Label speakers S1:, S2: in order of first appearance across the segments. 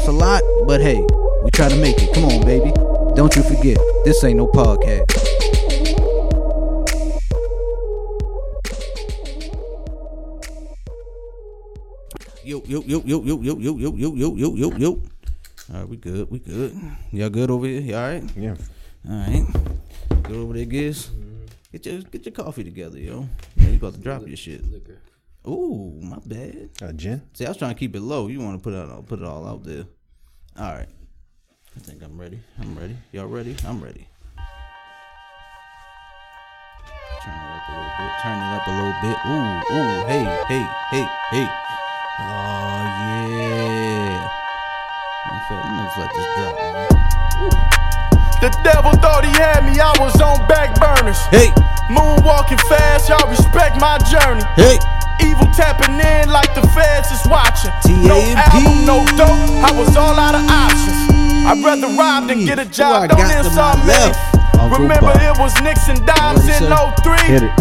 S1: I know it's a lot, but hey, we try to make it. Come on, baby. Don't you forget, this ain't no podcast. Yo, yo, yo, yo, yo, yo, yo, yo, yo, yo, yo, yo, yo. All right, we good, we good. Y'all good over here? You all right?
S2: Yeah.
S1: All right. Good over there, Giz. Get your get your coffee together, yo. Yeah, you about to drop your shit. Ooh, my bad.
S2: Uh, gin?
S1: See, I was trying to keep it low. You want to put it out, put it all out there. All right. I think I'm ready. I'm ready. Y'all ready? I'm ready. Turn it up a little bit. Turn it up a little bit. Ooh, ooh, hey, hey, hey, hey. Oh yeah. In fact, I'm gonna just let this drop, man.
S3: The devil thought he had me, I was on back burners.
S1: Hey,
S3: Moonwalking fast, y'all respect my journey.
S1: hey.
S3: Evil tapping in like the feds is watching.
S1: T.A.M.P..
S3: No album, no dope, I was all out of options. I'd rather rob than get a
S1: Who I
S3: job, don't
S1: got to
S3: insult
S1: my
S3: me. Remember it was Nixon dimes in
S1: say?
S3: 03?
S2: Hit it.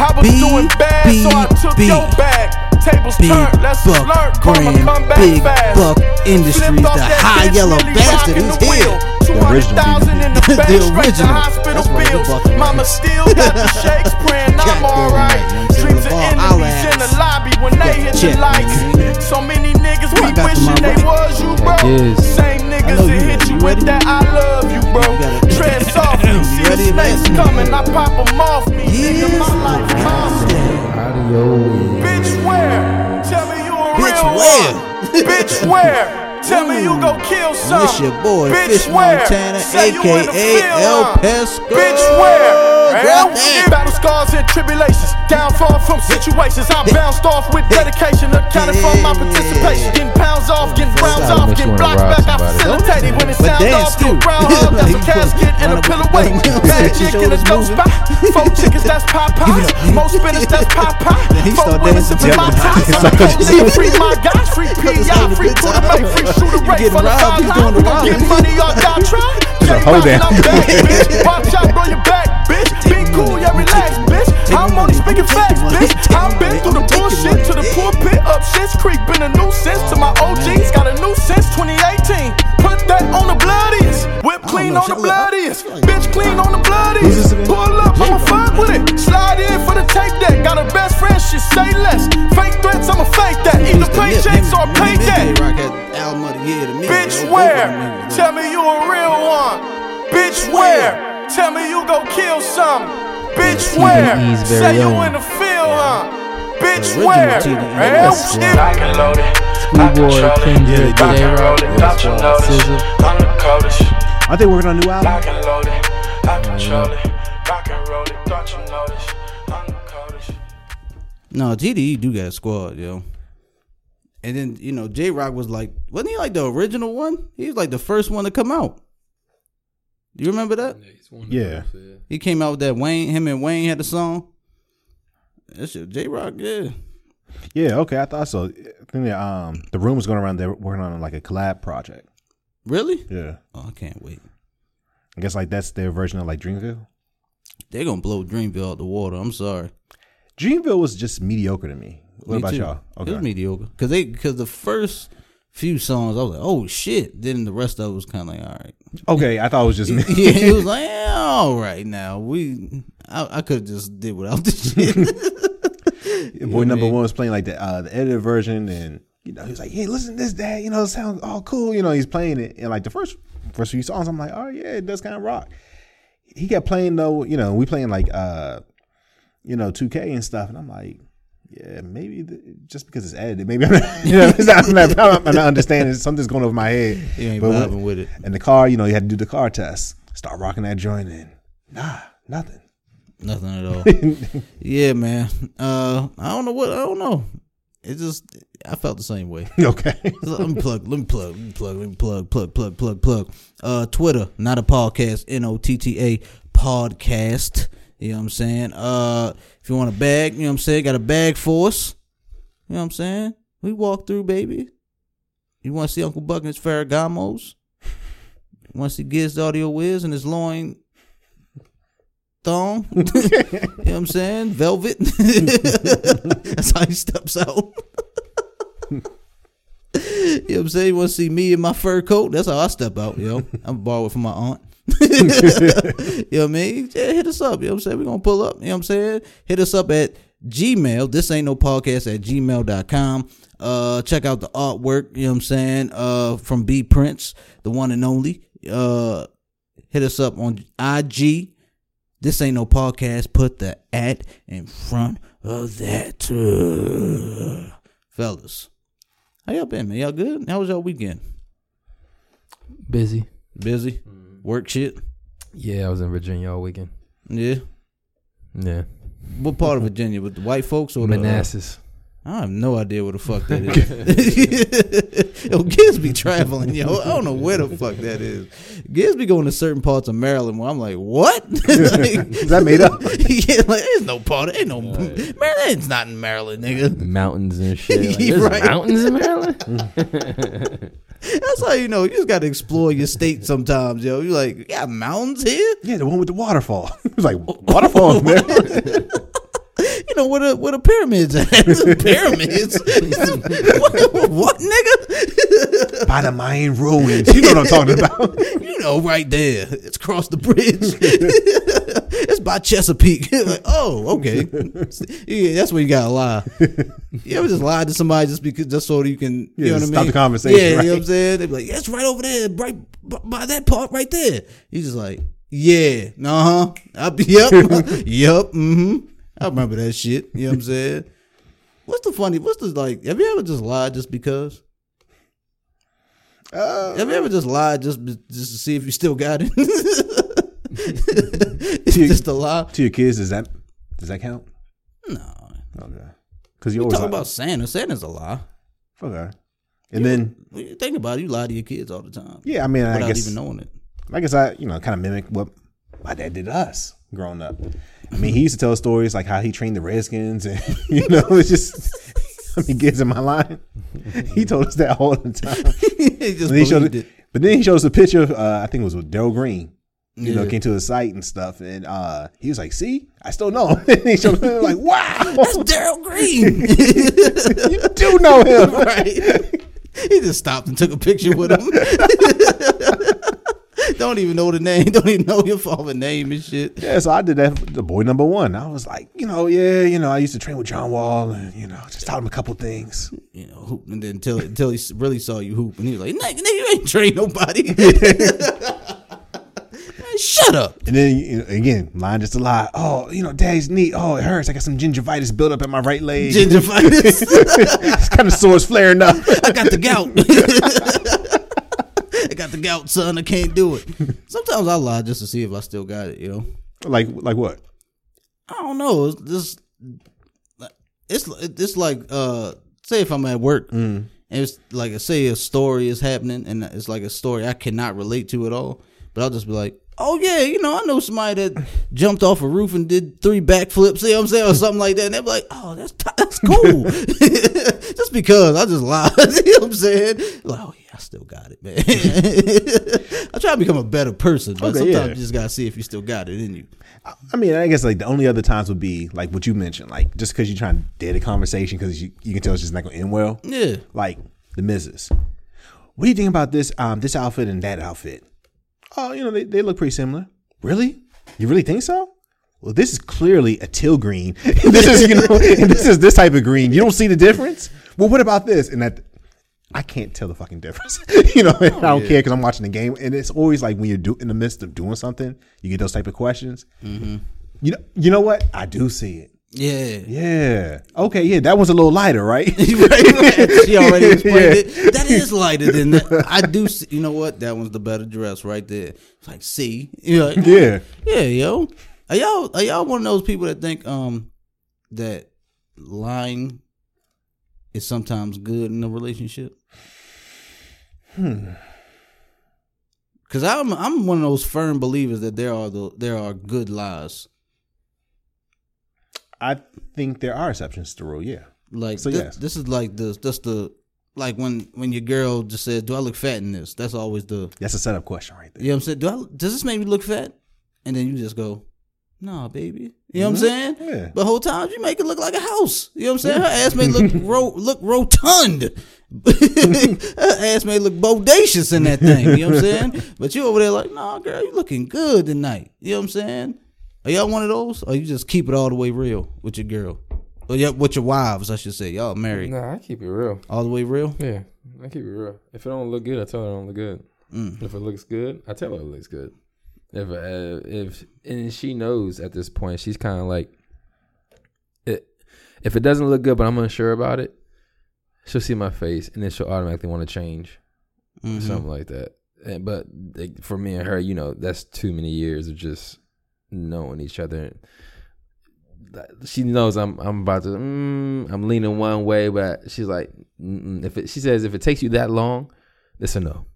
S3: I was
S1: B,
S3: doing bad, so I took
S1: B,
S3: your bag. Tables
S1: Big
S3: turned, lessons
S1: Buck
S3: learned, karma come back
S1: Big
S3: fast.
S1: Buck Industries,
S3: Flipped off
S1: the high yellow
S3: really
S1: bastard
S3: rocking
S1: is here.
S2: The original
S3: 200,000 in the
S1: The
S3: bank, straight
S1: original.
S3: hospital
S1: That's
S3: bills. Mama still got the shakes, praying I'm alright.
S1: Right, you know what I'm saying?
S3: Dreams of enemies in the lobby when they hit the lights. So many niggas be wishing they was you, bro. Same niggas that hit you with that I love you, bro. Tread
S1: You
S3: see the snakes coming, I pop them off me. Nigga, my life costly. Bitch, where? Tell me you a
S1: Bitch,
S3: real
S1: where?
S3: one. Bitch, where? Tell me you gon' kill some.
S1: This your boy,
S3: Bitch,
S1: Fish
S3: where?
S1: Montana,
S3: Say you in the
S1: aka El? Pesco.
S3: Bitch, where?
S1: Damn,
S3: Battle scars and tribulations, downfall from situations. I bounced off with dedication, accounted for my participation. Getting pounds off, getting rounds off, getting
S2: blocked
S3: back. I facilitated when it sounds off. Still.
S1: Brown
S3: hub, that's a casket and a pillow weight. Got
S1: a
S3: chick in a dope spot. Four chickens, that's Popeyes. Most spinach, that's Popeye. Four women sipping my ties. Free my guys, free PI, free to
S1: the
S3: make, free shooter rate. for the five
S1: lines,
S3: we gon' get money or die trying.
S2: Hold down.
S3: Watch out, bro, you bitch. Be cool, yeah, relax, bitch. I'm only speaking facts, bitch. I've been through the bullshit to the pulpit, up shit's creek. Been a nuisance to my OGs, got a new since 2018. Put that on the bloodiest. Whip clean on the bloodiest. Bitch clean on the bloodiest. Pull up, I'ma fuck with it. Slide in for the tape deck. Got a best friend, shit say less. Fake threats, I'ma fake that. Either paychecks or pay that.
S1: Rock had album of the year to me.
S3: Bitch,
S1: yo. Both of
S3: where? Tell me you a real one. Bitch, where? Tell me you gon' kill some. Bitch, where? Say you in the field, huh? Bitch, where?
S1: TDE.
S3: Hell,
S1: oh,
S3: shit.
S4: Lock and loaded. I
S2: Schoolboy,
S4: control it.
S2: Kendrick,
S4: Rock and
S2: J-Rock,
S4: roll it. Don't you
S2: Westlife,
S4: notice?
S2: SZA.
S4: I'm the coldest.
S2: Aren't they working on a new album?
S4: Lock and loaded. I control it. Rock and roll it. Don't you notice? I'm the coldest.
S1: No, TDE do got a squad, yo. And then you know, Jay Rock was like, wasn't he like the original one? He was like the first one to come out. Do you remember that?
S2: Yeah.
S1: He came out with that Wayne. Him and Wayne had the song. That's shit, Jay Rock, yeah.
S2: Yeah, okay, I thought so. I think that, um, the rumors going around they're working on like a collab project.
S1: Really?
S2: Yeah.
S1: Oh, I can't wait.
S2: I guess like that's their version of like Dreamville.
S1: They're gonna blow Dreamville out the water. I'm sorry.
S2: Dreamville was just mediocre to me. What
S1: Me
S2: about
S1: too.
S2: y'all? Okay.
S1: It was mediocre because they because the first few songs I was like, oh shit. Then the rest of it was kind of like, all right.
S2: Okay, I thought it was just me.
S1: yeah, it was like, yeah, all right. Now we, I, I could have just did without the shit.
S2: Boy number one was playing like the uh, the edited version, and you know he was like, "Hey, listen to this, dad. You know, it sounds all cool." You know, he's playing it, and like the first first few songs, I'm like, "Oh yeah, it does kind of rock." He kept playing though. You know, we playing like uh, you know, 2K and stuff, and I'm like. Yeah, maybe the, just because it's edited, maybe I'm not, you know, not, I'm, not, I'm not understanding. Something's going over my head.
S1: You ain't
S2: But when-
S1: with it.
S2: In the car, you know, you had to do the car test. Start rocking that joint, and nah, nothing.
S1: Nothing at all. yeah, man. Uh, I don't know what I don't know. it just I felt the same way.
S2: Okay.
S1: let me plug, let me plug, let me plug, let me plug, plug, plug, plug, plug. Uh, Twitter, not a podcast, N O T T A podcast. You know what I'm saying? Uh, if you want a bag, you know what I'm saying, got a bag for us. You know what I'm saying? We walk through, baby. You want to see Uncle Buck and his Ferragamos? To see Giz the Audio Wiz and his loin thong? you know what I'm saying? Velvet. That's how he steps out. You know what I'm saying? You want to see me in my fur coat? That's how I step out, yo. I'm borrow it from my aunt. you know what I mean? Yeah, hit us up. You know what I'm saying? We're going to pull up. You know what I'm saying? Hit us up at Gmail. This ain't no podcast at gmail.com. Uh, check out the artwork, you know what I'm saying? Uh, from B Prince, the one and only. Uh, hit us up on IG. This ain't no podcast. Put the at in front of that. Uh, fellas. How y'all been, man? Y'all good? How was y'all weekend?
S5: Busy.
S1: Busy? Work shit?
S5: Yeah, I was in Virginia all weekend.
S1: Yeah.
S5: Yeah.
S1: What part of Virginia? With the white folks or the? uh,
S5: Manassas.
S1: I have no idea where the fuck that is. yo, Gibbs be traveling, yo. I don't know where the fuck that is. Gibbs be going to certain parts of Maryland where I'm like, what? Like,
S2: Is that made up?
S1: yeah, like there's no part. Ain't no Maryland's not in Maryland, nigga.
S5: Mountains and shit. Like, there's
S1: right.
S5: mountains in Maryland?
S1: That's how you know you just got to explore your state sometimes, yo. You like, you got mountains here.
S2: Yeah, the one with the waterfall. It was like waterfall, man.
S1: You know what the where the pyramids at? pyramids? what, what, nigga?
S2: By the Mayan ruins. You know what I'm talking about.
S1: you know, right there. It's across the bridge. it's by Chesapeake. like, oh, okay. Yeah, that's where you gotta lie. You ever just lie to somebody just because just so you can you know what I
S2: stop
S1: mean?
S2: the conversation,
S1: Yeah, you know
S2: right?
S1: what I'm saying? They'd be like, yeah, it's right over there, right by that part right there. You just like, yeah, uh huh. Yep, yep, mm-hmm. I remember that shit. You know what I'm saying? What's the funny? What's the like? Have you ever just lied just because?
S2: Uh,
S1: Have you ever just lied just just to see if you still got it? it's
S2: You-
S1: just a lie.
S2: to your kids, does that does that count?
S1: No,
S2: Okay. Because you always
S1: talk about Santa. Santa's a lie.
S2: Okay. And then
S1: you think about it, you lie to your kids all the time
S2: yeah, I mean, I guess
S1: even knowing it.
S2: I guess I, you know, kind of mimic what my dad did to us growing up. I mean, he used to tell stories like how he trained the Redskins, and you know, it's just. I mean, gives in my line. He told us that all the time.
S1: he just
S2: he showed it, but then he showed us a picture. Of, uh, I think it was with Darrell Green. You know, came to the site and stuff, and uh, he was like, "See, I still know." him." and he showed me like, "Wow,
S1: That's Darrell Green.
S2: you do know him."
S1: right. He just stopped and took a picture with him. Don't even know the name. Don't even know your father's name and shit.
S2: Yeah, so I did that. for The boy number one. I was like, you know, yeah, you know, I used to train with John Wall, and you know, just taught him a couple things.
S1: You know, hoop, and then until until he really saw you hoop, and he was like, "Nigga, nigga, you ain't train nobody." Man, shut up.
S2: And then you know, again, lying just a lie. Oh, you know, daddy's knee. Oh, it hurts. I got some gingivitis built up in my right leg.
S1: Gingivitis.
S2: it's kind of sores flaring up.
S1: I got the gout. Got the gout, son. I can't do it. Sometimes I lie just to see if I still got it. You know,
S2: like, like what?
S1: I don't know. It's just it's it's like uh, say if I'm at work and it's like say a story is happening and it's like a story I cannot relate to at all, but I'll just be like. Oh yeah, you know I know somebody that jumped off a roof and did three backflips. You know what I'm saying, or something like that. And they're like, "Oh, that's t- that's cool." just because I just lied. you know what I'm saying? Like, oh yeah, I still got it, man. I try to become a better person, but
S2: Okay,
S1: sometimes
S2: yeah.
S1: you just gotta see if you still got it in you.
S2: I mean, I guess like the only other times would be like what you mentioned, like just because you're trying to dead a conversation because you, you can tell it's just not to end well.
S1: Yeah.
S2: Like the missus. What do you think about this um this outfit and that outfit? Oh, you know, they, they look pretty similar. Really? You really think so? Well, this is clearly a teal green. this is, you know, this is this type of green. You don't see the difference? Well, what about this? And that I can't tell the fucking difference. you know, I oh, don't care because I'm watching the game. And it's always like when you're do, in the midst of doing something, you get those type of questions. Mm-hmm. You know, you know what? I do see it.
S1: Yeah.
S2: Yeah. Okay. Yeah, that was a little lighter, right?
S1: She already explained
S2: Yeah.
S1: it. That is lighter than that. I do. See, you know what? That one's the better dress right there. It's like, see, you know,
S2: Yeah.
S1: yeah, yo. Are y'all are y'all one of those people that think um that lying is sometimes good in a relationship?
S2: Hmm.
S1: Cause I'm I'm one of those firm believers that there are the there are good lies.
S2: I think there are exceptions to the rule. Yeah.
S1: Like
S2: So,
S1: thi-
S2: yes.
S1: this is like the just the like when when your girl just said, "Do I look fat in this?" That's always the
S2: That's a setup question right there.
S1: you know what I'm saying. Do I does this make me look fat? And then you just go, "Nah, baby." You know what I'm saying?
S2: Mm-hmm. Yeah.
S1: But whole time you make it look like a house. You know what I'm saying? Her ass may look ro- look rotund. Her ass may look bodacious in that thing. You know what I'm saying? But you over there like, nah, girl, you looking good tonight. You know what I'm saying? Are y'all one of those? Or you just keep it all the way real with your girl? Or yeah, with your wives, I should say. Y'all married.
S5: Nah, I keep it real.
S1: All the way real?
S5: Yeah, I keep it real. If it don't look good, I tell her it don't look good.
S1: Mm.
S5: If it looks good, I tell her it looks good. If uh, if and she knows at this point, she's kind of like, it, if it doesn't look good, but I'm unsure about it, she'll see my face and then she'll automatically want to change,
S1: Mhm.
S5: something like that. And, but like, for me and her, you know, that's too many years of just knowing each other. She knows I'm I'm about to mm, I'm leaning one way, but she's like, if it, she says if it takes you that long, it's a no.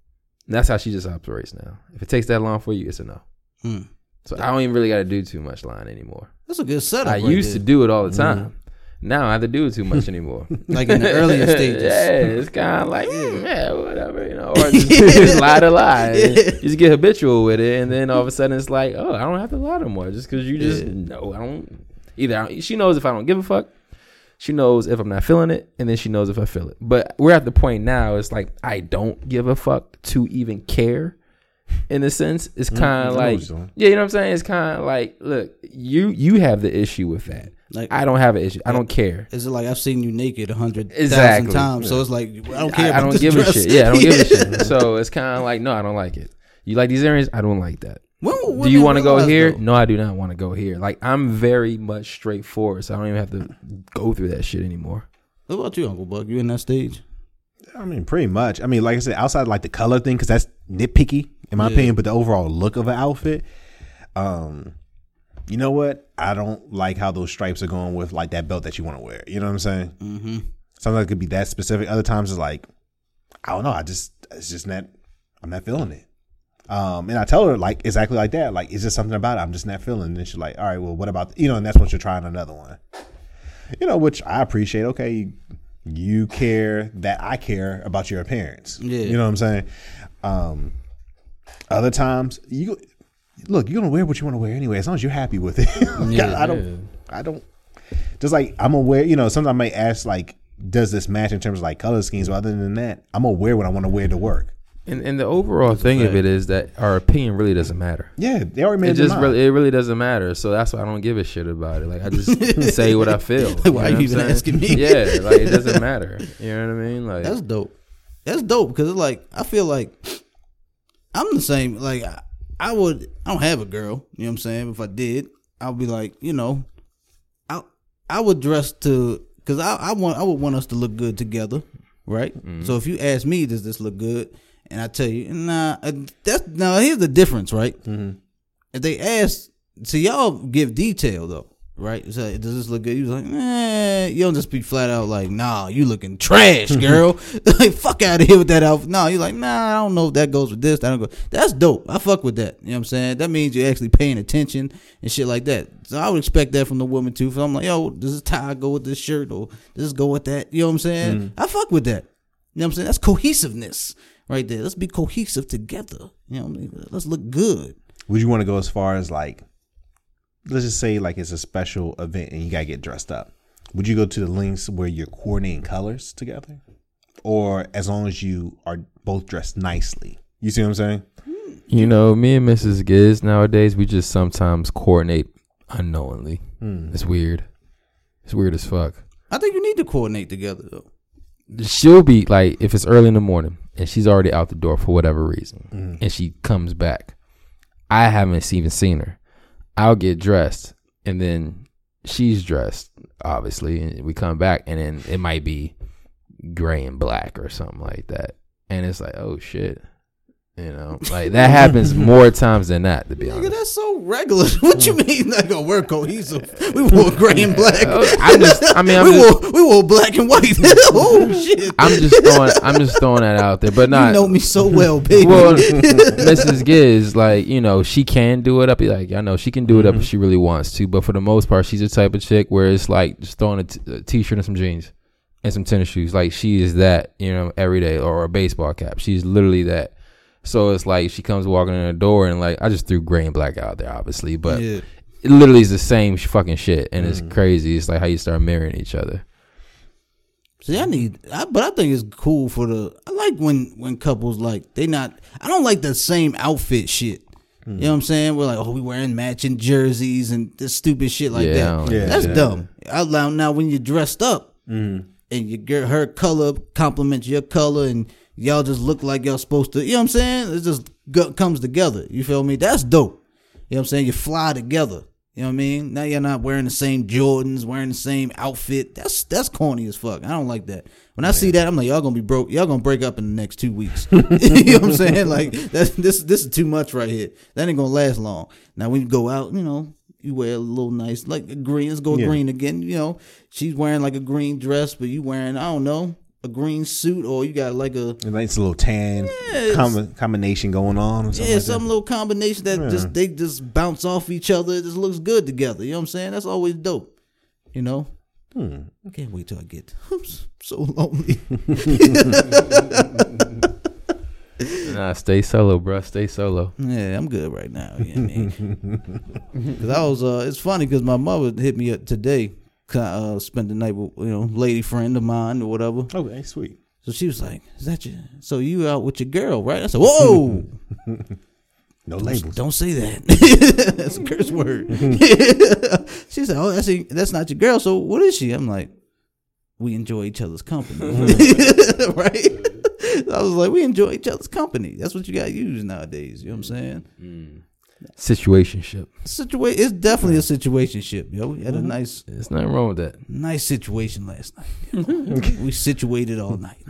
S5: And that's how she just operates now. If it takes that long for you, it's a no.
S1: Hmm.
S5: So I don't even really got to do too much line anymore.
S1: That's a good setup.
S5: I
S1: right
S5: used to do it all the time. Now I don't have to do it too much anymore.
S1: like in the earlier stages.
S5: yeah, it's kind of like mm, yeah, whatever, you know, or just, just lie to lie.
S1: Yeah.
S5: You just get habitual with it, and then all of a sudden it's like, oh, I don't have to lie no more, just because you just
S1: Yeah.
S5: know I don't. Either I don't, she knows if I don't give a fuck, she knows if I'm not feeling it, and then she knows if I feel it. But we're at the point now. It's like I don't give a fuck to even care. In a sense, it's
S2: Mm,
S5: kind of
S2: what
S5: like, yeah, you know what I'm saying. It's kind of like, look, you you have the issue with that.
S1: Like
S5: I don't have an issue. I don't care.
S1: Is it like I've seen you naked a hundred
S5: Exactly.
S1: thousand times? So it's like I don't care.
S5: I, I don't
S1: this
S5: give
S1: dress.
S5: a shit. Yeah, I don't give a shit. So it's kind of like, no, I don't like it. You like these earrings? I don't like that.
S1: When will
S5: Do you want to go here?
S1: though?
S5: No, I do not want to go here. Like I'm very much straightforward, so I don't even have to go through that shit anymore.
S1: What about you, Uncle Buck? You in that stage?
S2: I mean, pretty much. I mean, like I said, outside of like the color thing, because that's nitpicky in my
S1: Yeah.
S2: opinion. But the overall look of an outfit, um, you know what? I don't like how those stripes are going with like that belt that you want to wear. You know what I'm saying?
S1: Mm-hmm.
S2: Sometimes it could be that specific. Other times it's like, I don't know. I just it's just not. I'm not feeling it. Um, and I tell her like exactly like that. Like, it's just something about it. I'm just not feeling. it. And she's like, all right, well, what about you know? And that's when you're trying another one. You know, which I appreciate. Okay, you, you care that I care about your appearance.
S1: Yeah.
S2: you know what I'm saying. Um, other times you look, you're gonna wear what you want to wear anyway, as long as you're happy with it.
S1: Yeah,
S2: I don't. I don't. Just like I'm aware, you know. Sometimes I may ask like, does this match in terms of like color schemes? But other than that, I'm aware what I want to wear to work.
S5: And and the overall thing of it is that our opinion really doesn't matter.
S2: Yeah, they already made
S5: It just really it really doesn't matter. So that's why I don't give a shit about it. Like I just say what I feel.
S1: Why
S5: know what
S1: you even
S5: saying?
S1: asking me?
S5: Yeah, like it doesn't matter. You know what I mean? Like
S1: That's dope. That's dope because it's like I feel like I'm the same. Like I, I would. I don't have a girl. You know what I'm saying? If I did, I'll be like, you know, I I would dress to because I I want I would want us to look good together, right? So if you ask me, does this look good? And I tell you, nah, uh, that's now here's the difference, right? If they ask, so y'all give detail though, right? So does this look good? You was like, eh, you don't just be flat out like, nah, you looking trash, girl. like, fuck out of here with that outfit. Nah, you're like, nah, I don't know if that goes with this. I don't go. That's dope. I fuck with that. You know what I'm saying? That means you're actually paying attention and shit like that. So I would expect that from the woman too. So I'm like, yo, does this tie go with this shirt or does this go with that? You know what I'm saying? I fuck with that. You know what I'm saying? That's cohesiveness right there. Let's be cohesive together. You know what I mean? Let's look good.
S2: Would you want to go as far as like, let's just say like it's a special event and you gotta get dressed up? Would you go to the links where you're coordinating colors together, or as long as you are both dressed nicely? You see what I'm saying?
S5: You know, me and Mrs. Giz nowadays, we just sometimes coordinate unknowingly. Hmm. It's weird. It's weird as fuck.
S1: I think you need to coordinate together though.
S5: She'll be like, if it's early in the morning and she's already out the door for whatever reason, mm-hmm. and she comes back, I haven't even seen her. I'll get dressed, and then she's dressed, obviously, and we come back, and then it might be gray and black or something like that, and it's like, oh shit, You know, like that happens more times than not. To be
S1: Nigga,
S5: honest,
S1: that's so regular. what you mm. mean? Like, oh, we're cohesive. We wore gray and black.
S5: I'm just. I mean, I'm
S1: we
S5: just.
S1: wore we wore black and white. oh shit!
S5: I'm just throwing. I'm just throwing that out there, but
S1: you
S5: not.
S1: know me so well, baby.
S5: well, Mrs. Giz, like you know, she can do it up. Like I know she can do it up if she really wants to, but for the most part, she's the type of chick where it's like just throwing a, t- a t-shirt and some jeans and some tennis shoes. Like she is that, you know, every day, or a baseball cap. She's literally that. So it's like she comes walking in the door and like I just threw gray and black out there, obviously, but
S1: yeah.
S5: it literally is the same fucking shit, and it's mm. crazy. It's like how you start mirroring each other.
S1: See, I need, I, but I think it's cool for the. I like when when couples like they not. I don't like the same outfit shit. You know hmm. what I'm saying? We're like, oh, we wearing matching jerseys and this stupid shit like
S5: Yeah,
S1: that.
S2: Yeah.
S1: That's
S2: that.
S1: dumb. I allow now when you're dressed up mm-hmm. and your girl, her color complements your color and y'all just look like y'all supposed to. You know what I'm saying? It just go, comes together. You feel me? That's dope. You know what I'm saying? You fly together. You know what I mean? Now you're not wearing the same Jordans, wearing the same outfit. That's that's corny as fuck. I don't like that. When I see that, I'm like, y'all gonna be broke. Y'all gonna break up in the next two weeks. you know what I'm saying? Like that's this this is too much right here. That ain't gonna last long. Now when you go out, you know, you wear a little nice like a green. Let's go
S2: Yeah.
S1: green again. You know, she's wearing like a green dress, but you wearing I don't know a green suit or you got like a
S2: A nice little tan
S1: it's-
S2: com- combination going on. Or something
S1: yeah,
S2: like
S1: some
S2: that.
S1: little combination that just they just bounce off each other. It just looks good together. You know what I'm saying? That's always dope. You know.
S2: Hmm.
S1: I can't wait till I get I'm so lonely.
S5: Nah, stay solo, bro. Stay solo.
S1: yeah, I'm good right now. You know I mean? Cause I was uh, it's funny because my mother hit me up today. 'Cause I uh, spent the night with you know lady friend of mine or whatever.
S2: Okay, sweet.
S1: So she was like, "Is that you? So you out with your girl, right?" I said, "Whoa."
S2: No labels.
S1: Don't say that. that's a curse word. she said, "Oh, that's a, that's not your girl. So what is she?" I'm like, "We enjoy each other's company, right?" I was like, "We enjoy each other's company. That's what you got to use nowadays." You know what I'm saying?
S5: Situationship.
S1: Situation. It's definitely a situationship, yo. We had a mm-hmm. nice,
S5: There's nothing wrong with that.
S1: nice situation last night. we situated all night.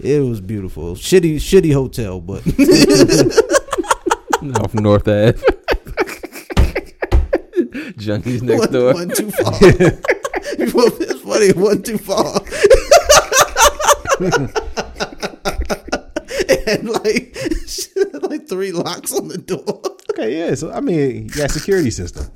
S1: it was beautiful. Shitty, shitty hotel, but
S5: Off North Ave. Junkies next
S1: One-
S5: door.
S1: One too far. it's funny. Wasn't too far. and like, like three locks on the door.
S2: Okay, yeah. So I mean, you got security system.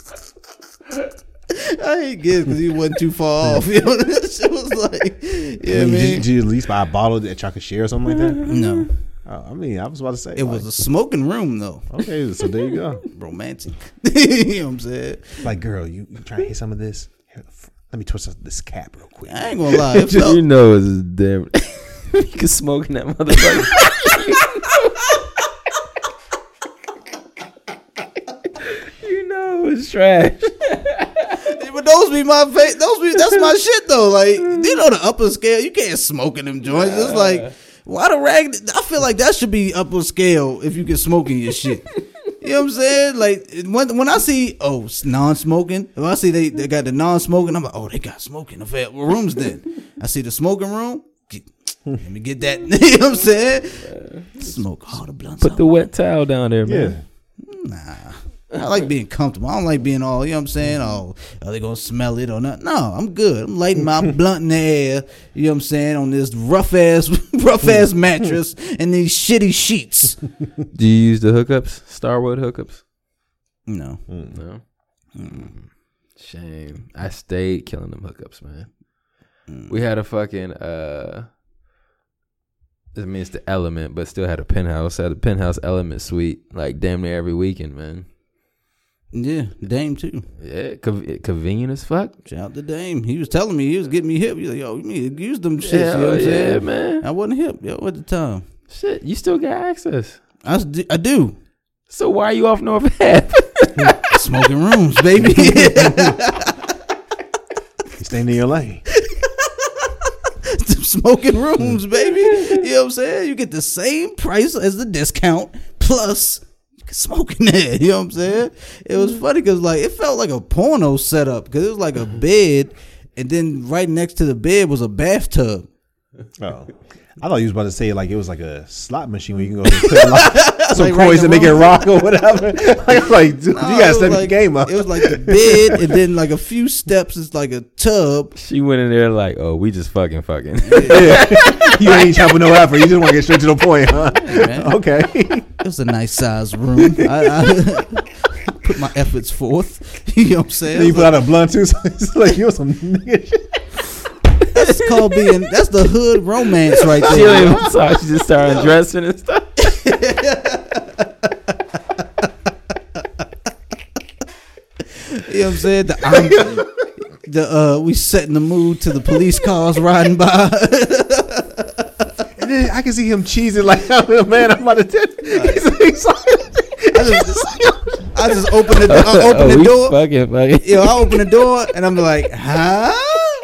S1: I ain't good because he wasn't too far off. You know, that shit was like, yeah,
S2: I mean,
S1: man.
S2: did, did you at least buy a bottle that y'all could share or something like that?
S1: no,
S2: Oh, I mean, I was about to say
S1: it was a smoking room though.
S2: okay. So there you go.
S1: Romantic. you know what I'm saying?
S2: Like, girl, you, you trying to hit some of this? Here, let me twist this cap real quick.
S1: I ain't gonna lie. It felt,
S5: you know it's damn. you can smoke in that motherfucker. You know it's trash.
S1: but those be my fa- those be that's my shit though. Like you know the upper scale, you can't smoke in them joints. It's like why the rag? I feel like that should be upper scale if you can smoke in your shit. You know what I'm saying? Like when when I see oh non-smoking, when I see they, they got the non-smoking, I'm like oh they got smoking in the rooms. Then I see the smoking room. Get- Let me get that. you know what I'm saying? Smoke all the blunts.
S5: Put the wet towel down there, man.
S2: Yeah.
S1: I like being comfortable. I don't like being all, you know what I'm saying? Oh, are they going to smell it or not? No, I'm good. I'm lighting my blunt in the air, you know what I'm saying, on this rough ass, rough ass mattress and these shitty sheets.
S5: Do you use the hookups? Starwood hookups?
S1: No.
S5: No. Shame. I stayed killing them hookups, man. We had a fucking uh I mean it's the element, but still had a penthouse. Had a penthouse element suite like damn near every weekend, man.
S1: Yeah, Dame too.
S5: Yeah, conv- convenient as fuck.
S1: Shout out to Dame. He was telling me, he was getting me hip. He was like, yo, you need to use them shits, you know
S5: Yeah,
S1: what I'm
S5: yeah,
S1: saying?
S5: man.
S1: I wasn't hip, yo, at the time.
S5: Shit, you still got access.
S1: I, I do.
S5: So why are you off North Ave?
S1: Smoking rooms, baby.
S2: You stay in your lane.
S1: Smoking rooms, baby. You know what I'm saying? You get the same price as the discount plus you can smoke in there. You know what I'm saying? It was funny because like it felt like a porno setup because it was like a bed, and then right next to the bed was a bathtub.
S2: Oh, I thought you was about to say like it was like a slot machine where you can go and put like, some
S1: Like right
S2: coins
S1: in
S2: and make it rock or whatever. like, I'm like, dude,
S1: No,
S2: you gotta step
S1: like,
S2: your game up.
S1: It was like the bed, and then like a few steps is like a tub.
S5: She went in there like, oh, we just fucking fucking.
S2: yeah. you ain't trying with no effort. You just want to get straight to the point, huh?
S1: man.
S2: okay.
S1: It was a nice size room. I, I put my efforts forth. You know what I'm saying?
S2: Then you put out a blunt too, so it's like you was some nigga shit.
S1: That's called being. That's the hood romance right
S5: she
S1: there.
S5: don't even talk. She just started dressing and stuff.
S1: You know what I'm saying? The, I'm, the uh, we setting the mood to the police cars riding by.
S2: And then I can see him cheesing like, oh, man, I'm about to tell he's, he's like,
S1: I just, I just open the, I open
S5: oh,
S1: the door.
S5: Fucking fucking.
S1: Yo, I open the door and I'm like, huh?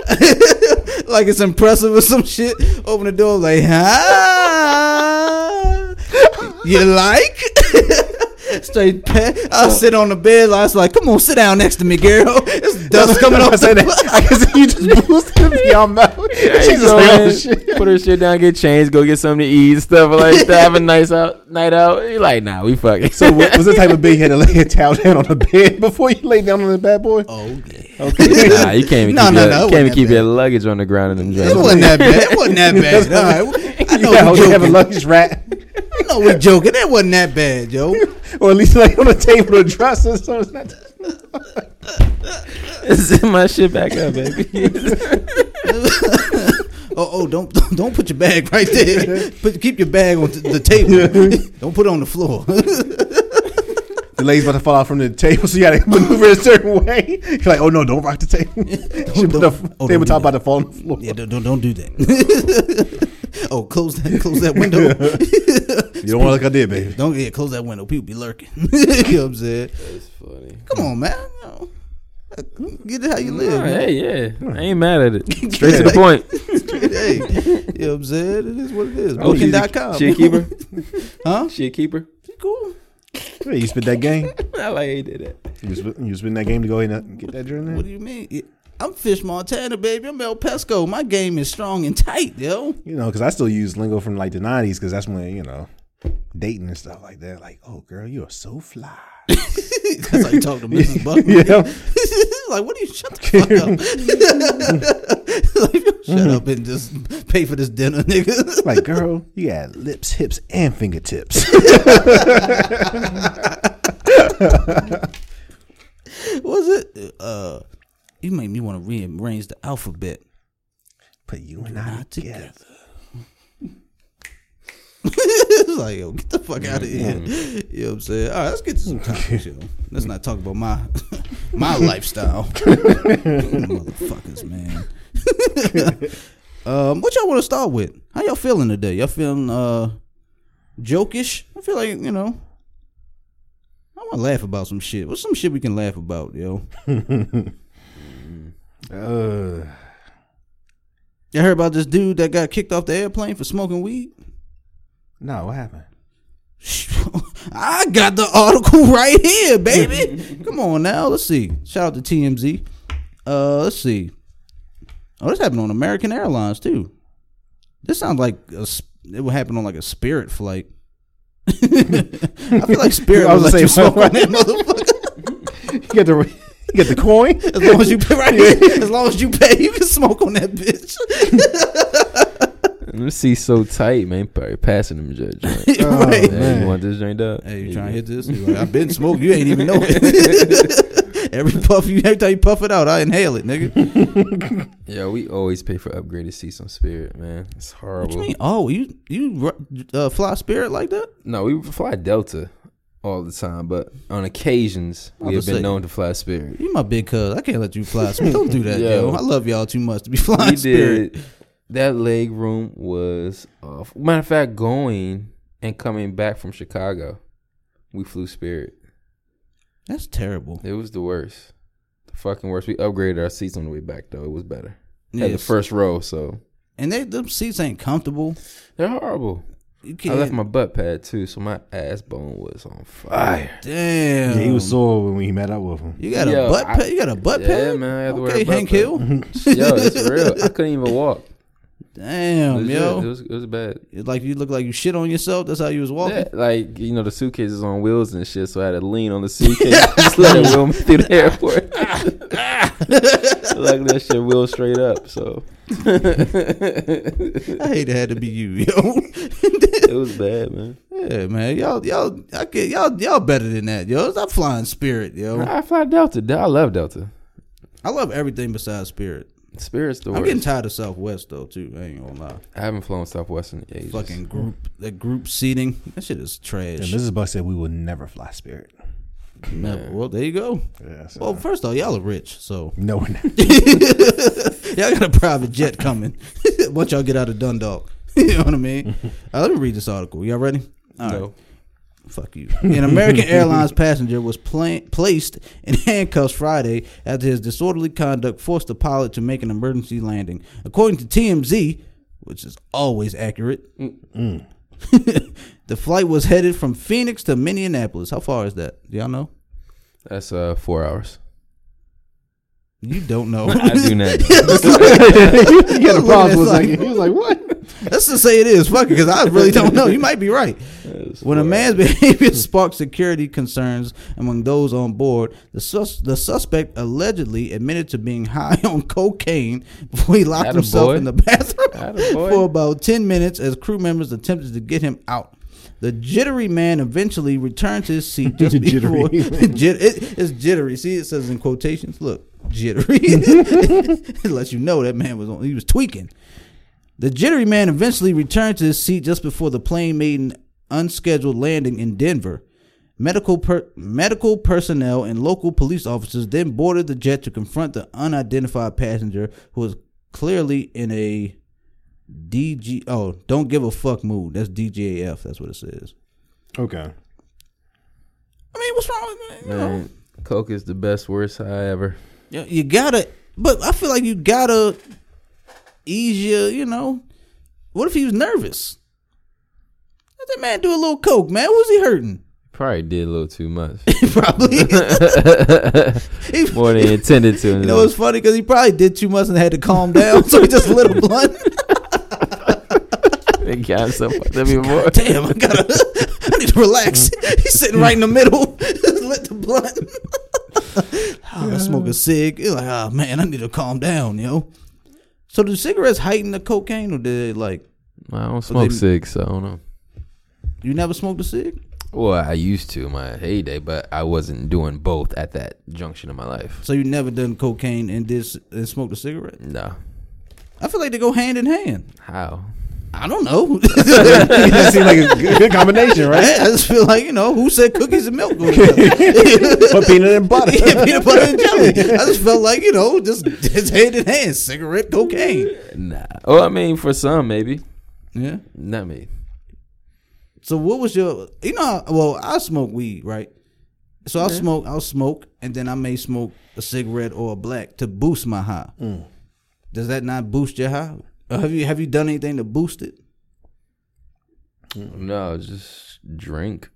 S1: like it's impressive or some shit. Open the door, like, huh? You like? Straight pet. I sit on the bed. I was like, come on, sit down next to me, girl. It's dust coming off.
S2: I said that. I can see you just boosting me on mouth. She's just like, oh shit.
S5: Put her shit down, get changed, go get something to eat, stuff like that. Have a nice out night out. You like, nah, we fucking.
S2: So what, was the type of big you had to lay a towel down on the bed before you lay down on the bad boy?
S1: Oh, yeah.
S2: Okay.
S5: nah, you can't even
S1: No,
S5: keep,
S1: no,
S5: your,
S1: no,
S5: can't even keep
S1: bad.
S5: your luggage on the ground in them
S1: It wasn't that bad. It wasn't that bad. All right. I know
S2: yeah,
S1: we
S2: you have a
S1: joking.
S2: luggage rack,
S1: I know we're joking. It wasn't that bad, yo.
S2: or at least like on the table to dresser, so it's not.
S5: Zip my shit back up, baby.
S1: Oh, oh, don't don't put your bag right there. Put keep your bag on the table. don't put it on the floor.
S2: The leg's about to fall out from the table, so you got to maneuver a certain way. You're like, oh no, don't rock the table.
S1: Don't-
S2: the
S1: don't- oh,
S2: tabletop about to fall on the floor.
S1: yeah, don't, don't don't do that. oh, close that close that window.
S2: You don't want to look I did, baby.
S1: don't yeah, close that window. People be lurking. you know what I'm saying?
S5: That's funny.
S1: Come on, man. You Get it how you live. man.
S5: hey, yeah. I ain't mad at it. Straight to the point.
S1: hey, you know what I'm saying? It is what it is.
S5: Oh, she's a-
S1: Booking.com.
S5: She a keeper?
S1: Huh?
S5: She a keeper?
S1: She
S2: Cool. You spit that game.
S5: I like he did that.
S2: You spit, you spit that game to go ahead and get that journey.
S1: What do you mean? I'm Fish Montana, baby. I'm El Pesco. My game is strong and tight, yo.
S2: You know, because I still use lingo from like the '90s, because that's when you know dating and stuff like that. Like, oh girl, you are so fly.
S1: That's how you talk to Mrs. Buckman.
S2: yeah,
S1: like, what do you shut the fuck up? like, shut up and just pay for this dinner, nigga.
S2: like girl, you got lips, hips, and fingertips.
S1: Was it? Uh, you make me want to rearrange the alphabet.
S2: Put you and I
S1: Not
S2: together.
S1: it's like, yo, get the fuck out of here. You know what I'm saying? All right, let's get to some topics, yo. Let's not talk about my my lifestyle. Motherfuckers, man. um, what y'all want to start with? How y'all feeling today? Y'all feeling uh jokish? I feel like, you know, I want to laugh about some shit. What's some shit we can laugh about, yo?
S2: Uh,
S1: Y'all heard about this dude that got kicked off the airplane for smoking weed?
S2: No, what happened?
S1: I got the article right here, baby. Come on now. Let's see. Shout out to TMZ. Uh, let's see. Oh, this happened on American Airlines too. This sounds like a, it would happen on like a Spirit flight. I feel like Spirit
S2: I
S1: would
S2: was gonna say,
S1: smoke on that motherfucker.
S2: You get the you get the coin.
S1: As long as you pay, right? here, As long as you pay, you can smoke on that bitch.
S5: Let me see so tight, man. Probably passing them judge. joint.
S1: right.
S5: Hey,
S2: man.
S5: you want this joint up?
S1: Hey, you trying to hit this? Like, I've been smoking. You ain't even know it. every puff you, every time you puff it out, I inhale it, nigga.
S5: Yeah, we always pay for upgraded seats on Spirit, man. It's
S1: What
S5: horrible.
S1: you mean? Oh, you you uh, fly Spirit like that?
S5: No, we fly Delta all the time, but on occasions we
S1: I
S5: have been
S1: saying.
S5: known to fly Spirit.
S1: You my big cuz. I can't let you fly Spirit. Don't do that,
S5: Yo.
S1: yo. I love y'all too much to be flying
S5: we
S1: Spirit.
S5: did. That leg room was off. Matter of fact, going and coming back from Chicago, we flew Spirit.
S1: That's terrible.
S5: It was the worst. The fucking worst. We upgraded our seats on the way back though. It was better. Had the first row, so
S1: And they them seats ain't comfortable.
S5: they're horrible.
S1: You can't.
S5: I left my butt pad too, so my ass bone was on fire.
S1: Damn.
S2: Yeah, he was sore when he met up with him.
S1: You got a butt
S5: I-
S1: pad. You got a butt
S5: Yeah,
S1: pad.
S5: Yeah, man, I had to wear
S1: okay,
S5: a butt
S1: Hank
S5: pad.
S1: Hill.
S5: Yo, it's real. I couldn't even walk.
S1: Damn,
S5: Legit,
S1: yo.
S5: it was it was bad.
S1: It's like you look like you shit on yourself. That's how you was walking.
S5: Yeah, like you know, the suitcase is on wheels and shit, so I had to lean on the suitcase, just let it wheel me through the airport. like that shit wheel straight up. So
S1: I hate it had to be you, yo.
S5: it was bad, man.
S1: yeah, man. Y'all, y'all, I get y'all, y'all better than that, yo. Stop flying Spirit, yo.
S5: I fly Delta. I love Delta.
S1: I love everything besides Spirit.
S5: Spirit's the
S1: I'm getting tired of Southwest though, too. I ain't gonna lie.
S5: I haven't flown Southwest in ages.
S1: Fucking group, that group seating, that shit is trash.
S2: And Mrs. Buck said we will never fly Spirit.
S1: Never. Well, there you go.
S2: Yeah, so-
S1: Well, first off, y'all are rich, so
S2: no one.
S1: y'all got a private jet coming. Once y'all get out of Dundalk, you know what I mean. Uh, let me read this article. Y'all ready? All right.
S5: No.
S1: Fuck you. An American Airlines passenger was pla- placed in handcuffs Friday after his disorderly conduct forced the pilot to make an emergency landing. According to TMZ, which is always accurate, the flight was headed from Phoenix to Minneapolis. How far is that? Do y'all know?
S5: That's uh four hours.
S1: You don't know.
S5: I do not.
S2: you got a pause for a
S1: Like-
S2: second. He was like, "What?"
S1: Let's just say it is. Fuck it, because I really don't know. You might be right. When a man's behavior sparked security concerns among those on board, the sus- the suspect allegedly admitted to being high on cocaine before he locked
S5: Atta
S1: himself
S5: boy.
S1: in the bathroom for about 10 minutes as crew members attempted to get him out. The jittery man eventually returned to his seat just before. Jit- it- it's jittery. See, it says in quotations. Look, jittery. it lets you know that man was on, he was tweaking. The jittery man eventually returned to his seat just before the plane made an unscheduled landing in Denver. Medical per- medical personnel and local police officers then boarded the jet to confront the unidentified passenger who was clearly in a DG oh don't give a fuck mood. That's DGAF. That's what it says.
S2: Okay.
S1: I mean, what's wrong with you know?
S5: Man, Coke is the best worst high ever.
S1: You, you gotta, but I feel like you gotta ease your, you know. What if he was nervous? Let that man do a little coke, man. Who's he hurting?
S5: Probably did a little too much.
S1: Probably. He-
S5: More than he intended to.
S1: You know, it's funny because he probably did too much and had to calm down, so he just lit a blunt.
S5: It got fucked up even more.
S1: Damn, I gotta, I need to relax. He's sitting right in the middle, just lit the blunt. oh, let's smoke a cig. He's like, oh man, I need to calm down, yo. So do cigarettes heighten the cocaine, or did it like
S5: I don't smoke
S1: they-
S5: six, so I don't know.
S1: you never smoked a cig?
S5: Well, I used to in my heyday, but I wasn't doing both at that junction of my life.
S1: So you never done cocaine and did c- and smoked a cigarette?
S5: No.
S1: I feel like they go hand in hand.
S5: How?
S1: I don't know.
S2: That seemed like a good, good combination, right?
S1: I just feel like you know who said cookies and milk. go together?
S2: Peanut and butter.
S1: Yeah, peanut butter and jelly. I just felt like you know, just, just hand in hand, cigarette, cocaine.
S5: Nah. Oh, I mean, for some, maybe.
S1: Yeah.
S5: Not me.
S1: So what was your? You know, well, I smoke weed, right? So I'll smoke, I'll smoke, and then I may smoke a cigarette or a black to boost my high. Mm. Does that not boost your high? Or have you have you done anything to boost it?
S5: No, just drink.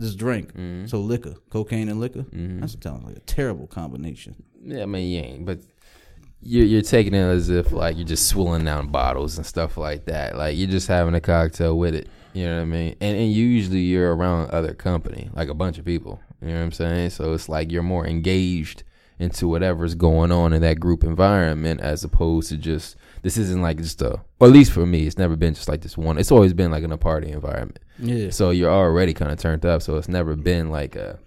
S1: Just drink. Mm-hmm. So liquor, cocaine and liquor. Mm-hmm. That sounds like a terrible combination.
S5: Yeah, I mean, you ain't, but you're you're taking it as if like you're just swilling down bottles and stuff like that. Like you're just having a cocktail with it. You know what I mean? And and usually you're around other company, like a bunch of people. You know what I'm saying? So it's like you're more engaged into whatever's going on in that group environment as opposed to just this isn't like just a or at least for me, it's never been just like this one. It's always been like in a party environment.
S1: Yeah.
S5: So you're already kind of turned up. So it's never been like a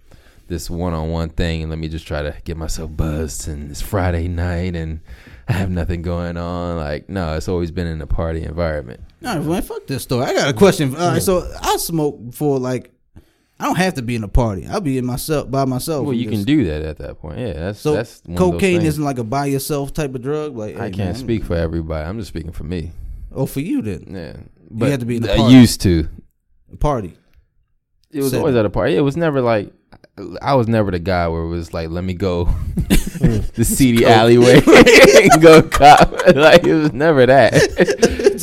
S5: this one on one thing. And let me just try to get myself buzzed. And it's Friday night and I have nothing going on. Like no, it's always been in a party environment.
S1: All right, man, fuck this story. I got a question. All right, so I smoke for like, I don't have to be in a party. I'll be in myself by myself.
S5: Well, you can do that at that point. Yeah, that's
S1: So
S5: that's one of those
S1: cocaine isn't like a by yourself type of drug. Like
S5: I can't
S1: man,
S5: speak for everybody. I'm just speaking for me.
S1: Oh, for you then,
S5: Yeah, but you
S1: had to be in
S5: I used to.
S1: a party.
S5: It was always at a party. It was never like I was never the guy where it was like, let me go the seedy alleyway and go cop. Like it was never that.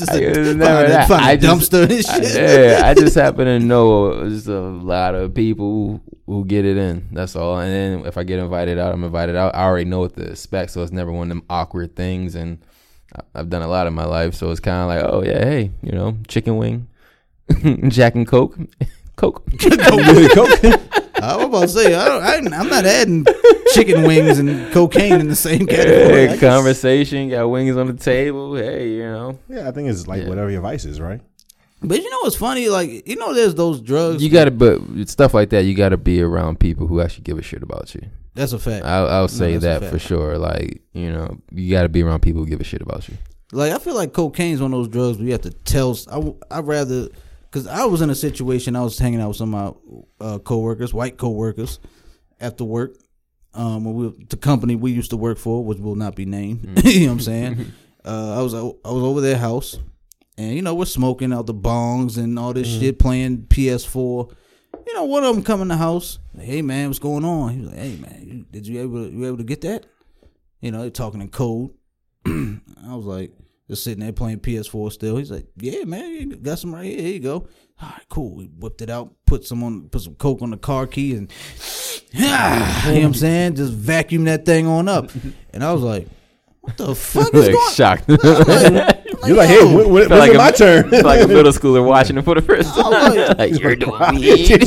S1: Just
S5: Like, it was
S1: find
S5: never
S1: a-
S5: that.
S1: find
S5: just,
S1: dumpster and
S5: I- yeah, I just happen to know just a lot of people who, who get it in. That's all. And then if I get invited out, I'm invited out. I already know what to expect, so it's never one of them awkward things. And I- I've done a lot in my life, so it's kind of like, oh yeah, hey, you know, chicken wing, Jack and Coke, Coke.
S1: I was about to say I don't, I, I'm not adding chicken wings and cocaine in the same category. I
S5: Hey,
S1: guess.
S5: conversation, got wings on the table. Hey, you know,
S2: Yeah, I think it's like
S5: Yeah.
S2: whatever your vice is, right?
S1: But you know what's funny? Like you know, there's those drugs.
S5: you got to, but stuff like that, you got to be around people who actually give a shit about you.
S1: That's a fact.
S5: I'll, I'll say
S1: that's a
S5: that for sure. Like, you know, you got to be around people who give a shit about you.
S1: Like I feel like cocaine's one of those drugs where you have to tell. I I rather because I was in a situation. I was hanging out with some of my uh, coworkers, white coworkers, after work. Um, when we, the company we used to work for, which will not be named. you know what I'm saying? uh, I was I was over their house, and you know we're smoking out the bongs and all this shit, playing PS4. You know, one of them come in the house. Like, hey man, what's going on? He was like, hey man, you, did you able you able to get that? You know, they're talking in code. I was like, just sitting there playing PS4 still. He's like, yeah, man, you got some right here. Here you go. All right, cool. We whipped it out, put some on, put some coke on the car key, and you know what I'm saying, just vacuum that thing on up. And I was like, what the fuck is
S5: like
S1: going?
S5: shocked.
S1: Like,
S2: You're like,
S1: yo.
S2: hey, when, when,
S5: Felt
S2: when's
S5: like
S2: it
S5: a-
S2: my turn?
S5: Felt like a middle schooler watching it for the first time.
S1: like-
S5: like, you're doing me?
S1: I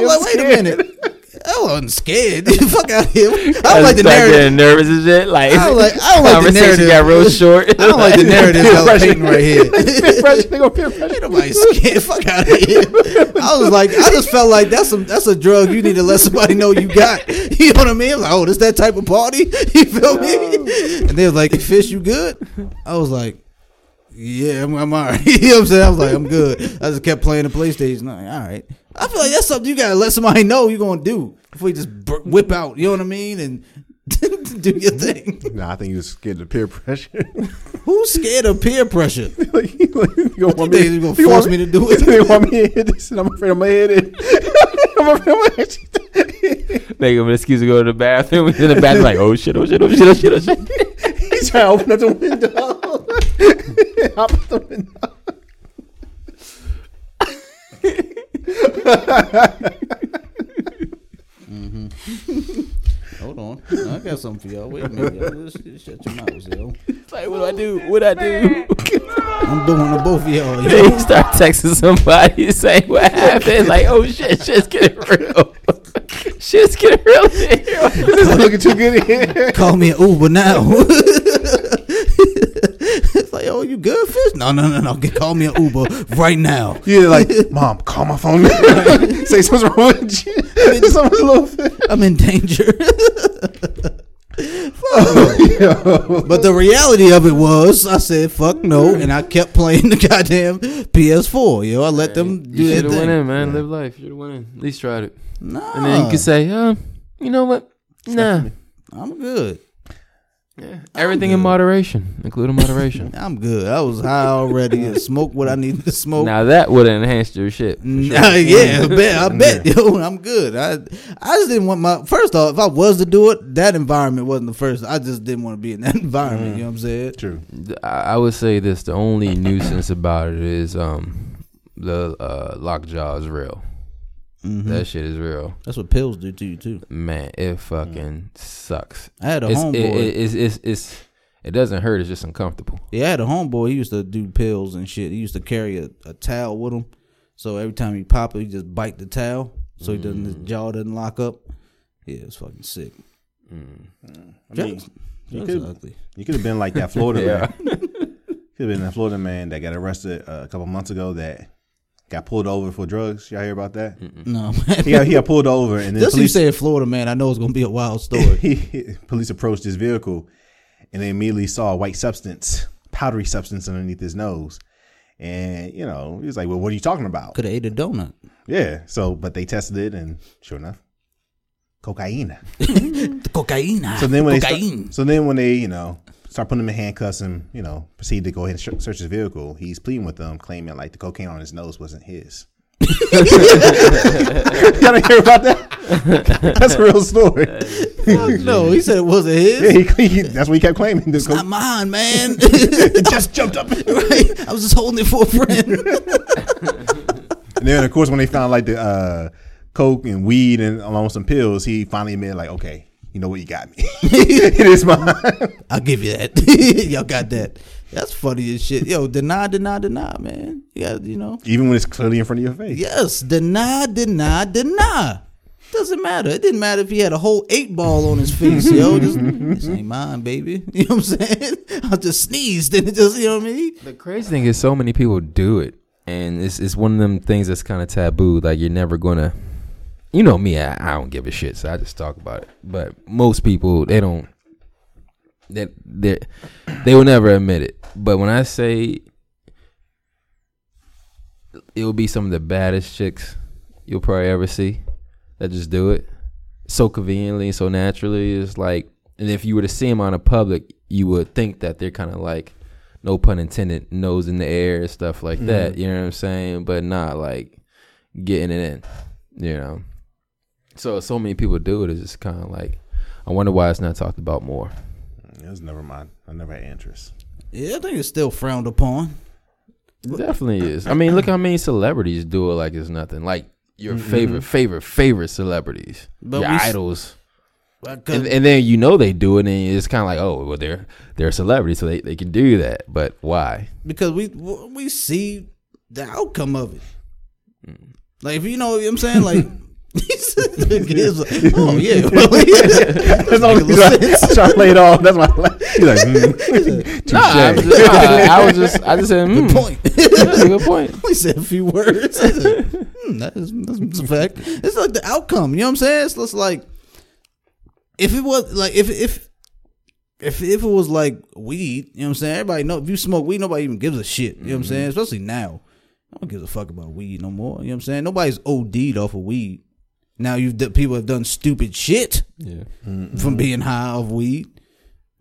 S1: was like, wait a minute. I wasn't scared. Fuck out here. I don't like the narrative.
S5: getting nervous and shit. Like,
S1: I don't like- I don't like the narrative.
S5: got real short.
S1: I don't like the narrative
S2: Peer
S1: y'all painting right here.
S2: Pressure, they gonna peer pressure.
S1: Nobody scared. Fuck out of here. I was like, I just felt like that's some that's a drug you need to let somebody know you got. You know what I mean? I'm like, oh, this that type of party. You feel me? And they was like, fish, you good? I was like, yeah, I'm, I'm all right. you know what I'm saying? I was like, I'm good. I just kept playing the PlayStation. Like, all right. I feel like that's something you gotta let somebody know you're gonna do before you just br- whip out. You know what I mean? And do your thing.
S2: Nah, I think he was scared of peer pressure.
S1: Who's scared of peer pressure?
S2: like, he, gonna want
S1: think he's gonna
S2: he
S1: force
S2: want
S1: me to do it?
S2: They want me to hit this, and I'm afraid I'm gonna hit it. I'm afraid I'm gonna hit it.
S5: Make him an excuse to go to the bathroom. He's in the bathroom, like, oh shit, oh shit, oh shit, oh shit, oh shit.
S2: He's trying to open up the window. Hop out the window. Mm-hmm.
S1: Hold on. I got something for y'all. Wait a minute. Y'all. Just, just shut your mouths, yo.
S5: Like, what do I do? What do I do?
S1: I'm doing to both of y'all. Yo.
S5: Then you start texting somebody saying what happened. Like, oh shit, shit's getting real. shit's getting real. in.
S2: This is looking too good in here.
S1: Call me an Uber now. it's like, oh, you good, fish? No, no, no, no. Get, call me an Uber right now.
S2: You're like, mom, call my phone. Say something's wrong with you. Something's a little.
S1: I'm in danger.
S2: Yo.
S1: but the reality of it was, I said, fuck no. And I kept playing the goddamn PS4. Yo, I let them do
S5: You
S1: their
S5: should have
S1: thing.
S5: went in, man. Live life. You should have went in. At least tried it.
S1: Nah,
S5: And then you could say, uh, you know what? Nah.
S1: I'm good.
S5: Yeah. Everything in moderation, including moderation.
S1: I'm good. I was high already and smoked what I needed to smoke.
S5: now that would have enhanced your shit. sure.
S1: Nah, yeah, I bet. I bet, yo, I'm good. I I just didn't want my first off. If I was to do it, that environment wasn't the first. I just didn't want to be in that environment. You know what I'm saying?
S2: True.
S5: I I would say this: the only nuisance about it is um the uh, lockjaw is real.
S1: Mhm.
S5: That shit is real,
S1: That's what pills do to you too.
S5: man. It fucking sucks.
S1: I had a
S5: It's,
S1: homeboy.
S5: it, it, it's, it's, it's, it doesn't hurt. It's just uncomfortable.
S1: yeah, I had a homeboy. He used to do pills and shit. He used to carry a, a towel with him. So every time he pop it, he just bite the towel so he doesn't his jaw doesn't lock up. Yeah, it's fucking sick.
S2: I mean,
S1: Drugs,
S2: you could
S1: ugly.
S2: you could have been like that Florida
S5: Yeah.
S2: man. Could have been that Florida man that got arrested a couple months ago that got pulled over for drugs. Y'all hear about that?
S1: No,
S2: He got, he got pulled over and then
S1: Just you
S2: police,
S1: say Florida man, I know it's gonna be a wild story.
S2: he, police approached his vehicle and they immediately saw a white substance, powdery substance underneath his nose. And, you know, he was like, Well, what are you talking about?
S1: Could have ate a donut.
S2: Yeah. So, but they tested it and sure enough, cocaine.
S1: The cocaine.
S2: So then when they
S1: cocaine.
S2: start, so then when they you know start putting him in handcuffs and you know proceed to go ahead and sh- search his vehicle, he's pleading with them, claiming like the cocaine on his nose wasn't his. Y'all didn't hear about that? That's a real story.
S1: no, he said it wasn't his.
S2: Yeah, he, he, that's what he kept claiming. The
S1: It's
S2: co-
S1: not mine, man.
S2: it just jumped up.
S1: right? I was just holding it for a friend.
S2: And then of course when they found like the uh, coke and weed and along with some pills, he finally admitted like, okay, you know what? You got me. it is mine.
S1: I'll give you that. Y'all got that. That's funny as shit. Yo, deny, deny, deny, man. Yeah, you know.
S2: Even when it's clearly in front of your face.
S1: Yes, deny, deny, deny. Doesn't matter. It didn't matter if he had a whole eight ball on his face, yo. Just, this ain't mine, baby. You know what I'm saying? I just sneezed and it just, you know what I mean?
S5: The crazy thing is, so many people do it, and it's it's one of them things that's kind of taboo. Like you're never gonna, you know me, I, I don't give a shit, so I just talk about it. But most people, they don't, they they they will never admit it. But when I say it will be some of the baddest chicks you'll probably ever see that just do it so conveniently, so naturally. It's like, and if you were to see them on a public, you would think that they're kind of like, no pun intended, nose in the air and stuff like mm-hmm. that. You know what I'm saying? But not like getting it in. You know. So so many people do it. It's just kind of like, I wonder why it's not talked about more.
S2: It was never mine. I never had interest.
S1: Yeah, I think it's still frowned upon.
S5: It definitely is. I mean, look how many celebrities do it like it's nothing. Like your mm-hmm. favorite, favorite, favorite celebrities,
S1: But
S5: your
S1: we s-
S5: idols. And, and then you know they do it, and it's kind of like, oh, well, they're they're a celebrity, so they, they can do that. But why?
S1: because we we see the outcome of it. Mm. Like if you know what I'm saying, like Gibbs like, oh yeah, well.
S2: That's all he's like, I try to play it off. That's why I like, he's like, mm.
S5: Nah, I, was just, nah, I was just, I just said, hmm,
S1: Good point.
S5: that's a good point.
S1: we said a few words. Said, hmm, that is, that's a fact. It's like the outcome. You know what I'm saying? It's just like if it was like if if if if it was like weed, you know what I'm saying? Everybody know if you smoke weed, nobody even gives a shit. You know what I'm saying? Especially now. I don't give a fuck about weed no more. You know what I'm saying? Nobody's OD'd off of weed. Now you've d- people have done stupid shit
S5: Yeah,
S1: from being high off weed.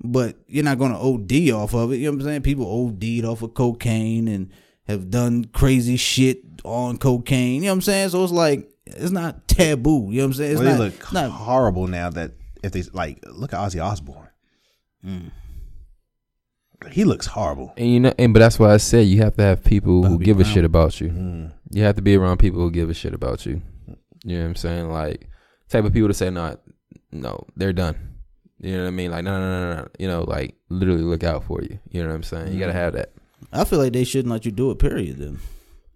S1: But you're not gonna OD off of it. You know what I'm saying? People OD'd off of cocaine and have done crazy shit on cocaine. You know what I'm saying? So it's like it's not taboo. You know what I'm saying? It's
S2: Well, they
S1: not,
S2: look
S1: not
S2: horrible now that if they like look at Ozzy Osbourne.
S1: Mm.
S2: He looks horrible.
S5: and you know, and but that's why I said you have to have people who
S1: Bobby
S5: give a shit about you.
S2: Mm.
S5: You have to be around people who give a shit about you. You know what I'm saying? Like type of people to say, no, no, they're done. You know what I mean? Like no, no, no, no. You know, like literally look out for you. You know what I'm saying? You gotta mm-hmm. have that.
S1: I feel like they shouldn't let you do it. Period. Then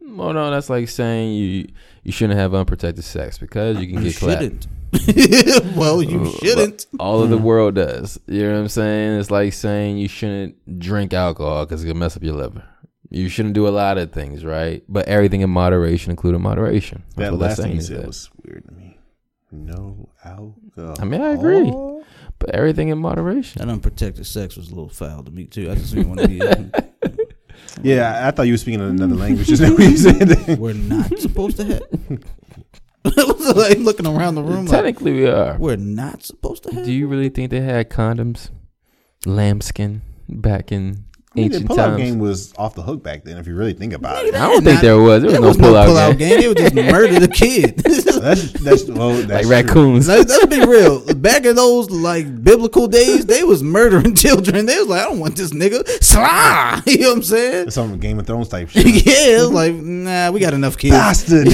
S5: Well, no, that's like saying you you shouldn't have unprotected sex because you can get clapped.
S1: shouldn't. well, you shouldn't.
S5: but All of the mm. world does. You know what I'm saying? It's like saying you shouldn't drink alcohol because it can mess up your liver. You shouldn't do a lot of things, right? But everything in moderation, including moderation. That's
S2: That
S5: what they're
S2: last thing
S5: saying
S2: you
S5: is
S2: said was weird to me. No alcohol.
S5: I mean, I agree. But everything in moderation.
S1: That unprotected sex was a little foul to me too. I just didn't want to be.
S2: Uh, yeah, I, I thought you were speaking in another language. Just when you said.
S1: We're not supposed to have. I was like looking around the room. Like,
S5: Technically, we are.
S1: we're not supposed to have.
S5: Do you really think they had condoms, lambskin, back in
S2: I mean, the
S5: ancient
S2: pullout
S5: times?
S2: game was off the hook back then. If you really think about it,
S5: I don't think there was. There was
S1: There
S5: no
S1: was no
S5: pullout
S1: pullout
S5: game.
S1: game. They would just murder the kid.
S2: that's that's well, that's
S5: Like
S2: true.
S5: raccoons.
S1: Let's, let's be real. Back in those like biblical days, they was murdering children. They was like, I don't want this nigga. Slah! You know what I'm saying?
S2: It's some Game of Thrones type shit.
S1: yeah, it was like, nah, we got enough kids.
S2: Bastard.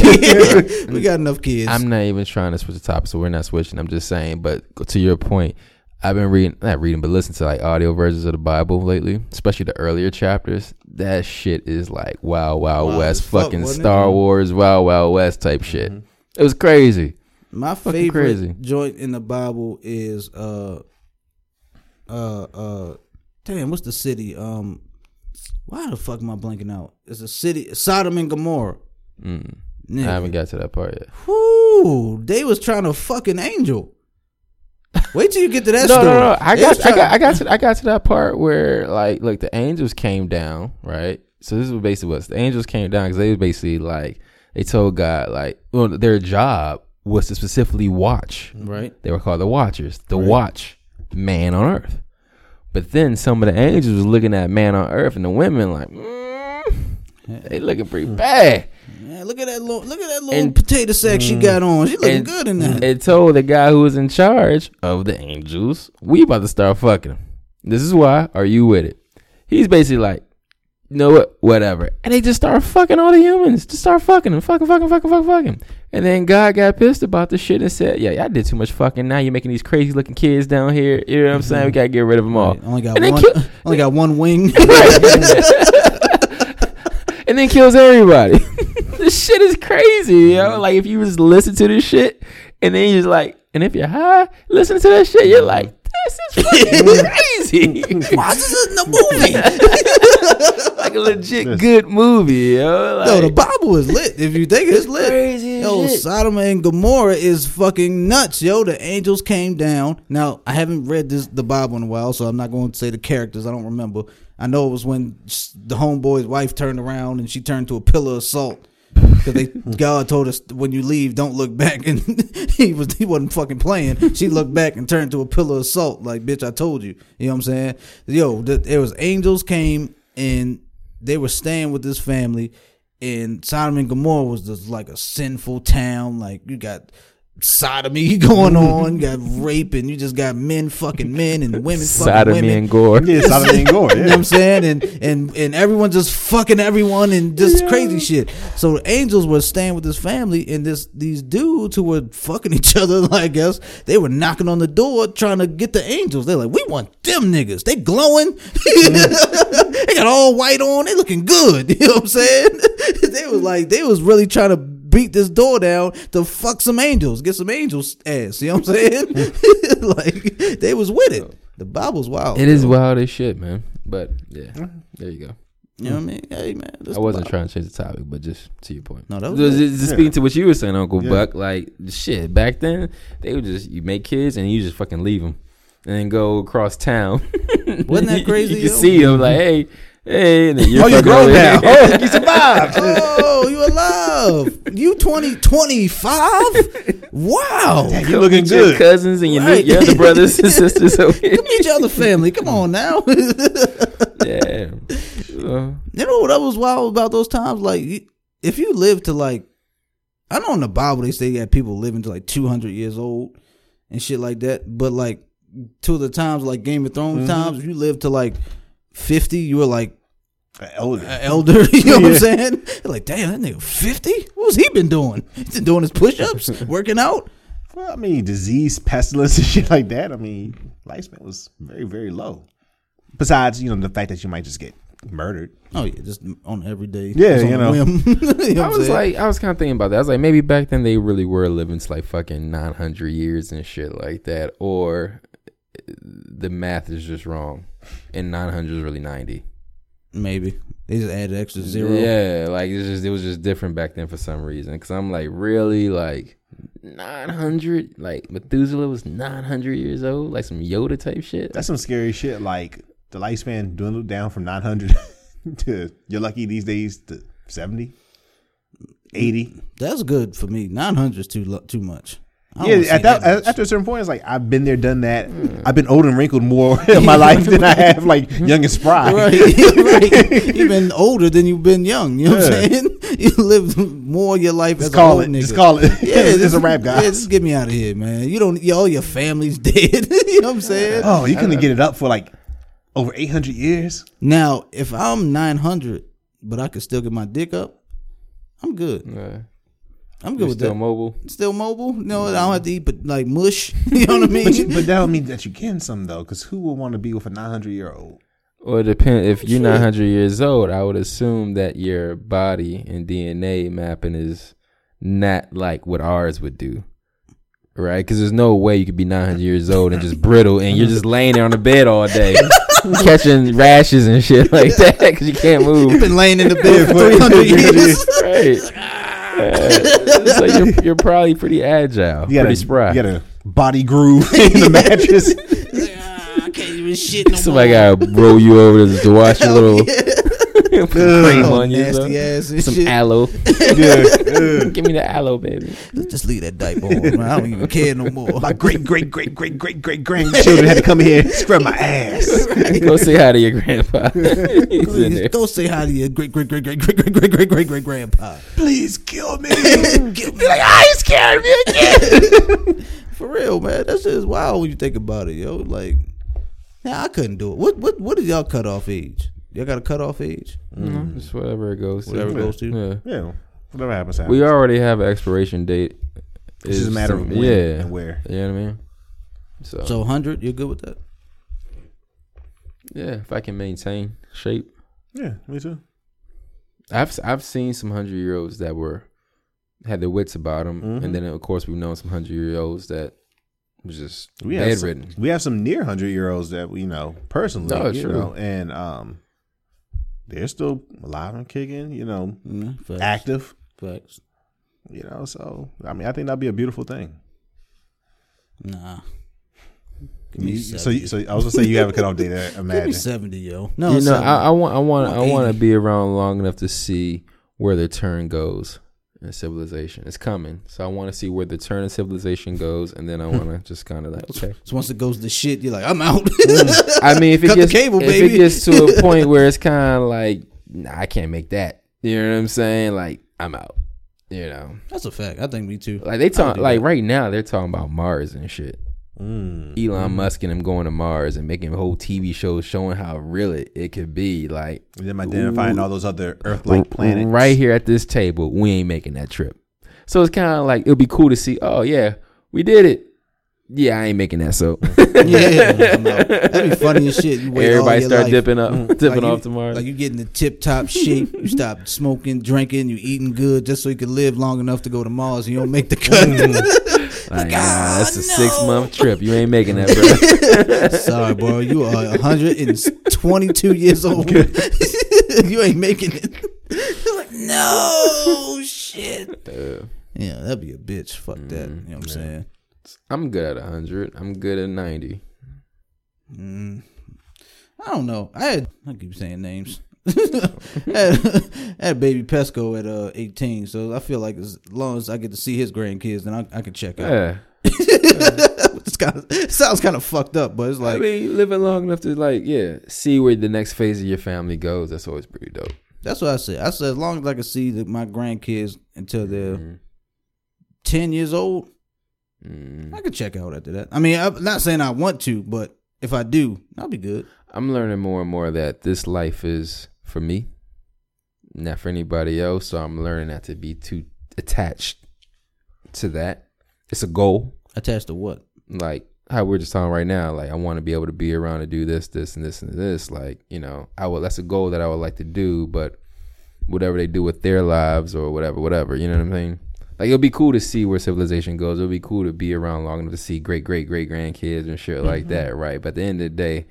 S1: We got enough kids.
S5: I'm not even trying to switch the topic, so we're not switching. I'm just saying, but to your point, I've been reading, not reading, but listening to like audio versions of the Bible lately, especially the earlier chapters. That shit is like wow, wow,
S1: Wild
S5: west,
S1: as fuck,
S5: fucking
S1: it?
S5: Star Wars, wow, wow, west type shit. It was crazy.
S1: My
S5: Fucking
S1: favorite
S5: crazy.
S1: joint in the Bible is uh uh uh damn, what's the city? Um why the fuck am I blanking out? It's a city Sodom and Gomorrah.
S5: Mm. I haven't got to that part yet.
S1: Whoo, they was trying to fuck an angel. Wait till you get to that
S5: no,
S1: story.
S5: no, no. I got, I got, I got to, I got to that part where like, look, the angels came down, right? So this is what basically was the angels came down because they basically like they told God like, well, their job was to specifically watch.
S1: right.
S5: They were called the Watchers, the watch man on earth. But then some of the angels was looking at man on earth, and the women like, mm, they looking pretty bad.
S1: Man, look at that little look at that little
S5: And-
S1: potato sack she mm, got on. She looking
S5: And
S1: good in that.
S5: It told the guy who was in charge of the angels, we about to start fucking. This is why. Are you with it? He's basically like, you know what, whatever. And they just start fucking all the humans. Just start fucking them, fucking, fucking, fucking, fucking, fucking. And then God got pissed about the shit and said, "Yeah, y'all did too much fucking. Now you're making these crazy looking kids down here. You know what I'm saying? We mm-hmm. gotta get rid of them all."
S1: Only got
S5: And
S1: one. only got one wing.
S5: and then kills everybody. this shit is crazy, yo. Mm-hmm. Like if you just listen to this shit, and then you're just like, and if you're high, listen to that shit, you're like, this is fucking mm-hmm. crazy.
S1: Why is this in the movie?
S5: like a legit good movie, yo. Like,
S1: Yo, the Bible is lit. If you think it's lit,
S5: crazy
S1: yo,
S5: shit.
S1: Sodom and Gomorrah is fucking nuts. Yo, the angels came down. Now, I haven't read this the Bible in a while, so I'm not going to say the characters. I don't remember. I know it was when the homeboy's wife turned around and she turned to a pillar of salt. Because they God told us when you leave, don't look back, and he was he wasn't fucking playing. She looked back and turned to a pillar of salt, like bitch, I told you. You know what I'm saying? Yo, the, there was angels came and they were staying with this family, and Sodom and Gomorrah was just like a sinful town. Like you got sodomy going on, you got rape, and you just got men fucking men and women fucking
S5: sodomy
S1: women.
S5: and gore.
S2: Yeah, Solomon and Gore.
S1: You know what I'm saying? And and and everyone just fucking everyone and just crazy shit. So the angels were staying with this family and this these dudes who were fucking each other, I guess, they were knocking on the door trying to get the angels. They're like, We want them niggas. They glowing. Mm-hmm. they got all white on, they looking good. You know what I'm saying? they was like they was really trying to beat this door down to fuck some angels, get some angels ass. You know what I'm saying? like they was with it. The Bible's wild.
S5: It is wild as shit, man. But yeah, there you go.
S1: You know what I mean? Hey man,
S5: I wasn't trying to change the topic, but just to your point.
S1: No, that was
S5: Just,
S1: good.
S5: just speaking to what you were saying, Uncle
S2: Yeah.
S5: Buck. Like shit, back then they would just you make kids and you just fucking leave them, and then go across town.
S1: Wasn't that crazy,
S5: you, you see them like, hey, hey, and then you're
S2: Oh, you grown now. Oh, you survived.
S1: Oh, you alive? You 20, 25? Wow.
S2: you looking
S5: Meet your
S2: good.
S5: cousins and your,
S1: Right.
S5: new, your other brothers and sisters over here.
S1: Come meet your other family. Come on now. you
S5: Yeah. Uh,
S1: know what I was wild about those times? Like, if you live to like, I know in the Bible they say you got people living to like 200 years old and shit like that. But like, to the times like Game of Thrones times, if you live to like 50, you were like,
S2: Older.
S1: a elder. You know what I'm
S2: Yeah.
S1: saying? Like, damn, that nigga fifty. What's he been doing? He's been doing his push-ups, working out.
S2: Well, I mean, disease, pestilence, and shit like that. I mean, lifespan was very, very low. Besides, you know, the fact that you might just get murdered.
S1: Oh yeah, just on every day.
S2: Yeah, you know.
S1: You know
S5: I was
S1: saying?
S5: like, I was kind of thinking about that. I was like, maybe back then they really were living to like fucking 900 years and shit like that, or the math is just wrong, and 900 is really 90.
S1: maybe they just added extra zero.
S5: Yeah, like it's just it was just different back then for some reason. Because I'm like, really, like 900, like Methuselah was 900 years old, like some Yoda type shit.
S2: That's some scary shit. Like the lifespan dwindled down from 900 to you're lucky these days to 70, 80.
S1: That's good for me. Nine hundred is too too much. I
S2: Yeah, at that,
S1: much.
S2: after a certain point, it's like I've been there, done that. Hmm. I've been old and wrinkled more in my life than I have like young and spry.
S1: Right, right. You've been older than you've been young. You know what I'm saying? You lived more of your life
S2: Just
S1: as
S2: call
S1: a
S2: it.
S1: nigga.
S2: Just call it.
S1: Yeah,
S2: it's
S1: this
S2: a rap,
S1: Yeah, just get me out of here, man. You don't. All your family's dead. you know what I'm saying?
S2: Oh, you couldn't uh, get it up for like over 800 years.
S1: Now, if I'm 900, but I could still get my dick up, I'm good.
S5: Yeah.
S1: I'm good
S5: You're
S1: with
S5: still
S1: that.
S5: mobile.
S1: still mobile. No, I don't have to eat, but like mush. You know what I mean?
S2: But, you, but that don't mean that you getting some though, because who would want to be with a 900 year old?
S5: Well, it depends. If you're 900 years old, I would assume that your body and DNA mapping is not like what ours would do. Right? Because there's no way you could be 900 years old and just brittle and you're just laying there on the bed all day catching rashes and shit like that because you can't move.
S1: You've been laying in the bed for 300 years.
S5: right. So you're, you're probably pretty agile,
S2: You got
S5: pretty
S2: a,
S5: spry.
S2: You got a body groove in the mattress.
S1: Ah, I can't even shit no
S5: Somebody
S1: more.
S5: gotta roll you over to, to wash your little put cream
S1: Oh,
S5: on you.
S1: nasty ass and
S5: Some
S1: shit.
S5: aloe.
S2: yeah, yeah.
S5: Give me the aloe, baby.
S1: Just leave that diaper on. Man. I don't even care no more.
S2: My great, great, great, great, great, great great grandchildren had to come here and scrub my ass.
S5: Go say hi to your grandpa.
S1: Please go say hi to your great great great great great great great great great great grandpa.
S2: Please kill me.
S1: Get me like I ain't scared me again. For real, man. That's just wild when you think about it, yo. Like, now I couldn't do it. What what what did y'all cut off age? Y'all got a cutoff age,
S5: You know, just whatever it goes. to.
S1: whatever it goes to.
S5: Yeah.
S2: Yeah, whatever happens, happens.
S5: We already have an expiration date.
S2: It's just a matter of when
S5: yeah.
S2: and where.
S5: You know what I mean? So,
S1: So hundred, you're good with that?
S5: yeah, if I can maintain shape,
S2: Yeah, me too.
S5: I've I've seen some hundred year olds that were had their wits about them,
S2: Mhm.
S5: and then of course we've known some hundred year olds that was just
S2: We have some,
S5: bedridden.
S2: we have some near hundred year olds that we know personally,
S5: No,
S2: you
S5: true.
S2: know, and um, they're still alive and kicking, you know,
S1: Mm, facts.
S2: active,
S1: Facts.
S2: you know. So I mean, I think that'd be a beautiful thing.
S1: Nah. Give me
S2: You- so, you, so I was gonna say you have a cutoff date. I
S1: Give me
S2: imagine.
S1: seventy, yo. No,
S5: you know, I, I want I want
S1: I
S5: I
S1: want
S5: want to be around long enough to see where the turn goes in civilization. It's coming, so I want to see where the turn of civilization goes, and then I hmm. want to just kind of like okay.
S1: So once it goes to shit, you're like, I'm out. Hmm.
S5: I mean, if it
S1: Cut
S5: gets
S1: cable,
S5: if
S1: baby.
S5: it gets to a point where it's kind of like, nah, I can't make that. You know what I'm saying? Like, I'm out. You know,
S1: That's a fact. I think me too.
S5: like they talk like
S1: that.
S5: right now they're talking about Mars and shit.
S2: Mm.
S5: Elon mm. Musk and him going to Mars and making whole TV shows showing how real it, it could be. Like
S2: And them identifying all those other Earth-like planets.
S5: right here at this table, we ain't making that trip. So it's kind of like it'll be cool to see. Oh yeah, we did it. Yeah, I ain't making that. So
S1: yeah, that'd be funny as shit. You
S5: everybody start
S1: life.
S5: dipping up, mm. dipping
S1: Like you-
S5: off tomorrow.
S1: Like you get in the tip top shape. You stop smoking, drinking, you eating good just so you can live long enough to go to Mars and you don't make the cut. Mm.
S5: Like, nah,
S1: "Ah,
S5: that's a
S1: no."
S5: six month trip. You ain't making that, bro.
S1: Sorry, bro. You are 122 years old. you ain't making it. Like, no shit.
S5: Uh,
S1: Yeah, that'd be a bitch. Fuck that.
S5: Mm,
S1: You know what I'm saying?
S5: I'm good at hundred. I'm good at ninety.
S1: Mm. I don't know. I had I keep saying names. I, had, had baby Pesco at uh 18, so I feel like as long as I get to see his grandkids, then I, I can check out.
S5: Yeah,
S1: it's kind of it sounds kind of fucked up, but it's
S5: I
S1: like
S5: mean, living long enough to like, yeah, see where the next phase of your family goes. That's always pretty dope.
S1: that's what I said. I said as long as I can see that my grandkids until they're
S5: Mhm.
S1: 10 years old,
S5: Mm.
S1: I could check out after that. I mean, I'm not saying I want to, but if I do, I'll be good.
S5: I'm learning more and more that this life is for me, not for anybody else. So I'm learning not to be too attached to that. It's a goal,
S1: Attached to what?
S5: like how we're just talking right now. Like I want to be able to be around to do this, this, and this, and this. Like you know, I would. That's a goal that I would like to do, but whatever they do with their lives or whatever, whatever. You know what I'm saying? Like it'll be cool to see where civilization goes. It'll be cool to be around long enough to see great, great, great grandkids and shit like mm-hmm. that, right? But at the end of the day,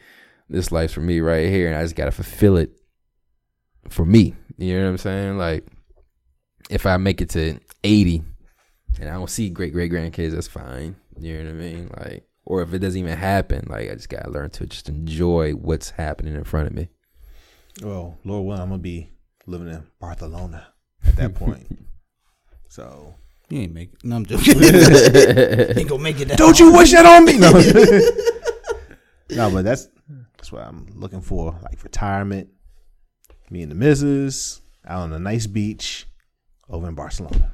S5: this life's for me right here, and I just gotta fulfill it for me. You know what I'm saying? Like if I make it to 80 and I don't see great great grandkids, that's fine. You know what I mean? Like, or if it doesn't even happen, like I just gotta learn to just enjoy what's happening in front of me.
S2: Well, Lord willing, I'm gonna be living in Barcelona at that point. so
S1: You ain't make it. No, I'm joking. ain't gonna make it that
S2: don't you wish that on me? No, no, but that's that's what I'm looking for. Like retirement, me and the missus out on a nice beach over in Barcelona.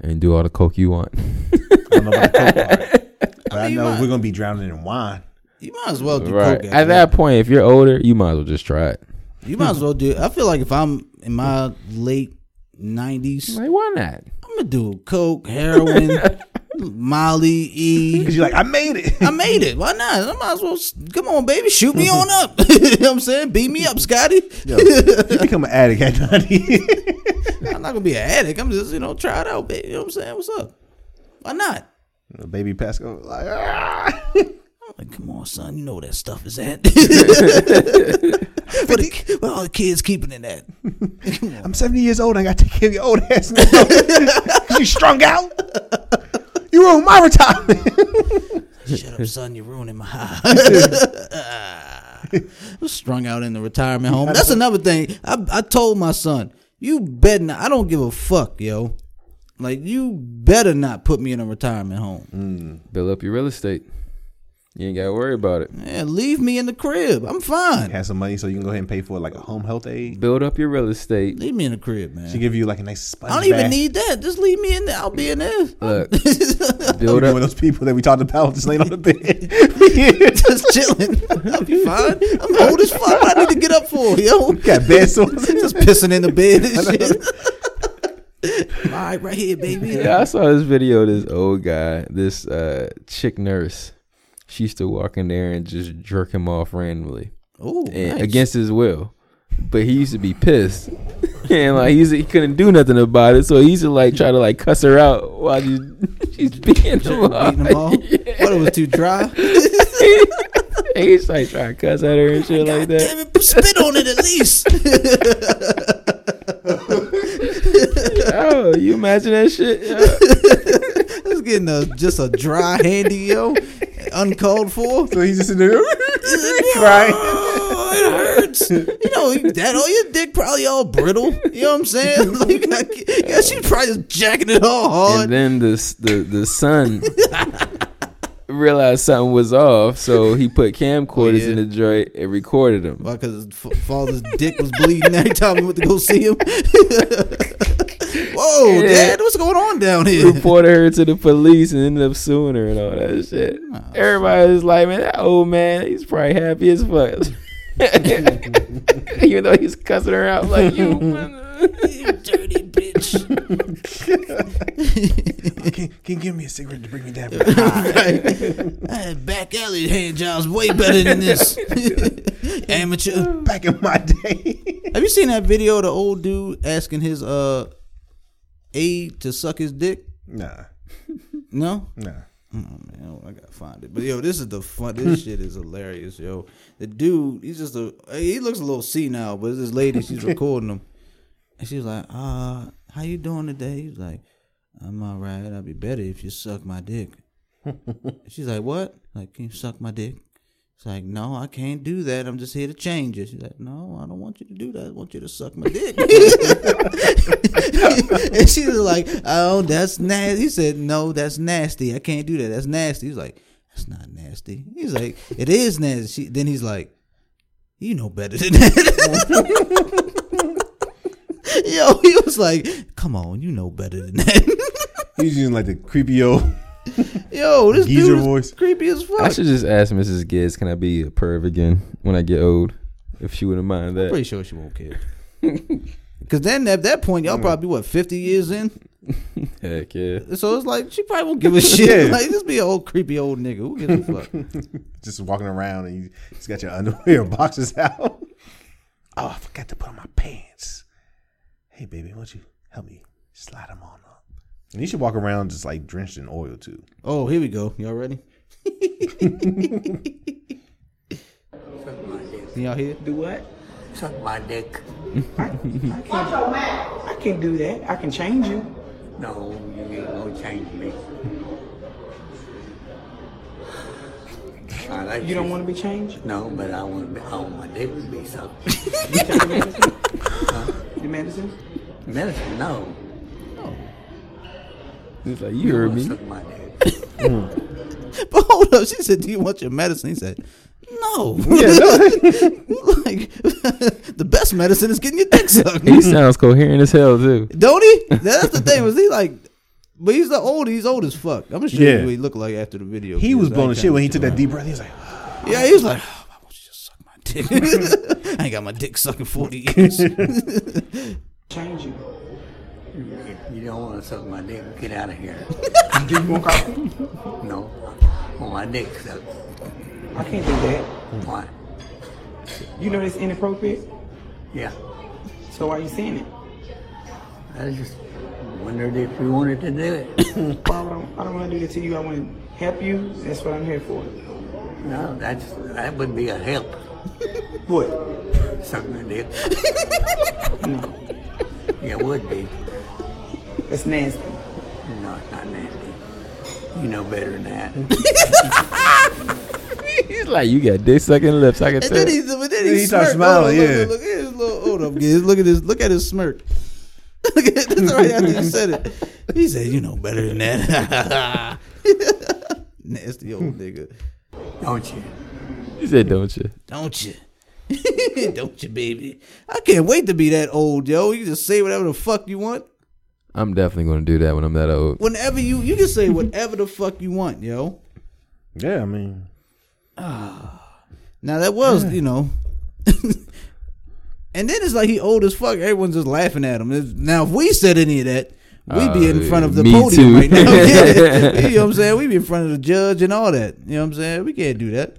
S5: and do all the coke you want.
S2: I don't know about the coke part, but I,
S1: mean,
S2: know
S1: my-
S2: we're gonna be drowning in wine.
S1: You might as well do
S5: right.
S1: coke.
S5: At
S1: after
S5: that point, if you're older, you might as well just try it.
S1: You might as well do. I feel like if I'm in my late nineties,
S5: Like, why not?
S1: I'm gonna do coke, heroin, Molly, E.
S2: Cause you're like, I made it.
S1: I made it. Why not? I might as well. Come on, baby, shoot me on up. you know what I'm saying? Beat me up, Scotty.
S2: Yo, you become an addict at 90.
S1: I'm not gonna be an addict. I'm just, you know, try it out, baby. You know what I'm saying? What's up? Why not?
S2: Baby Pascal, like, ah.
S1: I'm like, come on, son. You know where that stuff is at. where, the, where all the kids keeping it at?
S2: I'm 70 years old. I got to take care of your old ass now. You strung out. You ruined my retirement.
S1: Shut up, son. You're ruining my high. Strung out in the retirement home. That's another thing. I, I told my son, you better not. I don't give a fuck, yo. Like, you better not put me in a retirement home. Mm.
S5: Build up your real estate. You ain't gotta worry about it.
S1: Yeah, leave me in the crib. I'm fine.
S2: Have some money so you can go ahead and pay for like a home health aid.
S5: Build up your real estate.
S1: Leave me in the crib, man.
S2: She give you like a nice sponge
S1: I don't even need that. Just leave me in there. I'll be in there.
S5: Look,
S2: You
S5: build
S2: one of those people that we talked about just laying on the bed.
S1: just chilling. I'll be fine. I'm old as fuck. What I need to get up for, yo?
S2: Got bed sores.
S1: just pissing in the bed and shit. All right, right here, baby.
S5: Yeah, I saw this video this old guy, this uh, chick nurse. She used to walk in there and just jerk him off randomly
S1: Oh, nice.
S5: against his will. But he used to be pissed, and like he, to- he couldn't do nothing about it. So he used to like try to like cuss her out while she, she's beating him off.
S1: beating him off. What it was too dry?
S5: He's like trying to cuss at her and shit like that.
S1: Damn it, spit on it at least.
S5: Oh, you imagine that shit? Yeah.
S1: It's getting a just a dry handy, yo, uncalled for.
S2: So he's just in there crying.
S1: Oh, it hurts. You know, that all your dick probably all brittle. You know what I'm saying? Like, I, yeah, she's probably just jacking it all hard.
S5: And then the the the son realized something was off, so he put camcorders oh,
S1: yeah.
S5: in the joint and recorded him.
S1: Why? Because f- father's dick was bleeding every time he went to go see him. Whoa,
S5: Yeah.
S1: Dad, what's going on down here?
S5: Reported her to the police and ended up suing her and all that shit. Everybody was like, "Man, that old man, he's probably happy as fuck." Even though he's cussing her out like you.
S1: you dirty bitch.
S2: Can, can you give me a cigarette to bring me down?
S1: right. That back alley hand job's way better than this. Amateur.
S2: Back in my day.
S1: Have you seen that video of the old dude asking his uh aide to suck his dick?
S2: Nah,
S1: No?
S2: nah.
S1: Oh man, I gotta find it. But yo, this is the fun. This shit is hilarious, yo. The dude, he's just a. He looks a little senile, but this lady, she's recording him, and she's like, "Uh, how you doing today?" He's like, "I'm all right. I'll be better if you suck my dick." she's like, "What? Like, can you suck my dick?" It's like, "No, I can't do that. I'm just here to change it." She's like, "No, I don't want you to do that. I want you to suck my dick." and she was like, "Oh, that's nasty." He said, "No, that's nasty. I can't do that. That's nasty." He's like, "That's not nasty." He's like, "It is nasty." She, then he's like, "You know better than that." Yo, he was like, "Come on, you know better than that."
S2: He's using like the creepy old.
S1: Yo, this
S2: Geezer
S1: dude is
S2: voice.
S1: creepy as fuck.
S5: I should just ask Mrs. Gibbs, can I be a perv again when I get old? If she wouldn't mind that.
S1: Pretty sure she won't care. Because then at that point, y'all mm. probably what fifty years in,
S5: Heck yeah.
S1: so it's like she probably won't give a shit.
S2: Yeah.
S1: Like this be an old creepy old nigga. Who gives a fuck?
S2: Just walking around and you just got your underwear boxes out. Oh, I forgot to put on my pants. Hey, baby, why don't you help me slide them on up? And you should walk around just like drenched in oil too.
S1: Oh, here we go. Y'all ready? Can y'all hear?
S6: Do what?
S7: Suck my dick.
S6: I can't do that. I can change you.
S7: No, you ain't gonna change me. I like
S6: You don't want to be changed?
S7: No, but I want to be, I want my dick to be sucked.
S6: You take the medicine? The medicine?
S7: Medicine, no.
S5: He's like, you heard me.
S7: Suck.
S1: But hold up, she said, "Do you want your medicine?" He said, "No." like the best medicine is getting your dick sucked.
S5: He sounds coherent as hell too.
S1: Don't he? That's the thing. Was he like? But he's the old. He's old as fuck. I'm gonna show
S2: Yeah.
S1: you what he looked like after the video.
S2: He was
S1: Because I
S2: blowing shit when he took that deep breath. He was like,
S1: Yeah, he was like, oh, "Why won't you just suck my dick?" I ain't got my dick sucked in 40 years.
S6: Change you.
S7: You don't want to suck my dick, get out of here.
S6: You want coffee?
S7: No. I want my dick sucked.
S6: I can't do that.
S7: Why?
S6: You know that's inappropriate.
S7: Yeah.
S6: So why are you saying it?
S7: I just wondered if you wanted to do it.
S6: Would I, I don't want to do that to you. I want to help you. That's what I'm here for.
S7: No, that's that would be a help.
S6: What?
S7: Suck my dick.
S6: No,
S7: Yeah, it would be.
S6: That's nasty.
S7: No, it's not nasty. You know better than that.
S5: He's like, you got dick sucking lips. I can
S1: and
S5: tell.
S1: then he, but then he,
S2: He started
S1: smirked. Hold on,
S2: smiling,
S1: look,
S2: yeah.
S1: Look, look at his little. Hold up, kids. Look at his. Look at his smirk. look at that's right after he said it. He said, "You know better than that." Nasty old nigga.
S7: Don't you?
S5: He said, don't you?
S1: Don't you? Don't you, baby? I can't wait to be that old, yo. You just say whatever the fuck you want.
S5: I'm definitely going to do that when I'm that old.
S1: Whenever you, you can say whatever the fuck you want, yo.
S2: yeah, I mean,
S1: Now that was, you know. and then it's like he old as fuck. Everyone's just laughing at him. It's- Now if we said any of that, we'd be in
S5: Uh,
S1: front of the
S5: me
S1: podium
S5: too.
S1: right now. Yeah. you know what I'm saying? We'd be in front of the judge and all that. You know what I'm saying? We can't do that.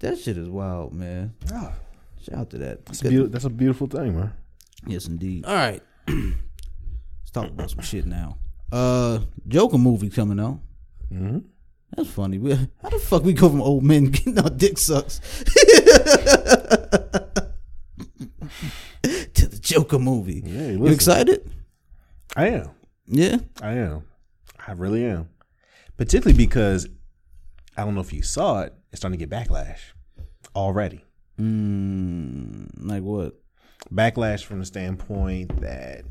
S1: That shit is wild, man. Shout out to that.
S2: That's a, beautiful, that's a beautiful thing, man.
S1: Yes, indeed. All right. Talk about some shit now. Uh, Joker movie coming out.
S2: Mm-hmm.
S1: That's funny. We, how the fuck we go from old men getting our dick sucks to the Joker movie?
S2: Yeah,
S1: you excited?
S2: I am.
S1: Yeah.
S2: I am. I really am. Particularly because I don't know if you saw it. It's starting to get backlash already.
S1: Mm, like what?
S2: Backlash from the standpoint that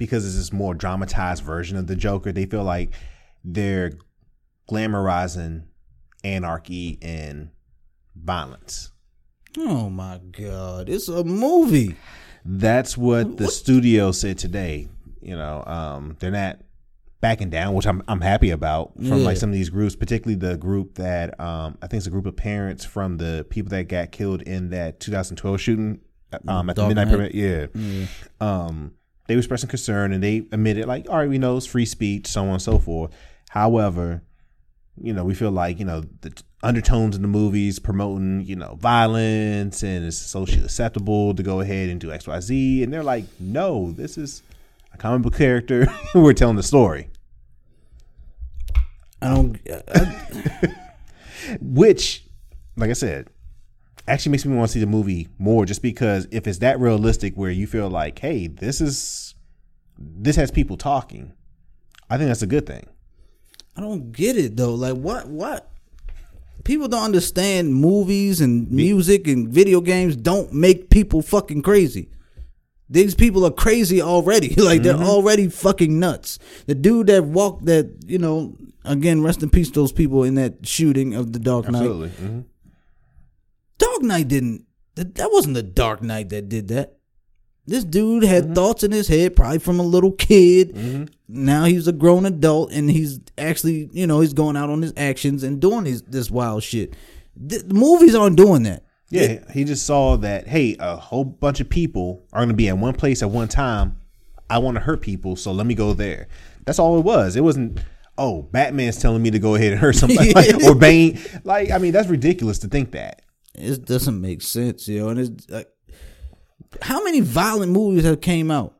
S2: because it's this more dramatized version of the Joker, they feel like they're glamorizing anarchy and violence.
S1: Oh my god! It's a movie.
S2: That's what the studio said today. You know, um, they're not backing down, which I'm I'm happy about from
S1: Yeah.
S2: like some of these groups, particularly the group that um, I think it's a group of parents from the people that got killed in that 2012 shooting um, at the
S1: Dark
S2: midnight
S1: Knight.
S2: parade. Yeah. Um, they were expressing concern and they admitted like, all right, we know it's free speech, so on and so forth. However, you know, we feel like, you know, the undertones in the movies promoting, you know, violence and it's socially acceptable to go ahead and do XYZ. And they're like, no, this is a comic book character. We're telling the story.
S1: I don't. Uh, I,
S2: Which, like I said, actually makes me want to see the movie more just because if it's that realistic where you feel like, hey, this is this has people talking, I think that's a good thing.
S1: I don't get it though. Like what? What? People don't understand movies and music and video games don't make people fucking crazy. These people are crazy already. like they're already fucking nuts. The dude that walked that, you know, again, rest in peace those people in that shooting of the Dark Knight.
S2: Absolutely. Mhm.
S1: Dark Knight didn't. That, that wasn't the Dark Knight that did that. This dude had mm-hmm. thoughts in his head, probably from a little kid. Mm-hmm. Now he's a grown adult, and he's actually, you know, he's going out on his actions and doing his, this wild shit. The, the movies aren't doing that.
S2: Yeah, he just saw that, hey, a whole bunch of people are going to be in one place at one time. I want to hurt people, so let me go there. That's all it was. It wasn't, oh, Batman's telling me to go ahead and hurt somebody like, or Bane. Like, I mean, that's ridiculous to think that.
S1: It doesn't make sense, yo. And it's like, how many violent movies have came out?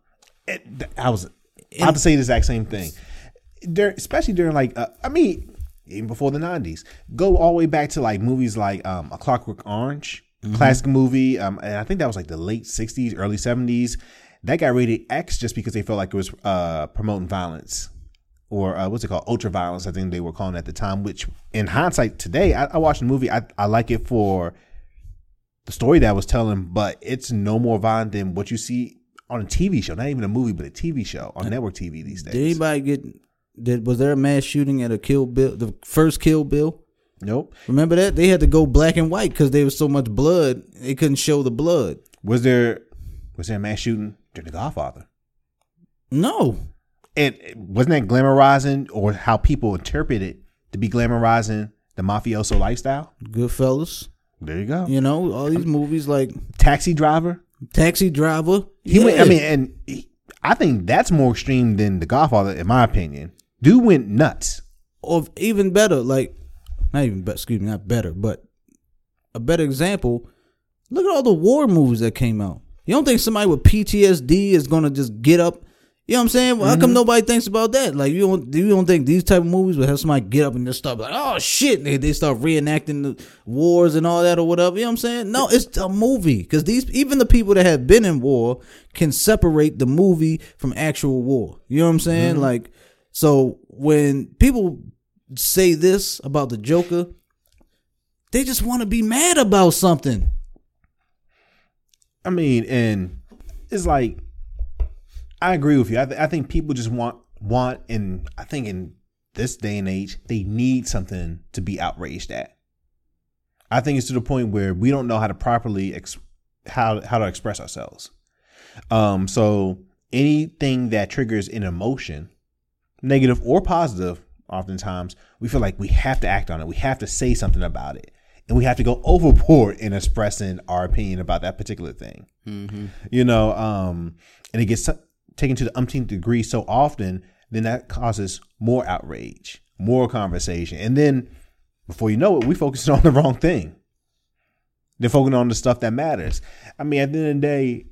S2: It, I was have to say the exact same thing. There, especially during like, uh, I mean, even before the '90s, go all the way back to like movies like um, A Clockwork Orange, classic movie, um, and I think that was like the late '60s, early '70s. That got rated X just because they felt like it was uh, promoting violence. Or uh, what's it called? Ultra violence, I think they were calling it at the time. Which, in hindsight, today I, I watched the movie. I, I like it for the story that I was telling, but it's no more violent than what you see on a TV show. Not even a movie, but a TV show on network TV these days.
S1: Did anybody get? Did was there a mass shooting at a Kill Bill? The first Kill Bill.
S2: Nope.
S1: Remember that they had to go black and white because there was so much blood they couldn't show the blood.
S2: Was there was there a mass shooting during The Godfather?
S1: No,
S2: And wasn't that glamorizing or how people interpret it to be glamorizing the mafioso lifestyle?
S1: Goodfellas.
S2: There you go.
S1: You know all these movies like
S2: Taxi driver.
S1: Taxi Driver.
S2: He went. I mean, and he, I think that's more extreme than The Godfather, in my opinion. Dude went nuts.
S1: or even better, like not even better. Excuse me, not better, but a better example. Look at all the war movies that came out. You don't think somebody with PTSD is gonna just get up? You know what I'm saying? Well, How come mm-hmm. nobody thinks about that? Like you don't you don't think these type of movies would have somebody get up and just start like, oh shit, they, they start reenacting the wars and all that or whatever. You know what I'm saying? No, it's a movie because these even the people that have been in war can separate the movie from actual war. You know what I'm saying? Mm-hmm. Like so when people say this about the Joker, they just want to be mad about something.
S2: I mean, and it's like I agree with you. I, th- I think people just want want, and I think in this day and age, they need something to be outraged at. I think it's to the point where we don't know how to properly ex- how how to express ourselves. Um, so anything that triggers an emotion, negative or positive, oftentimes we feel like we have to act on it. We have to say something about it. And we have to go overboard in expressing our opinion about that particular thing. You know, um, and it gets taken to the umpteenth degree so often, then that causes more outrage, more conversation. And then before you know it, we focus on the wrong thing. They're focusing on the stuff that matters. I mean, at the end of the day,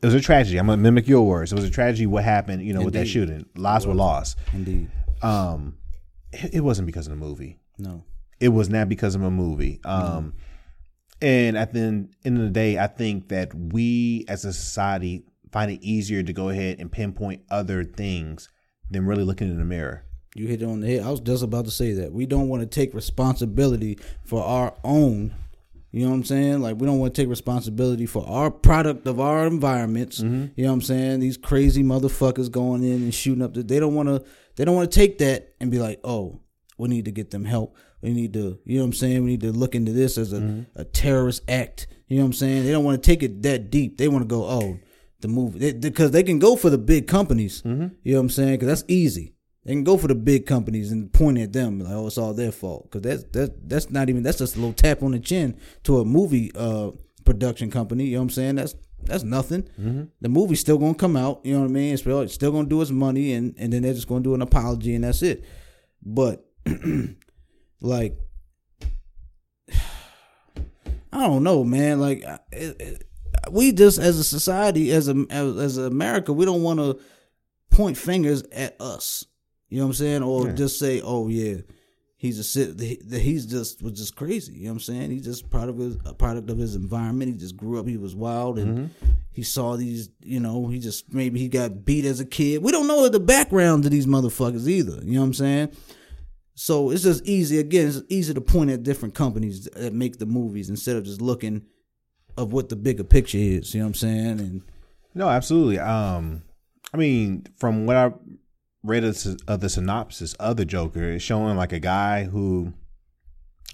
S2: it was a tragedy. I'm gonna mimic your words. It was a tragedy what happened, you know, with that shooting. Lives were lost.
S1: Indeed.
S2: Um, it, it wasn't because of the movie.
S1: No.
S2: It was not because of a movie. Um, and at the end end of the day, I think that we as a society find it easier to go ahead and pinpoint other things than really looking in the mirror.
S1: You hit it on the head. I was just about to say that. We don't want to take responsibility for our own. You know what I'm saying? Like we don't want to take responsibility for our product of our environments. Mm-hmm. You know what I'm saying? These crazy motherfuckers going in and shooting up. The, they don't want to. They don't want to take that and be like, oh, we need to get them help. We need to. You know what I'm saying? We need to look into this as a, mm-hmm. a terrorist act. You know what I'm saying? They don't want to take it that deep. They want to go, oh, the movie because they, can go for the big companies. Mm-hmm. You know what I'm saying? Because that's easy. They can go for the big companies and point at them like, oh, it's all their fault. Because that's that's that's not even that's just a little tap on the chin to a movie uh, production company. You know what I'm saying? That's that's nothing. Mm-hmm. The movie's still gonna come out. You know what I mean? It's still, it's still gonna do its money, and and then they're just gonna do an apology, and that's it. But like, I don't know, man. Like, it, it, we just as a society, as a as, as America, we don't want to point fingers at us. You know what I'm saying? Or just say, "Oh yeah, he's a sit- he's just was just crazy." You know what I'm saying? He's just part of his a product of his environment. He just grew up. He was wild, and mm-hmm. he saw these. You know, he just maybe he got beat as a kid. We don't know the background to these motherfuckers either. You know what I'm saying? So it's just easy. Again, it's easy to point at different companies that make the movies instead of just looking of what the bigger picture is. You know what I'm saying? And
S2: No, absolutely. Um, I mean, from what I read of, the- synopsis of the Joker, it's showing like a guy who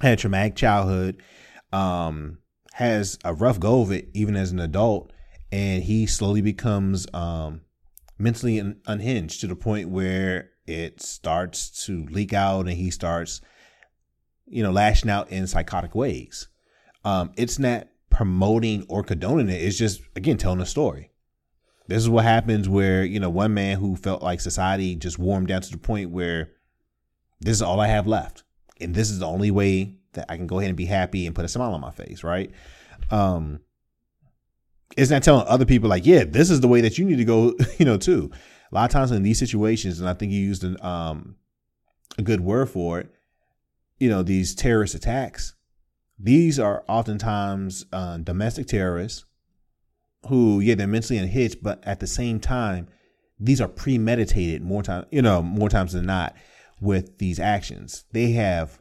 S2: had a traumatic childhood, um, has a rough go of it even as an adult, and he slowly becomes um, mentally un- unhinged to the point where it starts to leak out, and he starts, you know, lashing out in psychotic ways. Um, it's not promoting or condoning it. It's just again telling a story. This is what happens where, you know, one man who felt like society just him down to the point where this is all I have left. And this is the only way that I can go ahead and be happy and put a smile on my face, right? Um it's not telling other people like, yeah, this is the way that you need to go, you know, too. A lot of times in these situations, and I think you used an, um, a good word for it, you know, these terrorist attacks, these are oftentimes uh, domestic terrorists who, yeah, they're mentally unhinged, but at the same time, these are premeditated more time, you know, more times than not with these actions. They have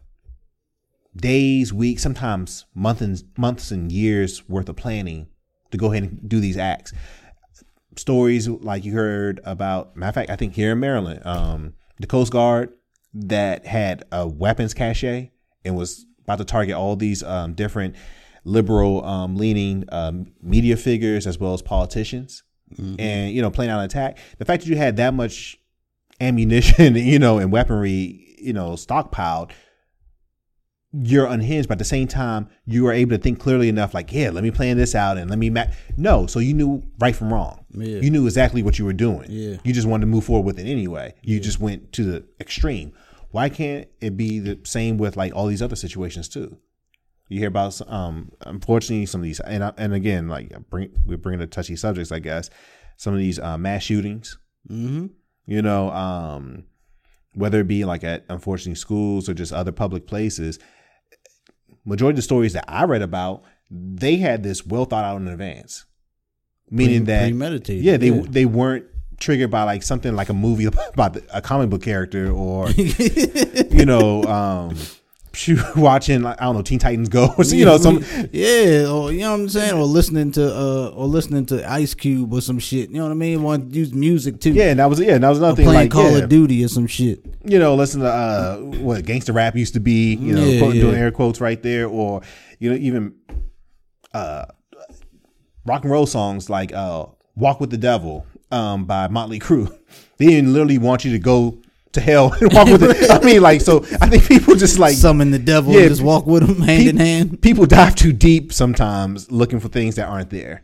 S2: days, weeks, sometimes months and months and years worth of planning to go ahead and do these acts. Stories like you heard about, matter of fact, I think here in Maryland, um, the Coast Guard that had a weapons cache and was about to target all these um, different liberal um, leaning um, media figures as well as politicians and you know planning out an attack. The fact that you had that much ammunition you know and weaponry you know stockpiled you're unhinged but at the same time you were able to think clearly enough like yeah let me plan this out and let me ma-. no so you knew right from wrong
S1: Yeah.
S2: you knew exactly what you were doing
S1: Yeah.
S2: you just wanted to move forward with it anyway you just went to the extreme why can't it be the same with like all these other situations too you hear about um unfortunately some of these and I- and again like bring we're bringing the touchy subjects I guess some of these uh, mass shootings
S1: mm-hmm.
S2: you know um whether it be like at unfortunately schools or just other public places majority of the stories that I read about they had this well thought out in advance meaning
S1: Pre-
S2: that
S1: premeditated,
S2: yeah they
S1: yeah.
S2: they weren't triggered by like something like a movie about the, a comic book character or you know um watching I don't know Teen Titans Go or you know some
S1: yeah, or you know what I'm saying, or listening to uh, or listening to Ice Cube or some shit. You know what I mean? Want to use music too?
S2: yeah and that was yeah and that was another
S1: or
S2: thing
S1: playing
S2: like
S1: Call
S2: yeah,
S1: of Duty or some shit.
S2: you know listen to uh what gangster rap used to be you know
S1: Yeah,
S2: quoting, doing air quotes right there or you know even uh rock and roll songs like uh Walk with the Devil um by Motley Crue they didn't literally want you to go to hell and walk with it. I mean, like, so I think people just like
S1: Summon the devil
S2: Yeah,
S1: and just walk with him hand
S2: pe-
S1: in hand.
S2: People dive too deep sometimes looking for things that aren't there.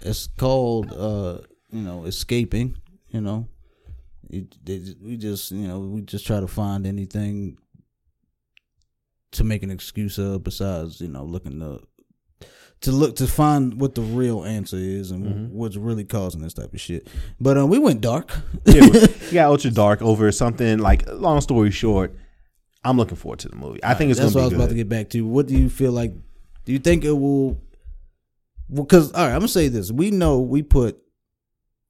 S1: It's called, uh, you know, escaping. You know, it, they, we just, you know, we just try to find anything to make an excuse of besides, you know, looking to to look to find what the real answer is and
S2: Mm-hmm.
S1: what's really causing this type of shit. But um, we went dark.
S2: Yeah, you got ultra dark over something like. Long story short, I'm looking forward to the movie. I think it's
S1: That's what I was
S2: be
S1: about to get back to. What do you feel like? Do you think it will? Because all right, I'm gonna say this. We know we put.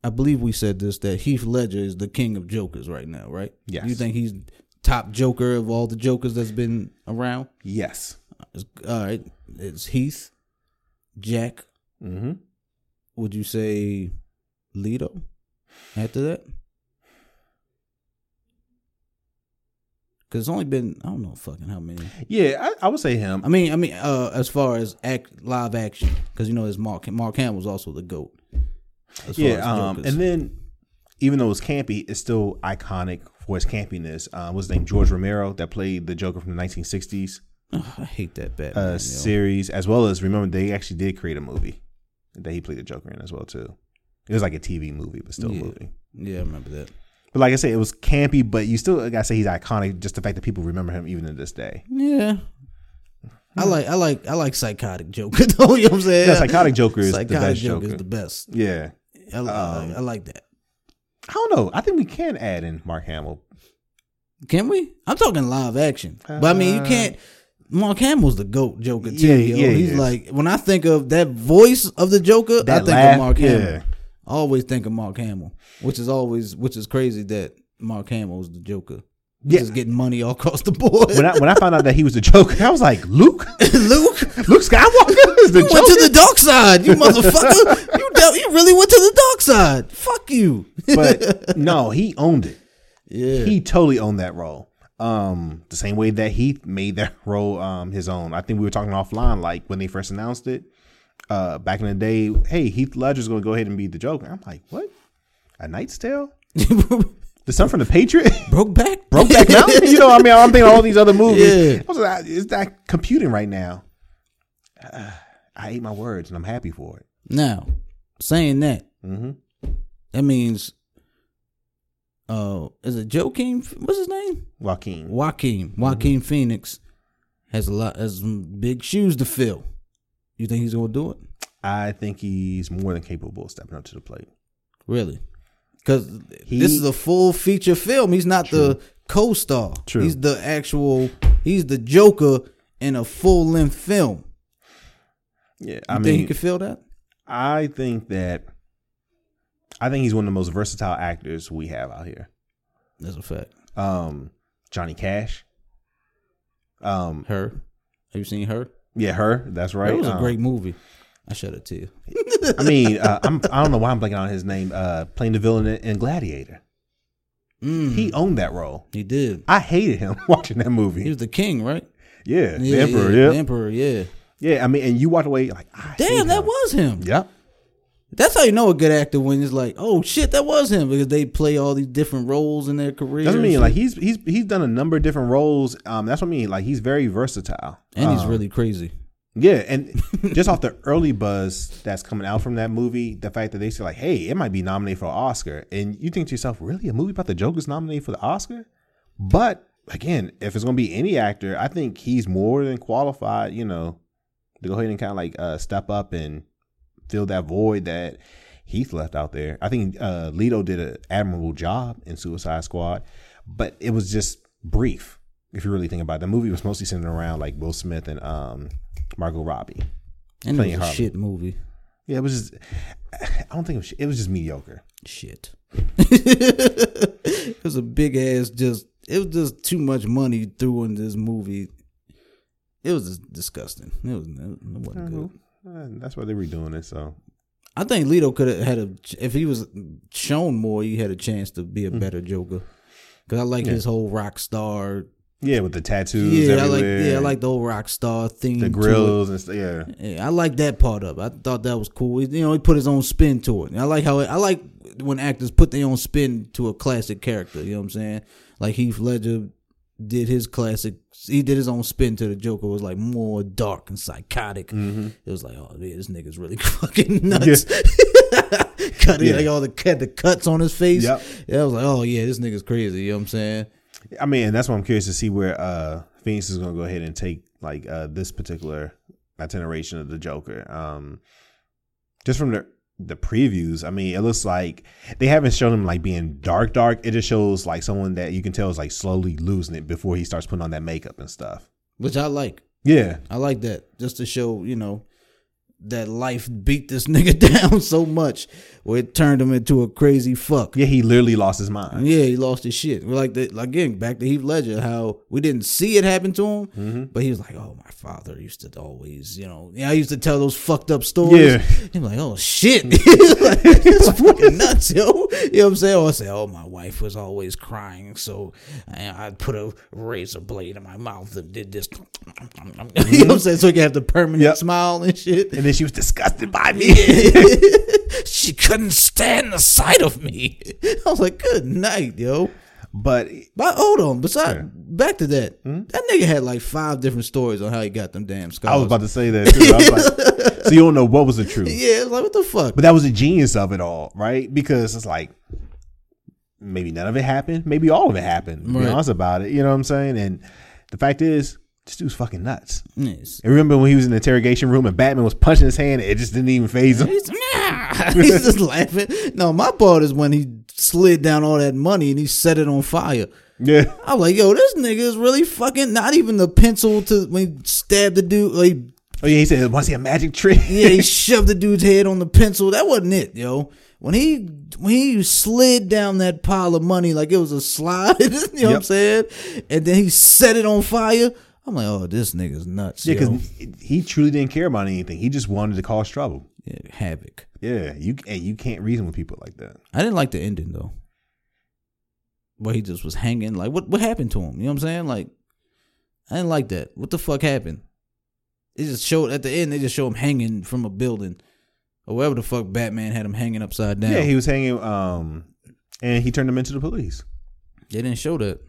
S1: I believe we said this that Heath Ledger is the king of jokers right now, right?
S2: Yes.
S1: You think he's top joker of all the jokers that's been around?
S2: Yes.
S1: All right, it's Heath, Jack.
S2: Mm-hmm.
S1: Would you say Leto after that? Because it's only been I don't know fucking how many.
S2: Yeah, I, I would say him.
S1: I mean, I mean, uh, as far as act live action, because you know, there's Mark Mark Hamill's also the goat. as
S2: Yeah,
S1: as
S2: um, and then even though it's campy, it's still iconic for its campiness. Uh, what's his name? George Romero that played the Joker from the 1960s
S1: I hate that Batman.
S2: uh, series, as well as remember they actually did create a movie that he played the Joker in as well too. It was like a TV movie, but still
S1: Yeah.
S2: a movie.
S1: Yeah, I remember that.
S2: But like I said, it was campy, but you still gotta say he's iconic. Just the fact that people remember him even to this day.
S1: Yeah. I like I like I like psychotic Joker though. You know what I'm saying?
S2: Yeah, psychotic Joker is the
S1: psychotic
S2: best
S1: Joker is the best.
S2: Yeah,
S1: I,
S2: Um,
S1: I like that.
S2: I don't know. I think we can add in Mark Hamill.
S1: Can we? I'm talking live action, but I mean you can't. Mark Hamill's the goat Joker too.
S2: Yeah,
S1: yo.
S2: yeah,
S1: He's
S2: is.
S1: like when I think of that voice of the Joker, I think
S2: laugh,
S1: of Mark
S2: yeah.
S1: Hamill. I always think of Mark Hamill, which is always which is crazy that Mark Hamill's the Joker. He's
S2: Yeah.
S1: just getting money all across the board.
S2: When I when I found out that he was the Joker, I was like, Luke,
S1: Luke,
S2: Luke Skywalker is the
S1: you
S2: Joker.
S1: went to the dark side, you motherfucker. you you really went to the dark side. Fuck you.
S2: but no, he owned it.
S1: yeah.
S2: He totally owned that role. Um, the same way that he made that role um his own. I think we were talking offline, like when they first announced it, uh, back in the day. Hey, Heath Ledger's going to go ahead and be the Joker. I'm like, what? A Knight's Tale? The son from the Patriot?
S1: Broke back.
S2: Brokeback Mountain? you know, I mean, I'm thinking all these other movies.
S1: Yeah.
S2: I was like, is that computing right now? Uh, I ate my words, and I'm happy for it.
S1: Now, saying that,
S2: Mhm.
S1: that means, uh, is it Joaquin? What's his name?
S2: Joaquin.
S1: Joaquin. Joaquin Phoenix has a lot, has some big shoes to fill. You think he's gonna do it?
S2: I think he's more than capable of stepping up to the plate.
S1: Really? Because this is a full feature film. He's not the co-star.
S2: True.
S1: He's the actual. He's the Joker in a full length film.
S2: Yeah,
S1: You
S2: I
S1: think
S2: mean,
S1: he could feel that?
S2: I think that I think he's one of the most versatile actors we have out here.
S1: That's a fact.
S2: Um, Johnny Cash. Um,
S1: Her. Have you seen her?
S2: yeah, her. That's right.
S1: That was a
S2: Um,
S1: great movie. I shed a tear.
S2: I mean, uh, I'm I don't know why I'm blanking on his name. Uh, playing the villain in, Gladiator.
S1: Mm,
S2: He owned that role.
S1: he did.
S2: I hated him watching that movie.
S1: He was the king, right?
S2: yeah, the emperor.
S1: yeah,
S2: Yeah,
S1: the emperor. Yeah.
S2: yeah. I mean, and you walked away like,
S1: Damn, that was him.
S2: Yep.
S1: That's how you know a good actor when it's like, oh shit, that was him because they play all these different roles in their career.
S2: That's what I mean. Like he's he's he's done a number of different roles. Um, that's what I mean. Like he's very versatile.
S1: and he's
S2: Um,
S1: really crazy.
S2: Yeah, and just off the early buzz that's coming out from that movie, the fact that they say like, "Hey, it might be nominated for an Oscar," and you think to yourself, "Really, a movie about the Joker's nominated for the Oscar?" But again, if it's going to be any actor, I think he's more than qualified. You know, to go ahead and kind of like uh, step up and fill that void that Heath left out there. I think uh, Leto did an admirable job in Suicide Squad, but it was just brief. If you really think about it, the movie was mostly centered around like Will Smith and um, Margot Robbie.
S1: And it was a
S2: Harley.
S1: shit movie.
S2: Yeah, it was just. I don't think it was. It was just mediocre.
S1: Shit. it was a big ass just it was just too much money threw in this movie. It was just disgusting. It was it wasn't good.
S2: Uh, that's why they were doing it. So
S1: I think Leto could have had a if he was shown more, he had a chance to be a
S2: Mm.
S1: better Joker. Cause I like his whole rock star.
S2: yeah, with the tattoos.
S1: Yeah, I like yeah, I like the whole rock star thing.
S2: the grills and stuff. Yeah,
S1: Yeah, I like that part of it. I thought that was cool. He- You know, he put his own spin to it. And I like how it, I like when actors put their own spin to a classic character. You know what I'm saying? Like Heath Ledger did his classic. He did his own spin to the Joker. It Was like more dark and psychotic.
S2: Mm-hmm.
S1: It was like, oh yeah, this nigga's really fucking nuts. Cutting
S2: Yeah.
S1: like all the the cuts on his face.
S2: Yep.
S1: Yeah, I was like, oh yeah, this nigga's crazy. You know what I'm saying?
S2: I mean, that's why I'm curious to see where uh Phoenix is gonna go ahead and take like uh this particular itineration of the Joker. Um just from the the previews, I mean, it looks like they haven't shown him like being dark, dark. It just shows like someone that you can tell is like slowly losing it before he starts putting on that makeup and stuff.
S1: Which I like.
S2: Yeah.
S1: I like that just to show you know that life beat this nigga down so much where it turned him into a crazy fuck.
S2: Yeah, he literally lost his mind.
S1: Yeah, he lost his shit. We're like again. Back to Heath Ledger, how we didn't see it happen to him,
S2: Mm-hmm.
S1: but he was like, "Oh, my father used to always, you know, yeah, I used to tell those fucked up stories."
S2: Yeah.
S1: he was like, "Oh shit, like, it's fucking nuts, yo." You know what I'm saying? Or I say, "Oh, my wife was always crying, so I, I put a razor blade in my mouth and did this." you know what I'm saying? So he can have the permanent
S2: Yep.
S1: smile and shit.
S2: And she was disgusted by me.
S1: she couldn't stand the sight of me. I was like, "Good night, yo."
S2: but
S1: But hold on, besides back to that, hmm? that nigga had like five different stories on how he got them damn scars.
S2: I was about to say that too. I was like, so you don't know what was the truth.
S1: yeah, like what the fuck?
S2: But that was the genius of it all, right? Because it's like maybe none of it happened, maybe all of it happened.
S1: Right.
S2: be honest about it, you know what I'm saying? And the fact is, this dude's fucking nuts.
S1: Yes.
S2: And remember when he was in the interrogation room and Batman was punching his hand, and it just didn't even phase him.
S1: He's, he's just laughing. No, my part is when he slid down all that money and he set it on fire.
S2: Yeah,
S1: I'm like, yo, this nigga is really fucking not even the pencil to when he stabbed the dude. Like,
S2: oh yeah, he said, "Want to see a magic trick?"
S1: yeah, he shoved the dude's head on the pencil. That wasn't it, yo. When he when he slid down that pile of money like it was a slide, you know what I'm saying? And then he set it on fire. I'm like, oh, this nigga's nuts.
S2: yeah,
S1: yo.
S2: because he truly didn't care about anything. He just wanted to cause trouble.
S1: Yeah, havoc.
S2: Yeah, you and you can't reason with people like that.
S1: I didn't like the ending though. Where he just was hanging. Like what what happened to him? You know what I'm saying? Like I didn't like that. What the fuck happened? They just showed at the end they just show him hanging from a building. Or wherever the fuck Batman had him hanging upside down.
S2: Yeah, he was hanging, um, and he turned him into the police.
S1: they didn't show that.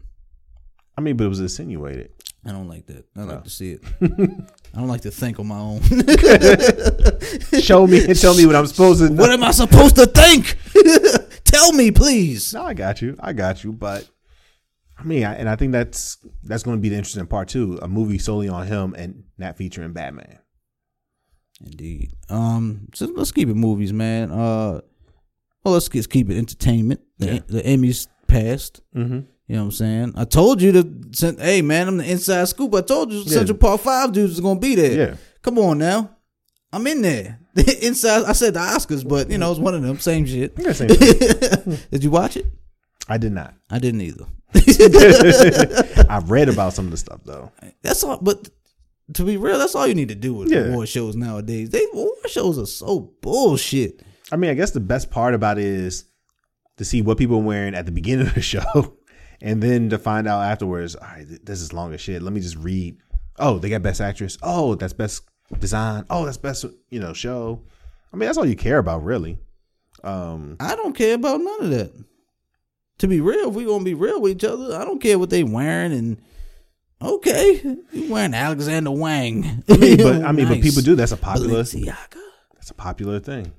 S2: I mean, but it was insinuated.
S1: I don't like that. I like
S2: Oh.
S1: to see it. I don't like to think on my own.
S2: Show me and tell me what I'm supposed to.
S1: what am I supposed to think? Tell me, please.
S2: No, I got you. I got you. But I mean, I, and I think that's that's going to be the interesting part too. A movie solely on him and not featuring Batman.
S1: Indeed. Um. So let's keep it movies, man. Uh. Well, let's just keep it entertainment. The,
S2: Yeah.
S1: the Emmys passed.
S2: Mm-hmm.
S1: You know what I'm saying? I told you to send. Hey, man, I'm the inside scoop. I told you Central Park Five dudes is gonna be there.
S2: Yeah.
S1: Come on now. I'm in there. The inside. I said the Oscars, but you know it's one of them. Same shit.
S2: Yeah, same.
S1: Did you watch it?
S2: I did not.
S1: I didn't either.
S2: I've read about some of the stuff though.
S1: That's all. But to be real, that's all you need to do with
S2: Yeah.
S1: award shows nowadays. They award shows are so bullshit.
S2: I mean, I guess the best part about it is to see what people are wearing at the beginning of the show, and then to find out afterwards. All right, this is long as shit. Let me just read. Oh, they got best actress. Oh, that's best design. Oh, that's best you know show. I mean, that's all you care about, really. Um,
S1: I don't care about none of that. To be real, if we gonna be real with each other, I don't care what they wearing and okay, you wearing Alexander Wang.
S2: I mean, but I mean, but people do. That's a popular.
S1: Balenciaga.
S2: That's a popular thing.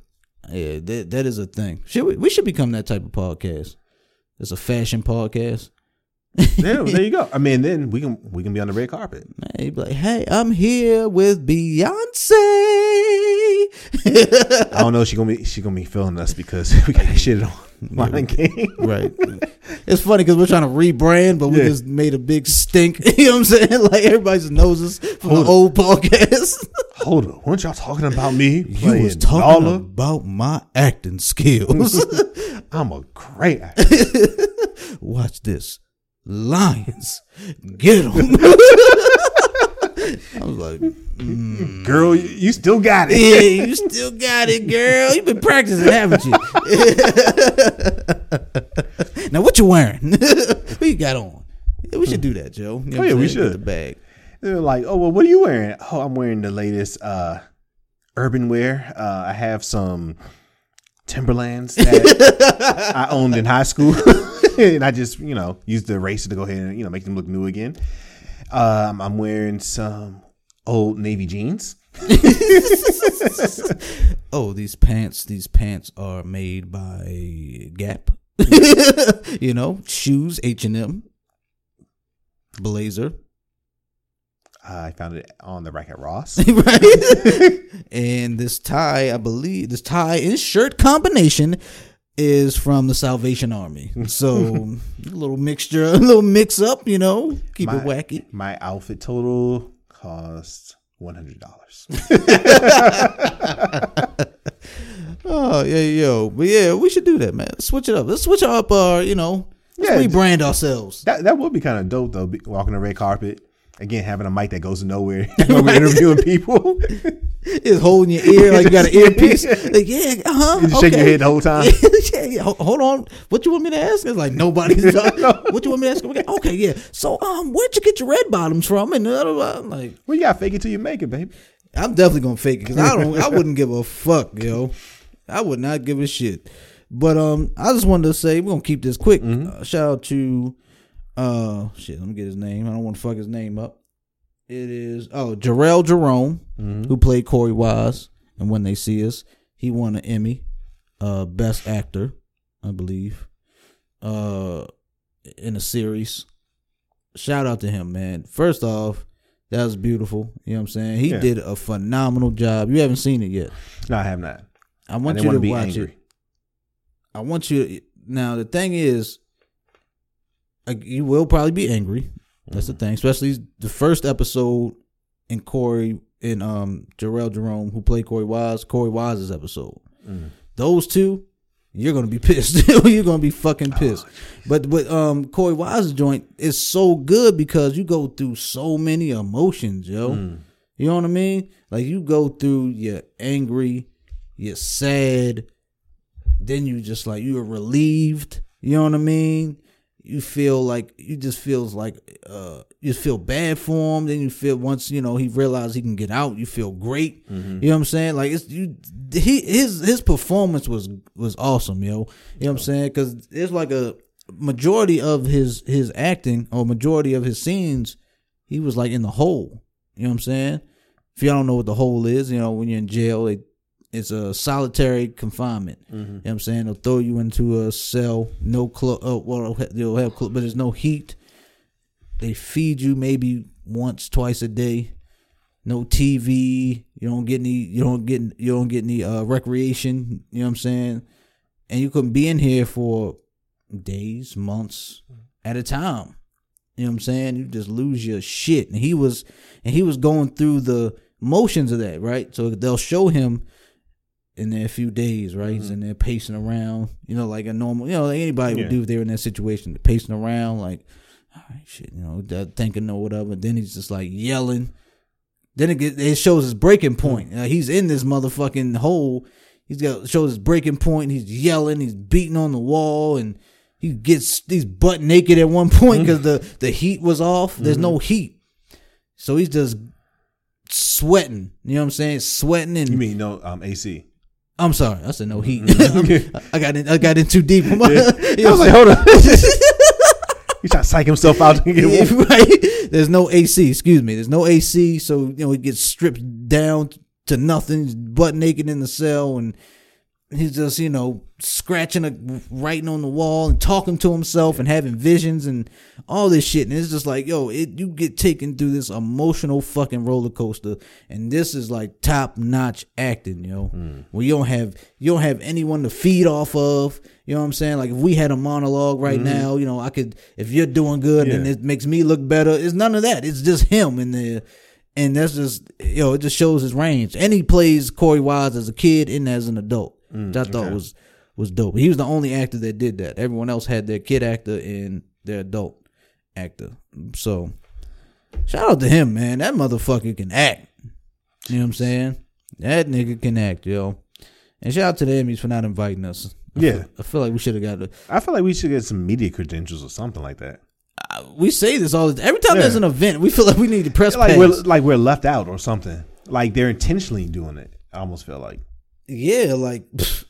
S1: Yeah, that that is a thing. Should we, we should become that type of podcast. It's a fashion podcast.
S2: Yeah, there you go. I mean, then we can we can be on the red carpet.
S1: Be like, hey, I'm here with Beyonce.
S2: I don't know. She gonna be she gonna be feeling us because we got shit on Lion King.
S1: right. It's funny because we're trying to rebrand, but we
S2: Yeah.
S1: just made a big stink. You know what I'm saying? Like everybody just knows us from
S2: Hold
S1: the old podcast.
S2: Hold on, weren't y'all talking about me?
S1: you was talking about my acting skills.
S2: I'm a great actor.
S1: Watch this. Lions. Get them. I was like,
S2: Girl, you, you still got it.
S1: yeah, you still got it, girl. You've been practicing, haven't you? now, what you wearing? what you got on? Yeah, we should do that, Joe. You know
S2: Oh, yeah, we?
S1: Get
S2: should.
S1: The bag.
S2: They're like, oh well, what are you wearing? Oh, I'm wearing the latest uh urban wear. Uh, I have some Timberlands that I owned in high school, and I just you know used the eraser to go ahead and you know make them look new again. Um, I'm wearing some old navy jeans.
S1: Oh, these pants, these pants are made by Gap. you know, shoes, H and M, blazer,
S2: I found it on the rack at Ross.
S1: right? and this tie, I believe, this tie and shirt combination is from the Salvation Army. So a little mixture, a little mix up, you know, keep
S2: my,
S1: it wacky.
S2: My outfit total cost one hundred dollars.
S1: Oh yeah, yo, but yeah, we should do that, man. Let's switch it up. Let's switch up our, you know, let's
S2: Yeah,
S1: rebrand ourselves.
S2: That that would be kind of dope though. Walking the red carpet again, having a mic that goes nowhere when we're interviewing people.
S1: It's holding your ear like you got an earpiece. Like, yeah, uh huh.
S2: You just shake your head the whole time.
S1: yeah, yeah. Hold on. What you want me to ask? It's like nobody's. Talking. What you want me to ask? Okay, okay, yeah. So, um, where'd you get your red bottoms from? And uh, I'm like,
S2: well, you gotta fake it till you make it, baby.
S1: I'm definitely gonna fake it because I don't. I wouldn't give a fuck, yo. I would not give a shit. But um, I just wanted to say we're gonna keep this quick. Uh, shout out to uh, shit. Let me get his name. I don't want to fuck his name up. It is oh Jharrel Jerome, who played Corey Wise, and when they see us, he won an Emmy, uh, best actor, I believe, uh, in a series. Shout out to him, man. First off, that was beautiful. You know what I'm saying? He
S2: Yeah.
S1: did a phenomenal job. You haven't seen it yet.
S2: No, I have not.
S1: I
S2: I
S1: want
S2: didn't
S1: you to watch
S2: angry.
S1: it. I want you to, now. The thing is, you will probably be angry. That's the
S2: Mm-hmm.
S1: thing, especially the first episode in Corey and um Jharrel Jerome, who played Corey Wise. Corey Wise's episode.
S2: Mm.
S1: Those two, you're gonna be pissed. you're gonna be fucking
S2: Oh,
S1: pissed. But but um Corey Wise's joint is so good because you go through so many emotions, yo.
S2: Mm.
S1: You know what I mean? Like you go through you're angry, you're sad, then you just like you're relieved. You know what I mean? You feel like you just feels like uh you feel bad for him. Then you feel once you know he realized he can get out, you feel great. You know what I'm saying? Like it's you. He his his performance was was awesome, yo. You know what I'm saying? Because it's like a majority of his his acting or majority of his scenes, he was like in the hole. You know what I'm saying? If y'all don't know what the hole is, you know when you're in jail, they it's a solitary confinement. You know what I'm saying? They'll throw you into a cell, no clo- uh, well, they'll have clo- but there's no heat. They feed you maybe once, twice a day. No TV. You don't get any. You don't get. You don't get any uh, recreation. You know what I'm saying? And you can be in here for days, months at a time. You know what I'm saying? You just lose your shit. And he was, and he was going through the motions of that, right? So they'll show him in there a few days, right? He's in there pacing around, you know, like a normal, you know, like anybody
S2: Yeah.
S1: would do if they were in that situation, pacing around, like, all right, shit, you know, thinking or whatever. Then he's just like yelling. Then it get, it shows his breaking point. Uh, he's in this motherfucking hole. He's got shows his breaking point. He's yelling. He's beating on the wall, and he gets he's butt naked at one point because the the heat was off. There's no heat, so he's just sweating. You know what I'm saying? Sweating and
S2: You mean no um, AC?
S1: I'm sorry, I said no heat. I got in, I got in too deep. You know
S2: I was like, hold on. He trying to psych himself out to get
S1: Yeah, right. There's no AC. Excuse me. There's no AC, so you know he gets stripped down to nothing, butt naked in the cell, and he's just you know scratching, a, writing on the wall, and talking to himself, and having visions, and all this shit. And it's just like, yo, it you get taken through this emotional fucking roller coaster, and this is like top notch acting, yo. Hmm. Where you don't have you don't have anyone to feed off of. You know what I'm saying? Like if we had a monologue right hmm. now, you know, I could if you're doing good and it makes me look better. It's none of that. It's just him in there. And that's just you know, it just shows his range. And he plays Corey Wise as a kid and as an adult. Mm, which I thought was was dope. He was the only actor that did that. Everyone else had their kid actor and their adult actor. So shout out to him, man. That motherfucker can act. You know what I'm saying? That nigga can act, yo. And shout out to the Emmys for not inviting us.
S2: Yeah.
S1: I feel like we should have got a,
S2: I feel like we should get some media credentials or something like that.
S1: Uh, we say this all the every time
S2: Yeah.
S1: there's an event, we feel like we need to press
S2: Like
S1: pass.
S2: we're like we're left out or something. Like they're intentionally doing it. I almost feel like.
S1: Yeah, like pfft,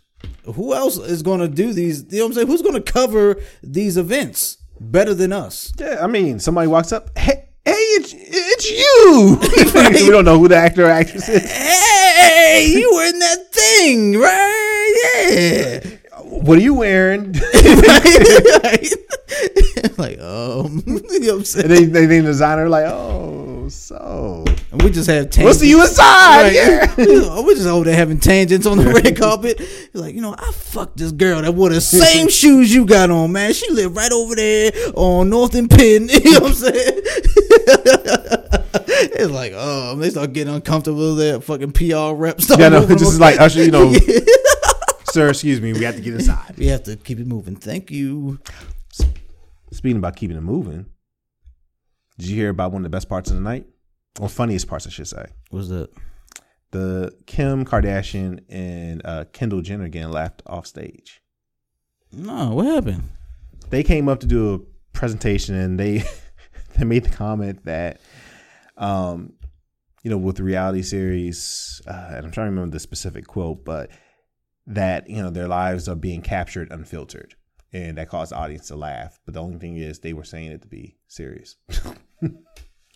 S1: who else is going to do these? You know what I'm saying? Who's going to cover these events better than us?
S2: Yeah, I mean, somebody walks up, hey, hey, it's, it's you. we don't know who the actor or actress is.
S1: Hey, you were in that thing, right? Yeah.
S2: What are you wearing?
S1: like, um, you know what I'm saying?
S2: and they, they, they designer like, oh, so
S1: And we just have
S2: we'll
S1: tangents.
S2: see you inside.
S1: Right.
S2: Yeah.
S1: We're just over there having tangents on the red carpet. You're like, you know, I fucked this girl that wore the same shoes you got on, man. She lived right over there on North and Penn. You know what I'm saying? it's like, oh, they start getting uncomfortable. There, fucking PR reps.
S2: Yeah, no, this is like Usher, you know, sir, excuse me, we have to get inside.
S1: we have to keep it moving. Thank you.
S2: Speaking about keeping it moving, did you hear about one of the best parts of the night? Or funniest parts, I should say.
S1: What's that?
S2: The Kim Kardashian and uh, Kendall Jenner getting laughed off stage.
S1: No, what happened?
S2: They came up to do a presentation and they they made the comment that, um, you know, with the reality series, uh, and I'm trying to remember the specific quote, but that you know their lives are being captured unfiltered, and that caused the audience to laugh. But the only thing is, they were saying it to be serious.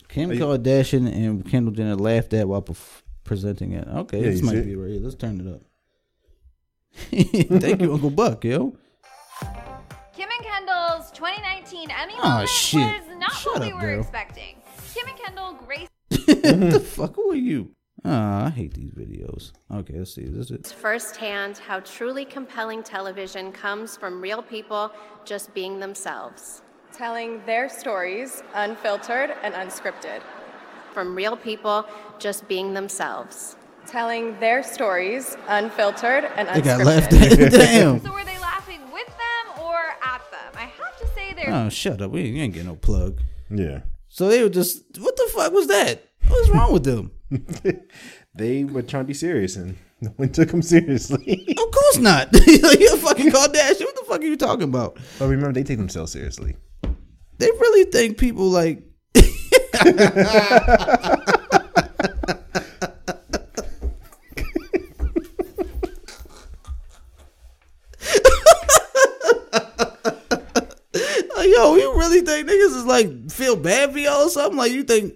S1: Kim Kardashian and Kendall Jenner laughed at while perf- presenting it. Okay,
S2: Yeah,
S1: this
S2: you
S1: might
S2: see
S1: be
S2: it?
S1: right. Let's turn it up. Thank you, Uncle Buck, yo.
S8: Kim and Kendall's 2019 Emmy
S1: Aw,
S8: moment
S1: shit.
S8: was not
S1: Shut
S8: what we
S1: up,
S8: were
S1: girl.
S8: expecting. Kim and Kendall graced
S1: what the fuck? Who are you? Ah, I hate these videos. Okay, let's see. This is
S9: firsthand how truly compelling television comes from real people just being themselves.
S10: Telling their stories unfiltered and unscripted,
S9: From real people just being themselves.
S10: telling their stories unfiltered and unscripted.
S1: they got
S10: unscripted.
S1: laughed. Damn.
S8: So were they laughing with them or at them? I have to say they're
S1: Oh, shut up. We ain't, you ain't getting no plug.
S2: yeah,
S1: So they were just, what the fuck was that? What's wrong with them?
S2: they were trying to be serious, and no one took them seriously.
S1: Of course not. You're a fucking Kardashian. What the fuck are you talking about?
S2: but remember, they take themselves seriously.
S1: They really think people like. Yo, you really think niggas is like feel bad for y'all or something? Like you think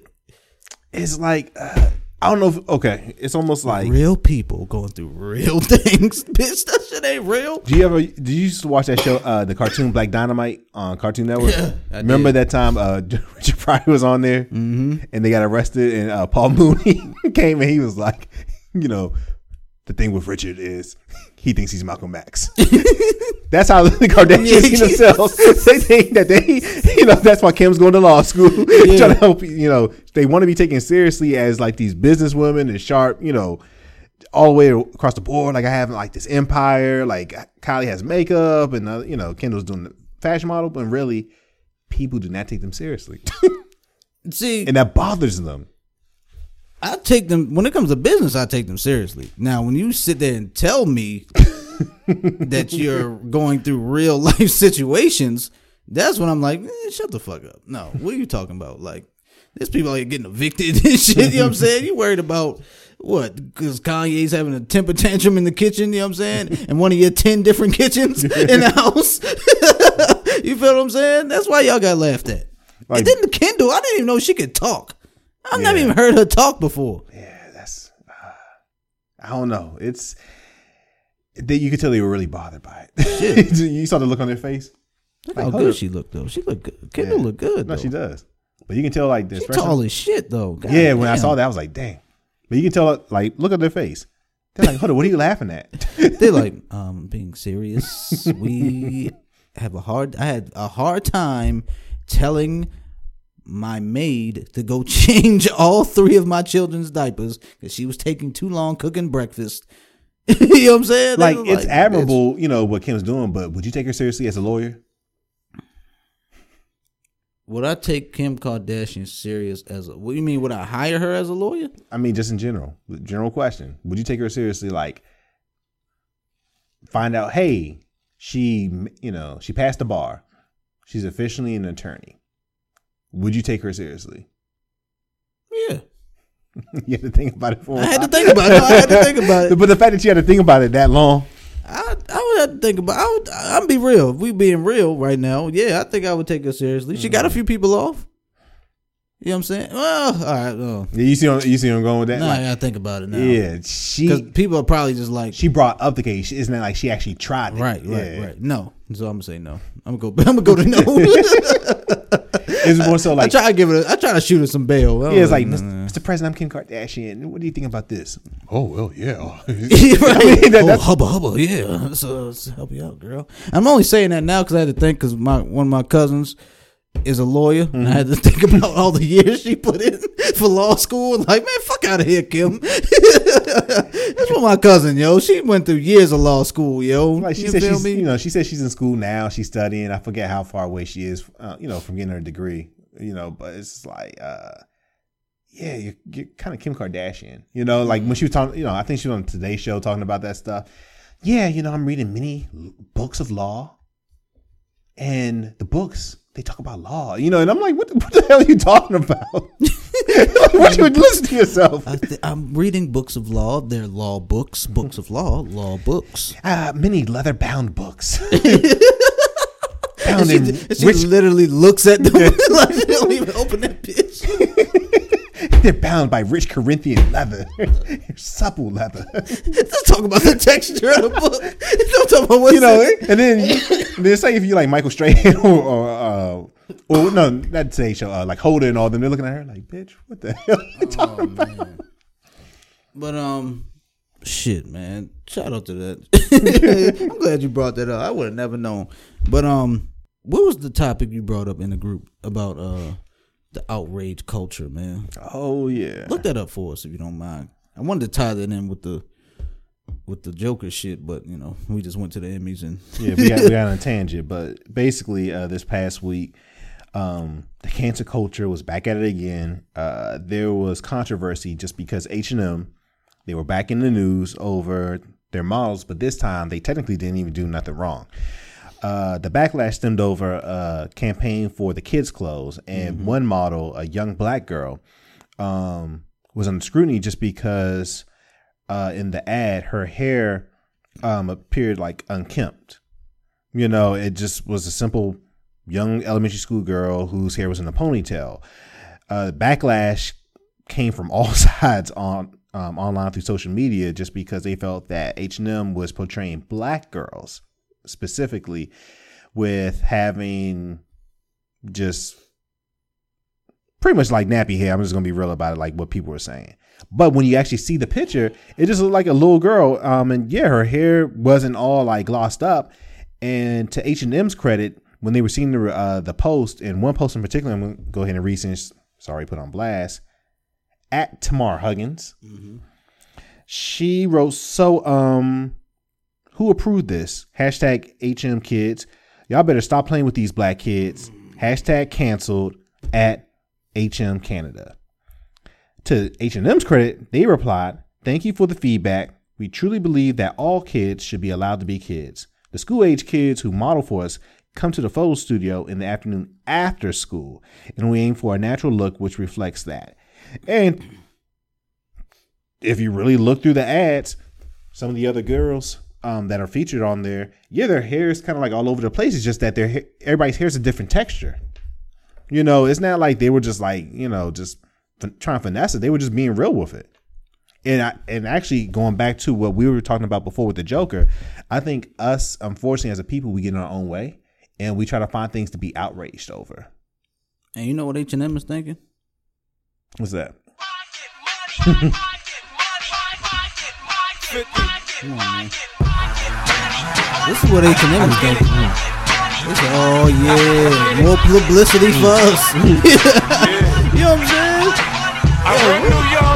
S2: It's like uh, I don't know. if Okay, it's almost like.
S1: real people going through real things, bitch? That shit ain't real.
S2: Do you ever? Did you used to watch that show, uh, the cartoon Black Dynamite on Cartoon Network?
S1: Yeah, I
S2: Remember
S1: did.
S2: that time uh, Richard Pryor was on there, mm-hmm. and they got arrested, and uh, Paul Mooney came and he was like, you know, the thing with Richard is he thinks he's Malcolm X. that's how the Kardashians
S1: Yeah.
S2: see themselves. they think that they, you know, that's why Kim's going to law school, trying to help. You know, they want to be taken seriously as like these businesswomen and sharp. You know, all the way across the board. Like I have like this empire. Like Kylie has makeup, and uh, you know Kendall's doing the fashion model, but really, people do not take them seriously,
S1: See,
S2: and that bothers them.
S1: I take them when it comes to business. I take them seriously. Now, when you sit there and tell me that you're going through real life situations, that's when I'm like, eh, shut the fuck up. No, what are you talking about? Like, there's people out here getting evicted and shit. You know what I'm saying? You worried about what? Because Kanye's having a temper tantrum in the kitchen. You know what I'm saying? And one of your ten different kitchens in the house. you feel what I'm saying? That's why y'all got laughed at.
S2: Like-
S1: and then the Kendall, I didn't even know she could talk. I've never even heard her talk before.
S2: Yeah, that's. Uh, I don't know. It's. They, you could tell they were really bothered by it. you saw the look on their face.
S1: Look
S2: Like,
S1: how good
S2: up.
S1: she looked though. She looked good. Kendall
S2: Yeah.
S1: looked good.
S2: No,
S1: though.
S2: she does. But you can tell like this.
S1: She tall as shit though. God
S2: yeah, when I saw that, I was like, dang. But you can tell, like, look at their face. They're like, hold on, what are you laughing at?
S1: they're like, um, being serious. we have a hard. I had a hard time telling my maid to go change all three of my children's diapers because she was taking too long cooking breakfast. you know what I'm saying?
S2: Like, it's
S1: bitch.
S2: admirable, you know, what Kim's doing, but would you take her seriously as a lawyer?
S1: Would I take Kim Kardashian serious as a? What do you mean? Would I hire her as a lawyer?
S2: I mean, just in general, general question. Would you take her seriously? Like, find out, hey, she, you know, she passed the bar. She's officially an attorney. Would you take her seriously?
S1: Yeah.
S2: you had to think about it for a
S1: I had to think about it. No, I had to think about it.
S2: But the fact that you had to think about it that long,
S1: I, I would have to think about. I would, I'm be real. If we being real right now, yeah, I think I would take her seriously. She got a mm. few people off. You know what I'm saying? Well, all right. Oh.
S2: Yeah, you see, you see, I'm going with that.
S1: Nah,
S2: Like,
S1: I gotta think about it now.
S2: yeah,
S1: because
S2: she
S1: people are probably just like,
S2: she brought up the case. Isn't that like she actually tried it?
S1: right, right,
S2: Yeah.
S1: right. No, so I'm gonna say no. I'm gonna go. I'm gonna go to no.
S2: It's more so like I
S1: try to give it. A, I try to shoot her some bail.
S2: yeah, it's like Mr. Mr. President, I'm Kim Kardashian. What do you think about this? Oh well, yeah.
S1: right.
S2: I mean, that-
S1: oh,
S2: that's-
S1: hubba hubba, yeah. So let's help you out, girl. I'm only saying that now because I had to think because my one of my cousins is a lawyer, and I had to think about all the years she put in for law school. Like, man, fuck out of here, Kim. That's what my cousin, yo. She went through years of law school, yo.
S2: Like she
S1: you
S2: said,
S1: feel
S2: she's
S1: me?
S2: you know she said she's in school now. She's studying. I forget how far away she is, uh, you know, from getting her degree. You know, but it's like, uh, yeah, you're, you're kind of Kim Kardashian. You know, like when she was talking, you know, I think she was on Today Show talking about that stuff. Yeah, you know, I'm reading many books of law, and the books they talk about law. You know, and I'm like, what, the- what the hell are you talking about? what you listen to yourself?
S1: I th- I'm reading books of law. They're law books, books of law, law books.
S2: Uh, many leather bound books.
S1: And
S2: Bound
S1: she, and she
S2: rich
S1: literally looks at them like she don't even open that bitch.
S2: They're bound by rich Corinthian leather, supple leather.
S1: Let's talk about the texture of the book. Don't talk about what
S2: You know, and then then say if you like Michael Strahan or, or or no, not Show, uh, like Hoda and all them, they're looking at her like, bitch, what the hell are you talking about?
S1: But um, shit, man. Shout out to that. I'm glad you brought that up. I would have never known. But um, what was the topic you brought up in the group about uh the outrage culture, man?
S2: Oh yeah,
S1: Look that up for us if you don't mind. I wanted to tie that in with the with the Joker shit, but you know, we just went to the Emmys and
S2: yeah, we got we got on a tangent, but basically, uh, this past week, um, the cancel culture was back at it again. Uh, there was controversy just because H and M, they were back in the news over their models, but this time they technically didn't even do nothing wrong. Uh, the backlash stemmed over a campaign for the kids' clothes, and one model, a young black girl, um, was under scrutiny just because uh, in the ad her hair um, appeared like unkempt. You know, it just was a simple young elementary school girl whose hair was in a ponytail. Uh, backlash came from all sides on um, online through social media just because they felt that H and M was portraying black girls specifically with having just pretty much like nappy hair. I'm just gonna be real about it, like what people were saying. But when you actually see the picture, it just looked like a little girl. Um, and yeah, her hair wasn't all like glossed up. And to H and M's credit, when they were seeing the uh, the post, and one post in particular, I'm gonna go ahead and read since sorry, put on blast at Tamar Huggins. She wrote, "So, um, who approved this? Hashtag HM kids. Y'all better stop playing with these black kids. Hashtag canceled at HM Canada." To H&M's credit, they replied, "Thank you for the feedback. We truly believe that all kids should be allowed to be kids. The school age kids who model for us come to the photo studio in the afternoon after school, and we aim for a natural look which reflects that." And if you really look through the ads, some of the other girls um, that are featured on there, yeah, their hair is kind of like all over the place. It's just that their everybody's hair is a different texture. You know, it's not like they were just like you know just trying to finesse it. They were just being real with it. And I, and actually going back to what we were talking about before with the Joker, I think us unfortunately as a people we get in our own way and we try to find things to be outraged over.
S1: and you know what H and M is thinking?
S2: What's that?
S1: Come on, man. This is what H and M is thinking. Oh yeah, more publicity for us. you know what I'm saying? What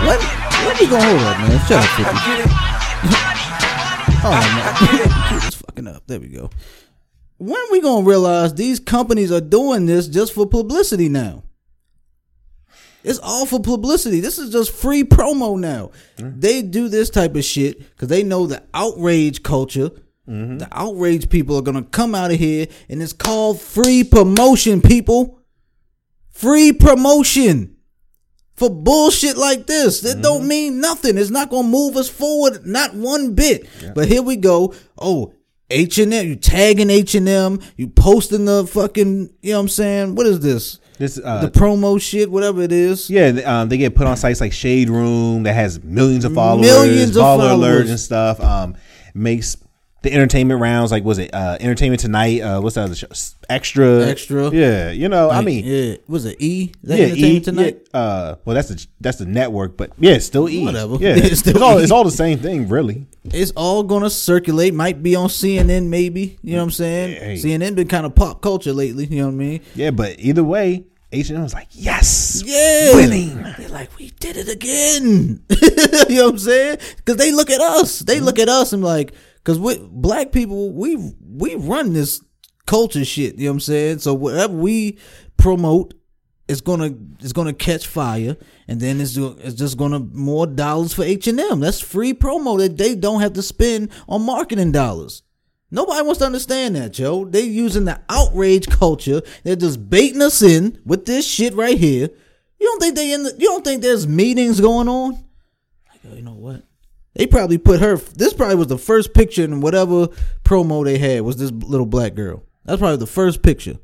S1: Let, let me go hold up, man. Shut up, 50. Oh man, it's fucking up. There we go. When we gonna realize these companies are doing this just for publicity now? It's all for publicity. This is just free promo now. They do this type of shit because they know the outrage culture, mm-hmm. the outrage people are gonna come out of here, and it's called free promotion, people. Free promotion for bullshit like this. That don't mm-hmm. mean nothing. It's not gonna move us forward, not one bit. But here we go. Oh, H and M, you tagging H and M, you posting the fucking, you know what I'm saying? What is this?
S2: This uh,
S1: the promo shit, whatever it is.
S2: Yeah, um, they get put on sites like Shade Room that has millions of followers,
S1: Millions of followers.
S2: and stuff. Um, makes the entertainment rounds like was it uh, Entertainment Tonight? Uh, what's that other show? Extra,
S1: Extra.
S2: Yeah, you know, I mean,
S1: yeah, was it E? Is that
S2: yeah,
S1: Entertainment
S2: E,
S1: tonight?
S2: yeah, uh, well, that's the that's the network, but yeah, it's still E.
S1: Whatever.
S2: Yeah,
S1: It's
S2: it's, all
S1: E.
S2: it's all the same thing, really.
S1: It's all gonna circulate. Might be on CNN, maybe. You know what I'm saying?
S2: Hey.
S1: CNN been kind of pop culture lately. You know what I mean?
S2: Yeah, but either way, H and M was like, yes,
S1: Yeah,
S2: winning.
S1: They're like, we did it again. you know what I'm saying? Because they look at us. They look at us and like, because we black people, we we run this culture shit. You know what I'm saying? So whatever we promote, it's gonna it's gonna catch fire, and then it's it's just gonna more dollars for H and M. That's free promo that they don't have to spend on marketing dollars. Nobody wants to understand that, Joe. They using the outrage culture. They're just baiting us in with this shit right here. You don't think they in the, you don't think there's meetings going on? Like, you know what? They probably put her. This probably was the first picture in whatever promo they had was this little black girl. That's probably the first picture.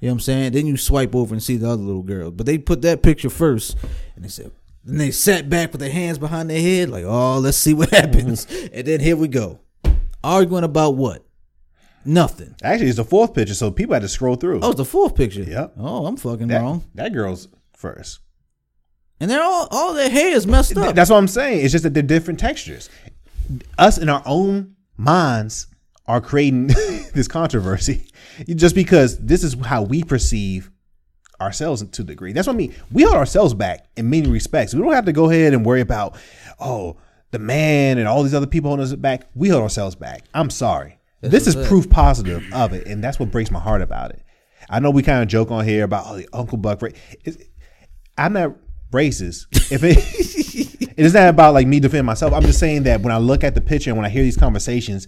S1: You know what I'm saying? Then you swipe over and see the other little girl. But they put that picture first, and they said. Then they sat back with their hands behind their head, like, "Oh, let's see what happens." Mm-hmm. And then here we go, arguing about what? Nothing.
S2: Actually, it's the fourth picture, so people had to scroll through.
S1: Oh, it's the fourth picture.
S2: Yep.
S1: Oh, I'm fucking
S2: that,
S1: wrong.
S2: that girl's first.
S1: And they're all all their hair is messed up.
S2: That's what I'm saying. It's just that they're different textures. Us in our own minds are creating this controversy just because this is how we perceive ourselves to a degree. That's what I mean. We hold ourselves back in many respects. We don't have to go ahead and worry about, oh, the man and all these other people holding us back. We hold ourselves back. I'm sorry. this is proof positive of it, and that's what breaks my heart about it. I know we kind of joke on here about oh, the Uncle Buck. It's- I'm not racist. If it it is not about like me defending myself. I'm just saying that when I look at the picture and when I hear these conversations,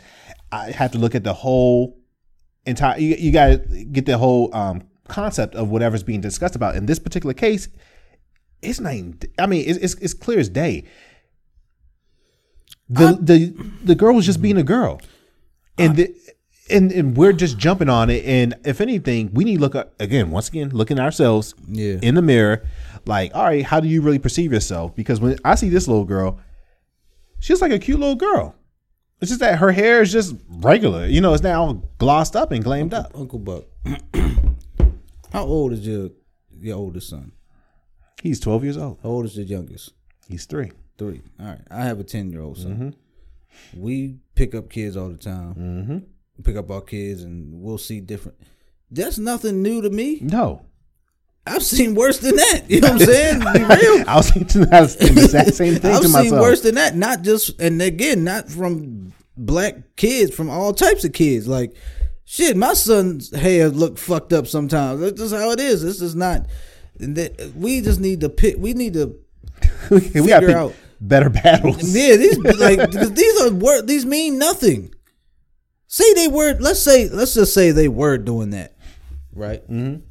S2: I have to look at the whole entire. You, you got to get the whole um, concept of whatever's being discussed about. In this particular case, it's not. Even, I mean, it's, it's it's clear as day. The the the girl was just being a girl, and the. And, and we're just jumping on it. And if anything, we need to look at, again, once again, looking at ourselves
S1: Yeah.
S2: in the mirror. Like, all right, how do you really perceive yourself? Because when I see this little girl, she's like a cute little girl. It's just that her hair is just regular. You know, it's not all glossed up and glammed up.
S1: Uncle Buck. How old is your your oldest son?
S2: He's 12 years old.
S1: How old is your youngest?
S2: He's three.
S1: Three. All right. I have a ten year old son.
S2: Mm-hmm.
S1: We pick up kids all the time.
S2: Mm-hmm.
S1: Pick up our kids, and we'll see different. That's nothing new to me.
S2: No.
S1: I've seen worse than that. You know what I'm saying? Be real.
S2: I was thinking I was thinking the exact same thing
S1: I've
S2: to
S1: seen
S2: myself.
S1: worse than that. Not just, and again, not from black kids, from all types of kids. Like, shit, my son's hair look fucked up sometimes. That's just how it is. This is not. We just need to pick. We need to
S2: we
S1: figure
S2: pick
S1: out.
S2: better battles.
S1: Yeah, these like these are word. These mean nothing. Say they were. Let's say. Let's just say they were doing that, right? Mm-hmm.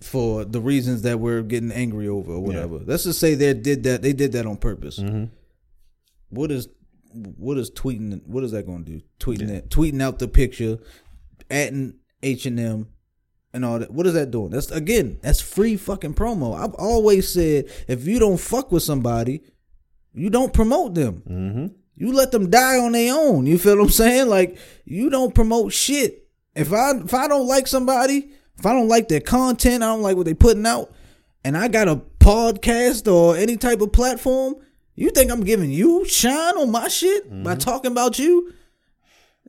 S1: For the reasons that we're getting angry over or whatever. Let's just say they did that. They did that on purpose. What is what is tweeting? What is that going to do? Tweeting that, tweeting out the picture, adding H and M. And all that. What is that doing? That's again, that's free fucking promo. I've always said if you don't fuck with somebody, you don't promote them.
S2: Mm-hmm.
S1: You let them die on their own. You feel what I'm saying? Like you don't promote shit. If I if I don't like somebody, if I don't like their content, I don't like what they're putting out, and I got a podcast or any type of platform, you think I'm giving you shine on my shit by mm-hmm. talking about you?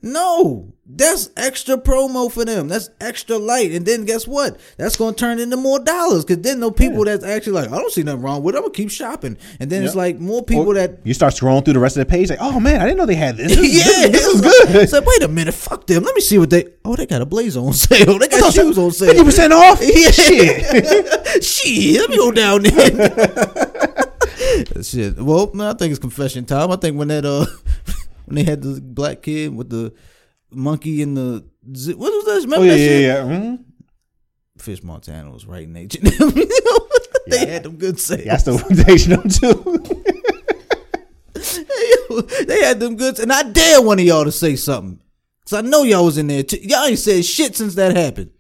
S1: No, that's extra promo for them. That's extra light. And then guess what? That's gonna turn into more dollars. Cause then no people that's actually like, I don't see nothing wrong with it. I'm gonna keep shopping. And then it's like more people
S2: Or
S1: that
S2: you start scrolling through the rest of the page, like, oh man, I didn't know they had this. This, is-
S1: yeah,
S2: this, is
S1: it's like- wait a minute, fuck them. Let me see what they. Oh, they got a blazer on sale. They got shoes on sale.
S2: Fifty percent off.
S1: Yeah.
S2: Shit.
S1: Shit, let me go down there. Shit. Well, man, I think it's confession time. I think when that uh, when they had the black kid with the monkey and the what was that? Remember
S2: Oh yeah,
S1: that
S2: yeah,
S1: shit?
S2: yeah. Mhm.
S1: Fish Montana was and M. They had them good sales.
S2: Yeah, I still dating them too.
S1: they had them goods, and I dare one of y'all to say something. Cause I know y'all was in there. Too. Y'all ain't said shit since that happened.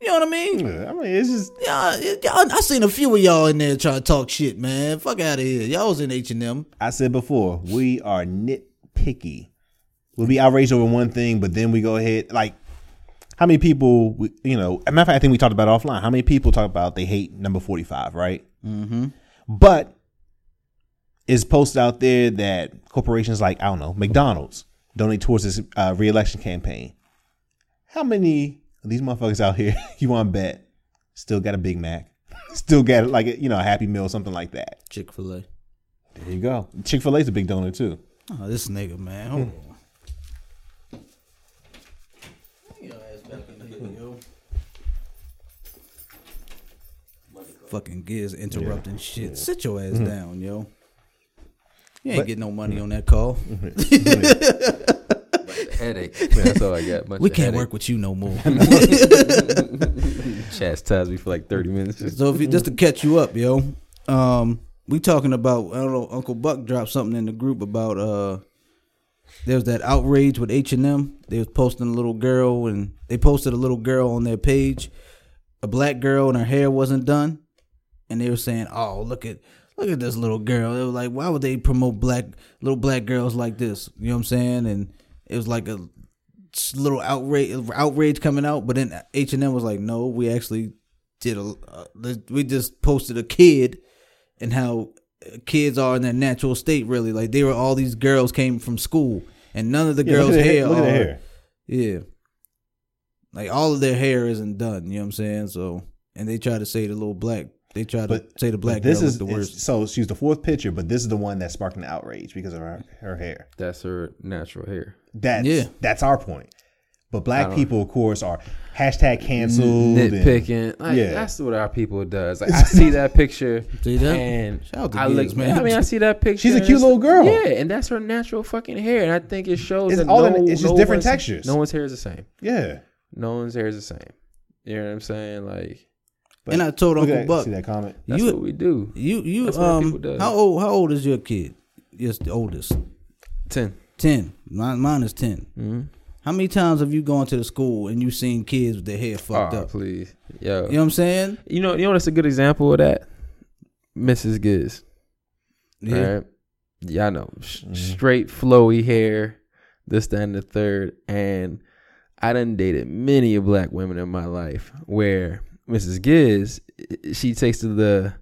S1: You know what I mean?
S2: I mean, it's just
S1: y'all, y'all. I seen a few of y'all in there trying to talk shit, man. Fuck out of here. Y'all was in H and M.
S2: I said before, we are nitpicky. We'll be outraged over one thing, but then we go ahead like. How many people, we, you know, a matter of fact, I think we talked about it offline. How many people talk about they hate number 45, right?
S1: Mm-hmm.
S2: But it's posted out there that corporations like, I don't know, McDonald's donate towards this uh, reelection campaign. How many of these motherfuckers out here you want to bet still got a Big Mac? Still got like you know a Happy Meal, something like that.
S1: Chick Fil A.
S2: There you go. Chick Fil A's a big donor too.
S1: Oh, this nigga, man. Hold on. Fucking Giz interrupting shit. Sit your ass
S2: Mhm.
S1: down, yo. You ain't
S2: But-
S1: getting no money on that call.
S5: Headache. That's all I got. Bunch
S1: we can't
S5: headache.
S1: work with you no more.
S5: Chastise me for like thirty minutes.
S1: So if you, just to catch you up, yo, um, we talking about I don't know. Uncle Buck dropped something in the group about uh, there was that outrage with H and M. They was posting a little girl, and they posted a little girl on their page, a black girl, and her hair wasn't done, and they were saying, "Oh, look at." Look at this little girl. They were like, why would they promote black little black girls like this? You know what I'm saying? And it was like a little outrage outrage coming out, but then H and M was like, no, we actually did a uh, we just posted a kid and how kids are in their natural state. Really, like they were all these girls came from school, and none of the
S2: Yeah, look
S1: girls'
S2: at their-
S1: hair.
S2: look at their
S1: are-
S2: hair.
S1: Yeah, like all of their hair isn't done. You know what I'm saying? So, and they try to say the little black. They try to say the black
S2: this
S1: girl
S2: is
S1: is the worst.
S2: So she's the fourth picture, but this is the one that's sparking the outrage because of her, her hair.
S5: That's her natural hair.
S2: That's
S1: Yeah.
S2: that's our point. But black people, of course, are hashtag canceled. and-
S5: nitpicking. Like,
S2: yeah,
S5: that's what our people does. Like I see that picture,
S1: See that?
S5: and
S1: Shout out to
S5: I
S1: Giz,
S5: look,
S1: man.
S5: I mean, I see that picture.
S2: She's a cute little girl.
S5: Yeah, and that's her natural fucking hair, and I think it shows
S2: It's
S5: that
S2: all
S5: no,
S2: in- it's just
S5: no
S2: different textures.
S5: No one's hair is the same.
S2: yeah.
S5: No one's hair is the same. You know what I'm saying? Like
S2: But
S1: and I told
S2: look
S1: Uncle
S2: at-
S1: Buck,
S2: See that comment?
S5: that's
S1: You-
S5: what we do.
S1: you you
S5: That's what
S1: um
S5: does.
S1: how old how old is your kid? Yes, the oldest.
S5: Ten.
S1: Ten. Mine, mine is 10
S5: Mm-hmm.
S1: How many times have you gone to the school and you seen kids with their hair fucked
S5: oh,
S1: up?
S5: please, yo.
S1: You know what I'm saying?
S5: You know, you know that's a good example of that? Mrs. Giz.
S1: Yeah.
S5: Right? Yeah, I know. Sh- Straight flowy hair, this, that, and the third. And I done dated many of black women in my life where Mrs. Giz, she takes to the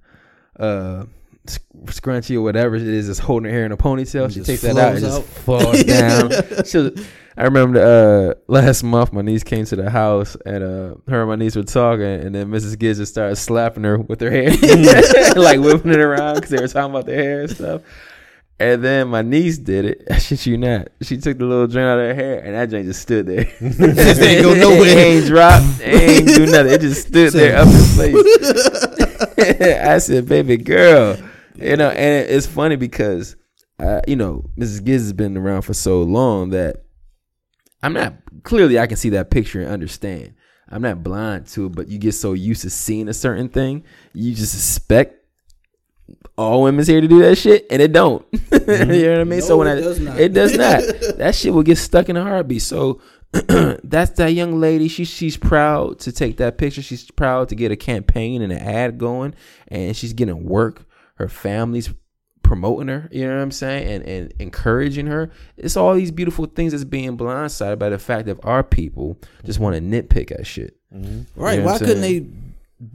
S5: uh sc- scrunchie or whatever it is that's holding her hair in a ponytail.
S1: And
S5: She takes that out and just falls down. She'll- I remember uh, last month my niece came to the house and uh, her and my niece were talking and then Mrs. Giz just started slapping her with her hair, like whipping it around because they were talking about their hair and stuff. And then my niece did it. I shit you not. She took the little drain out of her hair and that drain just stood there.
S1: Just ain't go nowhere.
S5: It ain't drop. It ain't do nothing. It just stood there up in place. I said, baby girl. You know, and it's funny because, uh, you know, Mrs. Giz has been around for so long that I'm not, clearly I can see that picture and understand. I'm not blind to it, but you get so used to seeing a certain thing, you just expect all women's here to do that shit, and it don't. you know what I mean? so when
S1: it
S5: I,
S1: does not.
S5: it does not. that shit will get stuck in a heartbeat. So that's that young lady. She she's proud to take that picture. She's proud to get a campaign and an ad going, and she's getting work. Her family's promoting her. You know what I'm saying, and and encouraging her. It's all these beautiful things that's being blindsided by the fact that our people just want to nitpick at shit. Mm-hmm.
S1: Right.
S5: You know
S1: Why couldn't they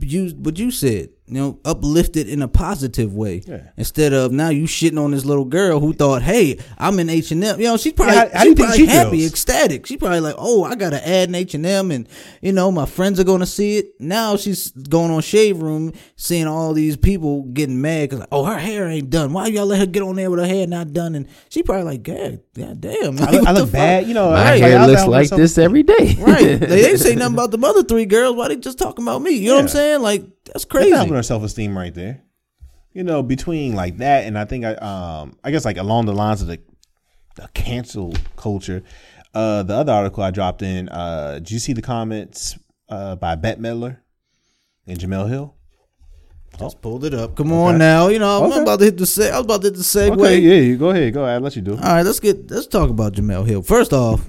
S1: use what you said? You know, uplifted in a positive way
S2: Yeah.
S1: instead of now you shitting on this little girl who thought, "Hey, I'm in H and M." You know, she's probably
S2: how- how
S1: she's probably
S2: she
S1: happy,
S2: feels?
S1: ecstatic. She probably like, "Oh, I got to add an H and M, and you know, my friends are gonna see it." Now she's going on Shade Room, seeing all these people getting mad because, oh, her hair ain't done. Why y'all let her get on there with her hair not done? And she probably like, "God, God damn,
S2: I look, I look bad, you know.
S5: My
S2: like,
S5: hair
S2: I was
S5: looks like this every day.
S1: Right. They ain't say nothing about the other three girls. Why they just talking about me? You know what I'm saying? Like that's crazy.
S2: That's
S1: crazy.
S2: helping her self esteem right there. You know, between like that and I think I um I guess like along the lines of the the cancel culture. Uh the other article I dropped in, uh did you see the comments uh by Bette Midler and Jemele Hill?
S1: Just pulled it up. Come on now. You know, I'm
S2: Okay.
S1: about to hit the se- I was about to hit the segue.
S2: Okay, yeah, you go ahead, go ahead, let you do.
S1: All right, let's get let's talk about Jemele Hill. First off,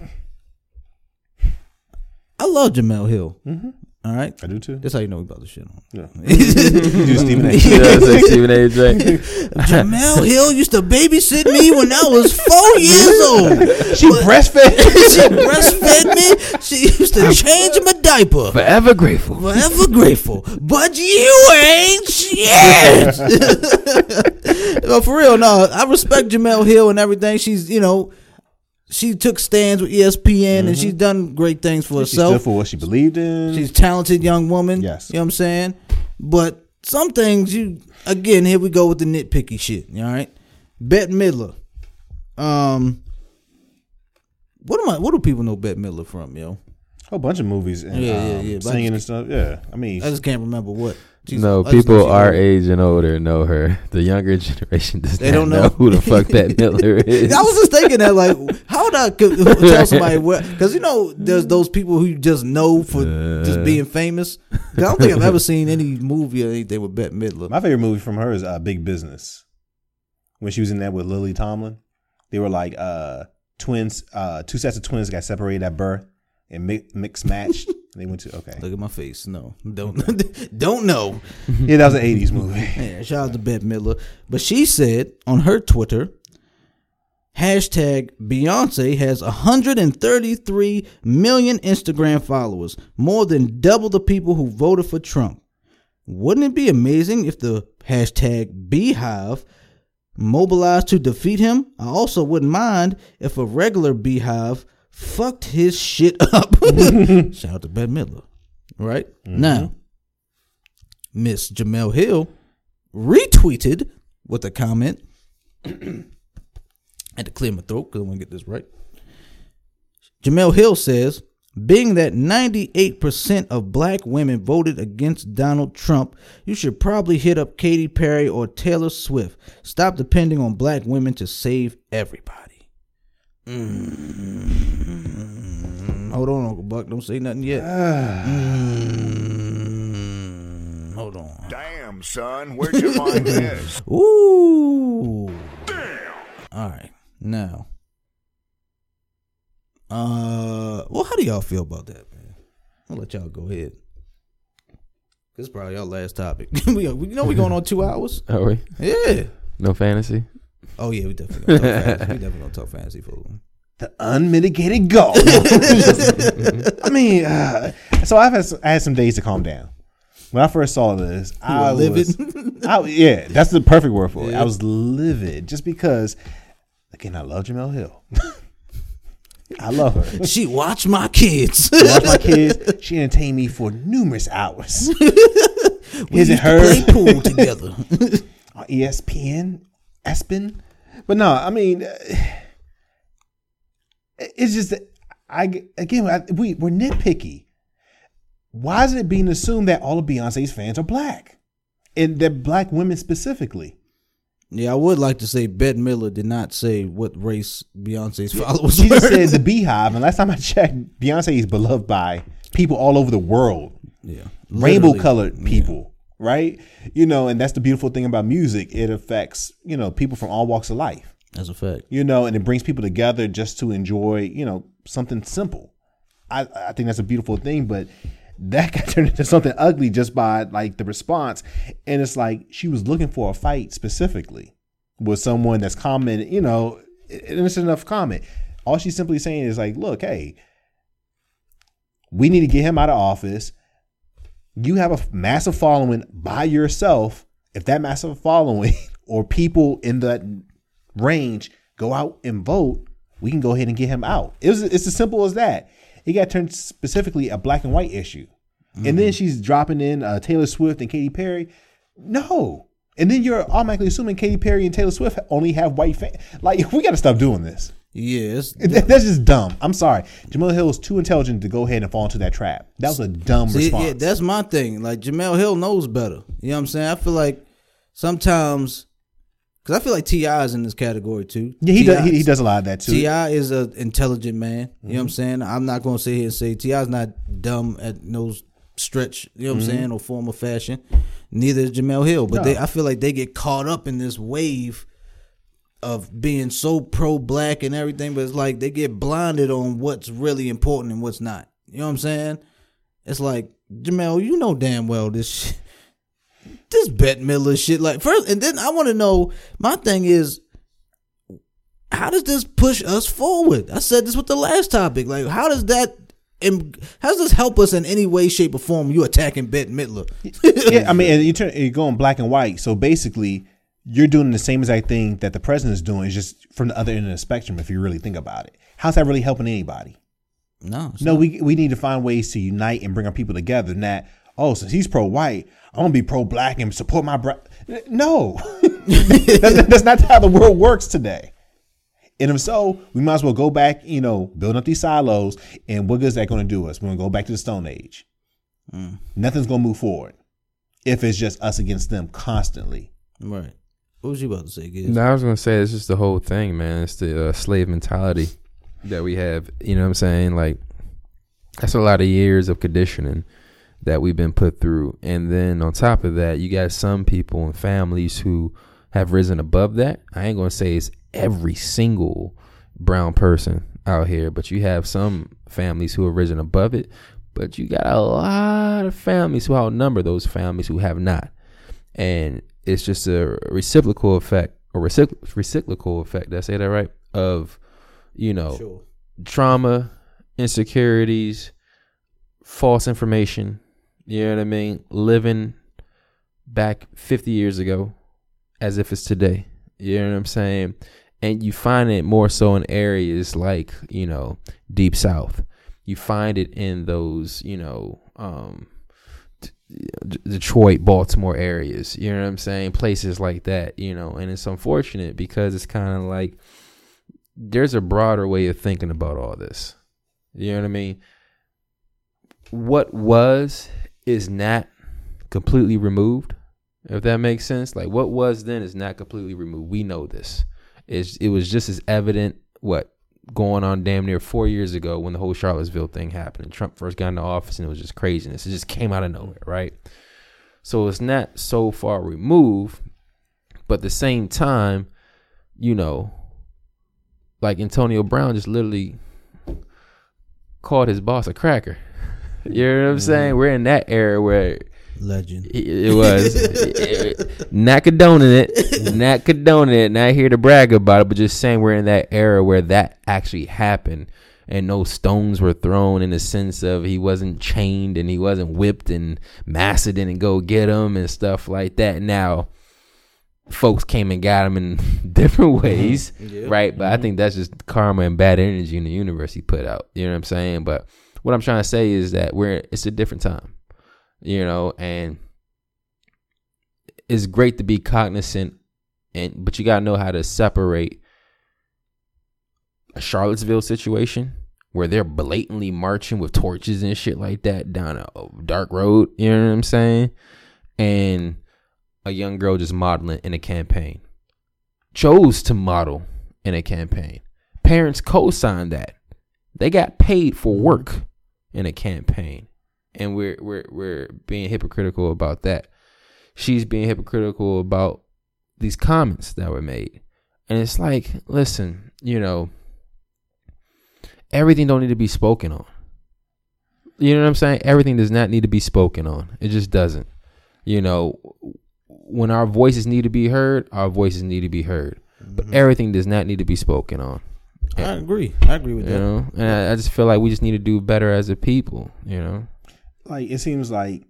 S1: I love Jemele Hill.
S2: Mhm.
S1: All right,
S2: I do too.
S1: That's how you know we about to shit on.
S2: Yeah. You do Stephen A.
S5: He does say Stephen A. J.
S1: Jemele Hill used to babysit me when I was four years old.
S2: She breastfed.
S1: She breastfed me. She used to change my diaper.
S5: Forever grateful.
S1: Forever grateful. But you ain't shit. no, for real, no. I respect Jemele Hill and everything. She's, you know, she took stands with ESPN and she's done great things for
S2: Mm-hmm. She
S1: herself.
S2: stood for what she believed in.
S1: She's a talented young woman.
S2: Yes.
S1: You know what I'm saying? But some things you again, here we go with the nitpicky shit. All right. Bette Midler. Um what am I what do people know Bette Midler from, yo?
S2: A whole bunch of movies and
S1: Yeah, yeah,
S2: um,
S1: yeah, I
S2: singing and stuff. Yeah, I mean,
S1: I just can't remember what. She's-
S5: No,
S1: I just know
S5: people
S1: she's
S5: our
S1: old.
S5: age and older know her. The younger generation does
S1: They
S5: not
S1: don't
S5: know.
S1: know.
S5: who the fuck that Miller is.
S1: I was just thinking that, like, how would I co- tell somebody what? Because you know, there's those people who you just know for just
S5: Uh.
S1: being famous. I don't think I've ever seen any movie or anything with Bette Midler.
S2: my favorite movie from her is uh, Big Business. When she was in that with Lily Tomlin, they were like uh, twins. Uh, two sets of twins got separated at birth and mi- mixed matched. and they went to okay.
S1: Look at my face. No, don't don't know.
S2: Yeah, that was an '80s movie.
S1: Yeah, shout out to Bette Midler. But she said on her Twitter, hashtag Beyonce has 133 million Instagram followers, more than double the people who voted for Trump. Wouldn't it be amazing if the hashtag BeyHive mobilized to defeat him? I also wouldn't mind if a regular BeyHive fucked his shit up. Shout out to Bette Midler. Right? Mm-hmm. Now, Miss Jemele Hill retweeted with a comment. I had to clear my throat because I want to get this right. Jemele Hill says, being that 98% of black women voted against Donald Trump, you should probably hit up Katy Perry or Taylor Swift. Stop depending on black women to save everybody. Mm. Hold on, Uncle Buck. Don't say nothing yet. Mm. Hold on.
S11: Damn, son, where'd you find this?
S1: Ooh. Damn. All right. Now. Uh well how do y'all feel about that, man? I'll let y'all go ahead. This is probably our last topic. we, we you know we going on two hours.
S5: Are we?
S1: Yeah.
S5: No fantasy.
S1: Oh yeah, we definitely gonna talk fantasy. We definitely gonna talk fantasy football.
S2: The unmitigated goal. I mean, uh, so I've had some, I had some days to calm down. When I first saw this, I
S1: were
S2: was,
S1: livid?
S2: I, yeah, that's the perfect word for it.
S1: Yeah.
S2: I was livid just because, again, I love Jemele Hill. I love her.
S1: She watched my kids.
S2: She watched my kids. She entertained me for numerous hours.
S1: We
S2: His
S1: used
S2: and
S1: to play pool together.
S2: on ESPN, ESPN. But no, I mean, uh, it's just that I again I, we we're nitpicky. Why is it being assumed that all of Beyonce's fans are black, and that black women specifically?
S1: Yeah, I would like to say Bette Miller did not say what race Beyonce's followers
S2: She
S1: were.
S2: just said the BeyHive, and last time I checked, Beyonce is beloved by people all over the world.
S1: Yeah,
S2: rainbow colored people, right? You know, and that's the beautiful thing about music. It affects you know people from all walks of life.
S1: That's a fact.
S2: you know, and it brings people together just to enjoy, you know, something simple. I, I think that's a beautiful thing, but that got turned into something ugly just by like the response. And it's like she was looking for a fight specifically with someone that's commented, you know, and it's enough comment. All she's simply saying is like, look, hey, we need to get him out of office. You have a massive following by yourself. If that massive following or people in that range go out and vote, we can go ahead and get him out. It was, it's as simple as that. It got turned specifically a black and white issue. And then she's dropping in uh, Taylor Swift and Katy Perry. No. And then you're automatically assuming Katy Perry and Taylor Swift only have white fans. Like, we got to stop doing this.
S1: Yes,
S2: That- That's just dumb. I'm sorry. Jamila Hill is too intelligent to go ahead and fall into that trap. That was a dumb
S1: See,
S2: response.
S1: yeah, that's my thing. Like Jemele Hill knows better. You know what I'm saying? I feel like sometimes because I feel like T.I. is in this category too.
S2: Yeah, he does- he- he does a lot of that, too.
S1: T.I. is an intelligent man. You know what I'm
S2: Mhm.
S1: saying? I'm not going to sit here and say T.I. is not dumb at no stretch. You know what
S2: Mhm.
S1: I'm saying? Or form or fashion. Neither is Jemele Hill. But
S2: No.
S1: they, I feel like they get caught up in this wave of being so pro black and everything, but it's like they get blinded on what's really important and what's not. You know what I'm saying? It's like Jemele, you know damn well this shit, this Bette Miller shit. Like first, and then I want to know. My thing is, how does this push us forward? I said this with the last topic. Like, how does that? and How does this help us in any way, shape, or form? You attacking Bette Midler?
S2: yeah, I mean, and you turn you're going black and white. So basically, you're doing the same exact thing that the president is doing, it's just from the other end of the spectrum. If you really think about it, how's that really helping anybody?
S1: No,
S2: No,
S1: not.
S2: we we need to find ways to unite and bring our people together. Not oh, since he's pro white, I'm gonna be pro black and support my bra No, that's, that's not how the world works today. And if so, we might as well go back, you know, building up these silos. And what good is that going to do us? We're going to go back to the Stone Age. Mm. Nothing's going to move forward if it's just us against them constantly.
S1: Right. What was you about to say, Giz?
S5: No, I was gonna say it's just the whole thing, man. It's the uh, slave mentality that we have. You know what I'm saying? Like that's a lot of years of conditioning that we've been put through, and then on top of that, you got some people and families who have risen above that. I ain't gonna say it's every single brown person out here, but you have some families who have risen above it. But you got a lot of families who outnumber those families who have not and it's just a reciprocal effect or reciprocal effect. Did I say that right? Of you know trauma, insecurities, false information. You know what I mean? Living back 50 years ago as if it's today. You know what I'm saying? And you find it more so in areas like, you know, deep south. You find it in those, you know, um, Detroit, Baltimore areas. You know what I'm saying? Places like that, you know, and it's unfortunate because it's kind of like there's a broader way of thinking about all this. You know what I mean? What was is not completely removed. If that makes sense, like what was then is not completely removed. We know this. It's, it was just as evident what going on damn near four years ago when the whole Charlottesville thing happened and Trump first got into office and it was just craziness. It just came out of nowhere, right? So it's not so far removed, but at the same time, you know, like Antonio Brown just literally called his boss a cracker. You know what I'm mm-hmm. saying? We're in that era where
S1: Legend.
S5: it, it was not condoning it, not condoning it, not here to brag about it, but just saying we're in that era where that actually happened and no stones were thrown in the sense of he wasn't chained and he wasn't whipped and Massa didn't go get him and stuff like that. Now, folks came and got him in different mm-hmm. ways,
S1: Yeah.
S5: right? But I mm-hmm. think that's just karma and bad energy in the universe he put out. You know what I'm saying? But what I'm trying to say is that we're it's a different time, you know, and it's great to be cognizant, and but you gotta know how to separate a Charlottesville situation where they're blatantly marching with torches and shit like that down a dark road. You know what I'm saying? And a young girl just modeling in a campaign. Chose to model in a campaign. Parents co-signed that. They got paid for work in a campaign. And we're we're we're being hypocritical about that. She's being hypocritical about these comments that were made. And it's like, listen, you know, everything don't need to be spoken on. You know what I'm saying? Everything does not need to be spoken on. It just doesn't. You know, when our voices need to be heard, our voices need to be heard. But mm-hmm. everything does not need to be spoken on.
S1: I agree. I agree with
S5: You
S1: that.
S5: know, and I, I just feel like we just need to do better as a people. You know,
S2: Like it seems like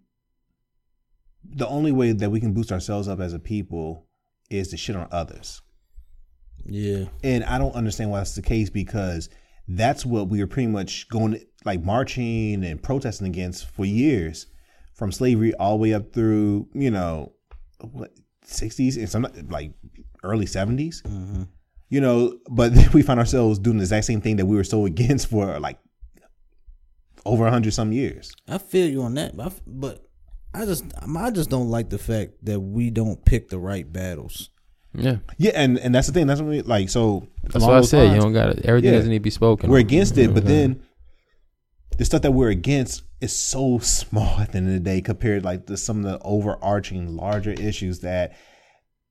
S2: the only way that we can boost ourselves up as a people is to shit on others.
S1: Yeah.
S2: And I don't understand why that's the case because that's what we were pretty much going like marching and protesting against for years, from slavery all the way up through you know what sixties and some like early 70s mm-hmm. You know, but we find ourselves doing the exact same thing that we were so against for like over a hundred some years.
S1: I feel you on that, but I, f- but I just I just don't like the fact that we don't pick the right battles.
S5: Yeah.
S2: Yeah, and and that's the thing. That's what we like. So
S5: That's
S2: along
S5: why I
S2: those
S5: said you don't gotta- everything doesn't need to be spoken
S2: We're
S5: on.
S2: against
S5: You
S2: it,
S5: know
S2: but
S5: what I'm saying?
S2: then the stuff that we're against is so small at the end of the day compared like to some of the overarching larger issues that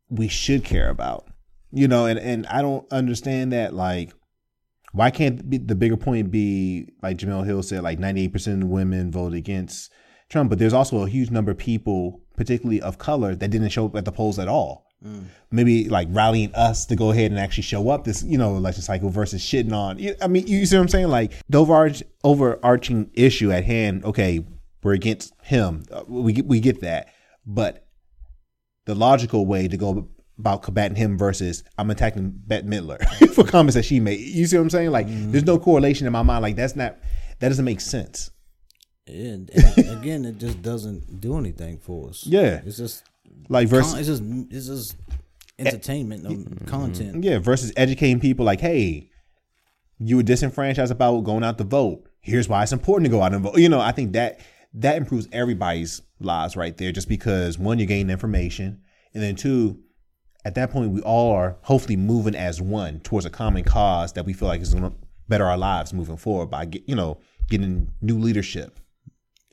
S2: we should care about. You know, and and I don't understand that like Why can't the bigger point be like Jemele Hill said, like 98% of women voted against Trump, but there's also a huge number of people, particularly of color, that didn't show up at the polls at all. Maybe like rallying us to go ahead and actually show up this, you know, election cycle versus shitting on. I mean, you see what I'm saying? Like the overarch, overarching issue at hand. Okay, we're against him. Uh, We we get that, but the logical way to go about combating him versus I'm attacking Bette Midler for comments that she made. You see what I'm saying? Like, mm-hmm. there's no correlation in my mind. Like, that's not that doesn't make sense.
S1: And, and again, it just doesn't do anything for us.
S2: Yeah.
S1: it's just
S2: Like versus
S1: con- it's just it's just entertainment and content.
S2: Yeah, versus educating people like, hey, you were disenfranchised about going out to vote. Here's why it's important to go out and vote. You know, I think that that improves everybody's lives right there, just because one, you're gaining information, and then two, at that point, we all are hopefully moving as one towards a common cause that we feel like is going to better our lives moving forward by get, you know getting new leadership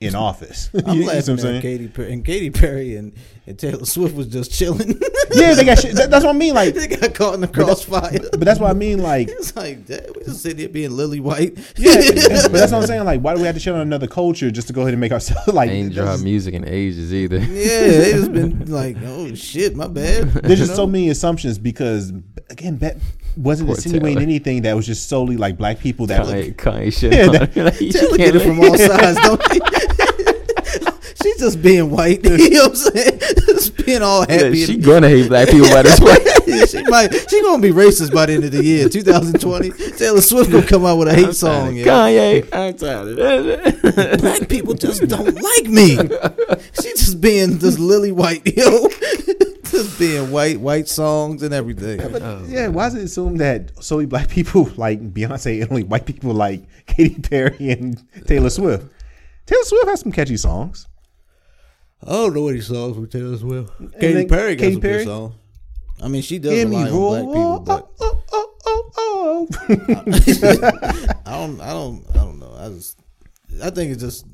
S2: in office.
S1: I'm
S2: You what
S1: laughing
S2: I'm saying?
S1: at Katy Perry, and Katy Perry and, and Taylor Swift was just chilling.
S2: Yeah, they got shit. that- That's what I mean. Like
S1: they got caught in the
S2: But that-
S1: crossfire.
S2: But that's what I mean. Like
S1: It's like that. We just sitting here being lily white.
S2: Yeah, but that's what I'm saying. Like, why do we have to shit on another culture just to go ahead and make ourselves like?
S5: Ain't
S2: that's-
S5: dropped music in ages either.
S1: Yeah, they just been like, oh shit, my bad.
S2: There's just so many assumptions because again, Bette wasn't
S5: Poor
S2: insinuating
S5: Taylor.
S2: anything that was just solely like black people that
S5: Kanye,
S2: look.
S5: Kanye shit.
S2: Yeah,
S5: on
S2: that-
S5: Like, she
S1: Taylor
S5: can't
S1: get it from all sides, don't she? She's just being white. You know what I'm saying? Just being all
S5: Yeah,
S1: happy.
S5: she gonna hate black people by this way.
S1: Yeah, she might. She gonna be racist by the end of the year, 2020. Taylor Swift gonna come out with a hate song. Yeah.
S5: Kanye, I'm tired of this.
S1: Black people just don't like me. She just being just lily white, yo. just being white, white songs and everything. Oh.
S2: yeah, why is it assumed that solely black people like Beyonce and only white people like Katy Perry and Taylor Swift? Taylor Swift has some catchy songs.
S1: I don't know any songs from Taylor Swift.
S2: And
S1: Katy
S2: then
S1: Perry got
S2: Katy
S1: some
S2: Perry?
S1: good songs. I mean, she does
S2: Hear me
S1: rely on black people, but
S2: oh, oh, oh, oh.
S1: I don't, I don't, I don't know. I just, I think it's just,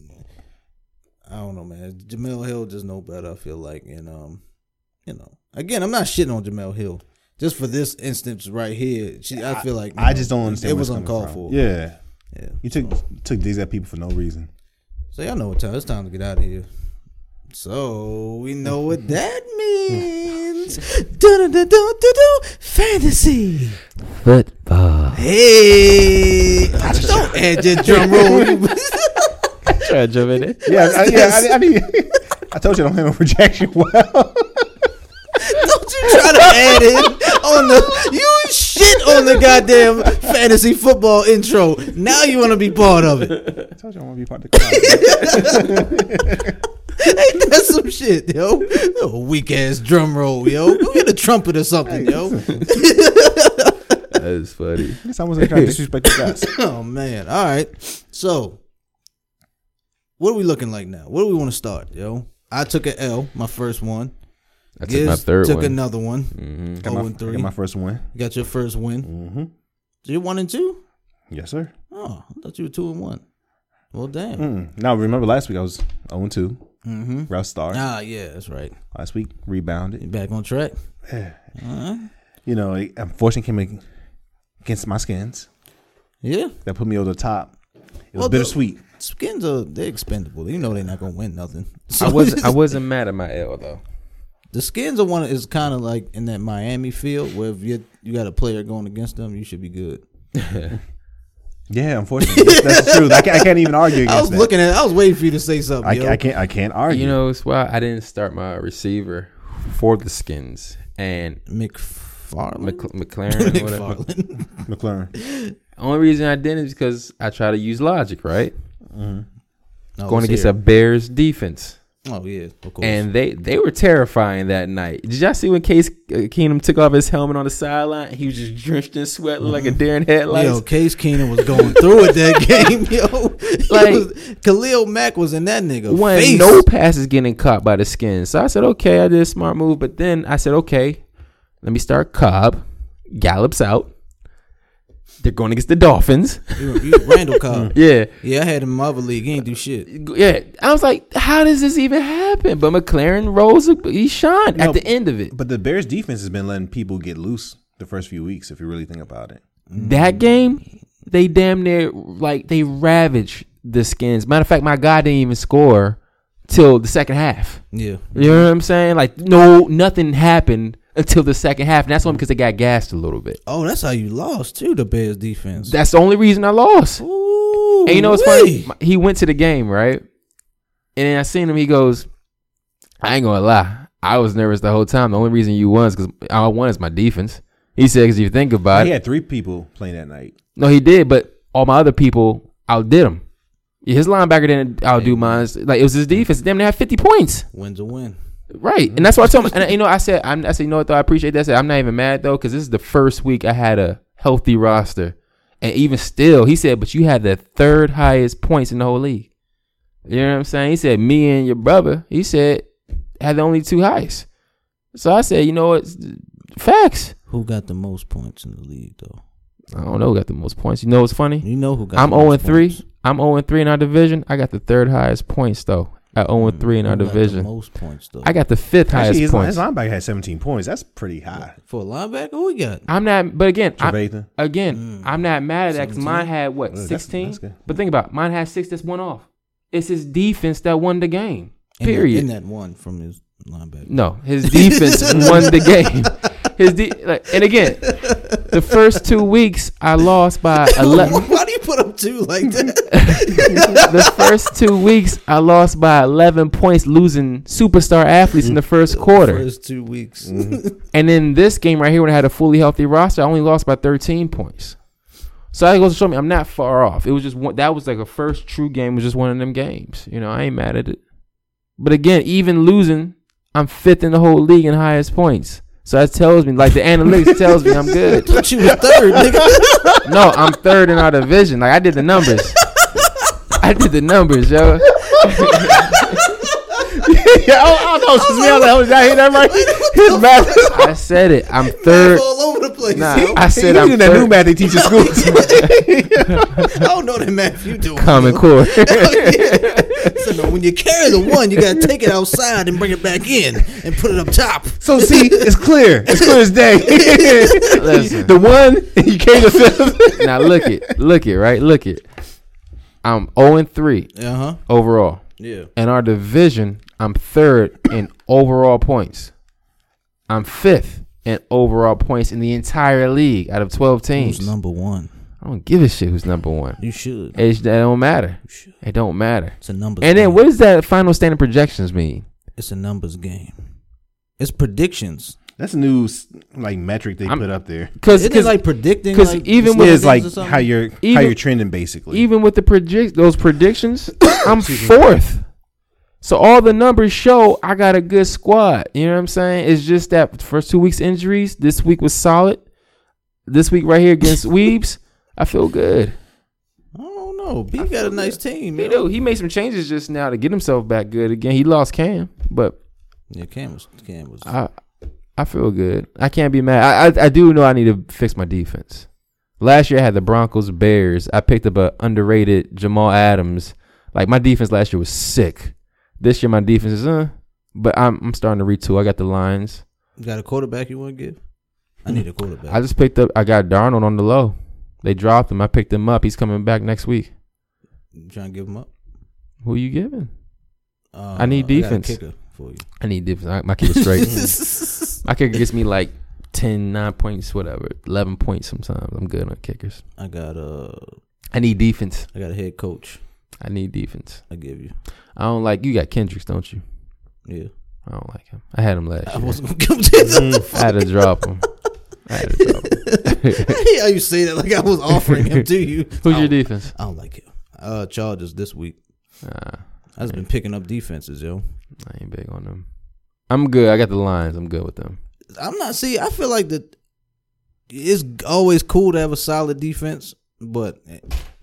S1: I don't know, man. Jemele Hill just know better. I feel like, and um, you know, again, I'm not shitting on Jemele Hill. Just for this instance right here, she, I feel like
S2: I
S1: know,
S2: just don't understand.
S1: It was uncalled
S2: from.
S1: for.
S2: Yeah,
S1: yeah.
S2: You took took digs at people for no reason.
S1: So y'all know what time. It's time to get out of here. So we know what that means. Do-do-do-do-do-do. Fantasy.
S5: Football.
S1: Hey, don't add your drum roll.
S5: Try to jump in it.
S2: Yeah, I, yeah. I, I, need, I told you I don't handle rejection well.
S1: Don't you try to add it on the you shit on the goddamn fantasy football intro. Now you want to be part of it.
S2: I told you I want to be part of the crowd.
S1: Ain't that some shit, yo? Oh, weak ass drum roll, yo. Go get a trumpet or something, yo.
S5: That is funny.
S2: Guess I wasn't trying to disrespect you guys.
S1: oh man. All right. So, what are we looking like now? Where do we want to start, yo? I took an L, my first one.
S5: I took my third
S1: took
S5: one.
S1: another one.
S5: Mm-hmm.
S2: Got
S1: Oh
S2: my,
S1: and
S2: I
S1: three.
S2: got my first win.
S1: You got your first win.
S2: Mm-hmm.
S1: So you're one and two.
S2: Yes, sir.
S1: Oh, I thought you were two and one. Well, damn.
S2: Mm. Now remember last week I was 0 and 2.
S1: Mm-hmm.
S2: Rough start.
S1: Ah, yeah, that's right.
S2: Last week rebounded.
S1: You back on track. Yeah.
S2: You know, it unfortunately came against my skins.
S1: Yeah.
S2: That put me over the top. It was
S1: Well, the-
S2: bittersweet.
S1: Skins are they're expendable. You know they're not gonna win nothing.
S5: I
S1: So
S5: wasn't. I wasn't mad at my L though.
S1: the skins are one is kind of like in that Miami field where if you you got a player going against them, you should be good.
S2: Yeah, unfortunately, that's, that's true. I can't, I can't even argue against
S1: I was
S2: that.
S1: looking at. I was waiting for you to say something.
S2: I,
S1: yo.
S2: I can't. I can't argue.
S5: You know, it's why I didn't start my receiver for the skins and
S1: McFarland.
S5: Mc, McLaurin. whatever.
S1: McFarland.
S2: McLaurin.
S5: Only reason I didn't is because I try to use logic, right? Mm-hmm.
S1: Oh,
S5: Going against
S1: here.
S5: a Bears defense.
S1: Oh yeah, of course.
S5: And they they were terrifying that night. Did y'all see when Case uh, Keenum took off his helmet on the sideline? He was just drenched in sweat, looked like a deer in headlights.
S1: Yo, Case Keenum was going through it that game, yo.
S5: Like-
S1: was- Khalil Mack was in that nigga
S5: When
S1: face.
S5: no passes getting caught by the skin. So I said, okay, I did a smart move. But then I said, okay, let me start Cobb. Gallup's out. They're going against the Dolphins.
S1: You- you- Randall Cobb.
S5: yeah.
S1: Yeah, I had him in my league. He ain't do shit.
S5: Yeah. I was like, how does this even happen? But McLaurin rolls, he shined
S2: No,
S5: at the end of it.
S2: But the Bears defense has been letting people get loose the first few weeks. If you really think about it,
S5: That game, they damn near like they ravaged the skins. Matter of fact, my guy didn't even score till the second half.
S1: Yeah.
S5: You know what I'm saying? Like no nothing happened until the second half. And that's only because they got gassed a little bit.
S1: Oh, that's how you lost too. The Bears defense.
S5: That's the only reason I lost.
S1: Ooh,
S5: And you know what's funny? He went to the game, right? And then I seen him. He goes, "I ain't gonna lie. I was nervous the whole time. The only reason you won is because I won is my defense." He said, "Because you think about
S2: He
S5: it, he
S2: had three people playing that night.
S5: no, he did, but all my other people outdid him. His linebacker didn't outdo mine. Like it was his defense. Damn, they had fifty points.
S1: Win's a win.
S5: Right, and mm-hmm. that's what I told him. And you know, I said, I'm, I said, you know what though? I appreciate that. I said, I'm not even mad though, because this is the first week I had a healthy roster, and even still, he said, but you had the third highest points in the whole league. You know what I'm saying? He said, me and your brother, he said, had the only two highest. So I said, you know what? Facts.
S1: Who got the most points in the league though?
S5: I don't know who got the most points. You know what's funny?
S1: You know who got
S5: I'm
S1: the
S5: 0
S1: most
S5: 3.
S1: points.
S5: I'm 0 3 in our division. I got the third highest points though. At 0 3 in our
S1: Who the
S5: division.
S1: most points though.
S5: I got the fifth highest
S2: Actually, his,
S5: points.
S2: his linebacker had 17 points. That's pretty high.
S1: For a linebacker, who we got?
S5: I'm not, but again, I,
S2: Trevathan.
S5: again, I'm not mad at that because
S1: 17?
S5: mine had what
S2: Mm. That's-
S5: 16.
S2: that's good.
S5: but think about it, mine had six. That's one off. It's his defense that won the game.
S1: In that-
S5: Period.
S1: In that one from his linebacker.
S5: no, his defense won the game. His de- like, and again, the first two weeks I lost by 11.
S1: Why do you put up two like that?
S5: the first two weeks I lost by 11 points, losing superstar athletes in the first quarter.
S1: First two weeks.
S2: Mm-hmm.
S5: And then this game right here, when I had a fully healthy roster, I only lost by 13 points. So that goes to show me I'm not far off. It was just one, that was like a first true game. Was just one of them games. You know, I ain't mad at it. But again, even losing, I'm fifth in the whole league in highest points. So that tells me, like the analytics tells me, I'm good.
S1: Thought you was third, nigga.
S5: No, I'm third in our division. Like I did the numbers. I did the numbers, yo.
S2: yeah, I, I thought it was me. I was like, oh, did I hear that right? His math.
S5: I said it. I'm third.
S1: all over the place.
S5: Nah,
S1: I
S5: I said
S2: he
S5: I'm
S2: did that new math they teach in school.
S1: don't know that math you doing.
S5: Common
S1: yo.
S5: core.
S1: So no, when you carry the one, you gotta take it outside and bring it back in and put it up top.
S2: so see, it's clear. It's clear as day.
S5: Listen.
S2: the one you carry the fifth.
S5: now look it, look it, right? Look it. I'm 0 and 3
S1: Uh huh.
S5: overall.
S1: Yeah.
S5: In our division, I'm third in overall points. I'm fifth in overall points in the entire league out of 12 teams.
S1: Who's number one?
S5: I don't give a shit who's number one.
S1: You should.
S5: It, that don't matter. It don't matter.
S1: It's a numbers.
S5: And then
S1: game.
S5: what does that final standing projections mean?
S1: It's a numbers game. It's predictions.
S2: That's a new like metric they
S5: I'm-
S2: put up there.
S5: Because
S1: Isn't it like predicting?
S5: Because
S1: like,
S5: even with
S2: It's like
S1: standings or something?
S2: how you're how
S5: Even-
S2: you're trending basically.
S5: even with the predict those predictions, I'm fourth. So all the numbers show I got a good squad. You know what I'm saying? It's just that first two weeks injuries. This week was solid. This week right here against Weebs, I feel good.
S1: I don't know. B got a nice team.
S5: He do. He made some changes just now to get himself back good again. He lost Cam, but
S1: Yeah, Cam was. Cam was.
S5: I I feel good. I can't be mad. I I, I do know I need to fix my defense. Last year I had the Broncos, Bears. I picked up a underrated Jamal Adams. Like my defense last year was sick. This year my defense is uh, but I'm I'm starting to retool. I got the lines.
S1: You got a quarterback you want to give? I need a quarterback.
S5: I just picked up. I got Darnold on the low. They dropped him. I picked him up. He's coming back next week.
S1: You trying to give him up?
S5: Who are you giving?
S1: Uh,
S5: I need
S1: a
S5: defense.
S1: kicker for you.
S5: I need defense. I- My kicker's straight. my kicker gets me like 10, 9 points, whatever. 11 points sometimes. I'm good on kickers.
S1: I got uh,
S5: I need defense.
S1: I got a head coach.
S5: I need defense.
S1: I give you.
S5: I don't like you got Kendricks, don't you?
S1: Yeah.
S5: I don't like him. I had him last
S1: I
S5: year.
S1: wasn't gonna him to you.
S5: I had to drop him. I had to drop him.
S1: Hate how you say that like I was offering him to you.
S5: Who's
S1: I
S5: your
S1: don't-
S5: defense?
S1: I don't like him. Uh, Chargers this week.
S5: Nah,
S1: I just been picking up defenses, yo.
S5: I ain't big on them. I'm good. I got the lines. I'm good with them.
S1: I'm not. See, I feel like that. It's always cool to have a solid defense, but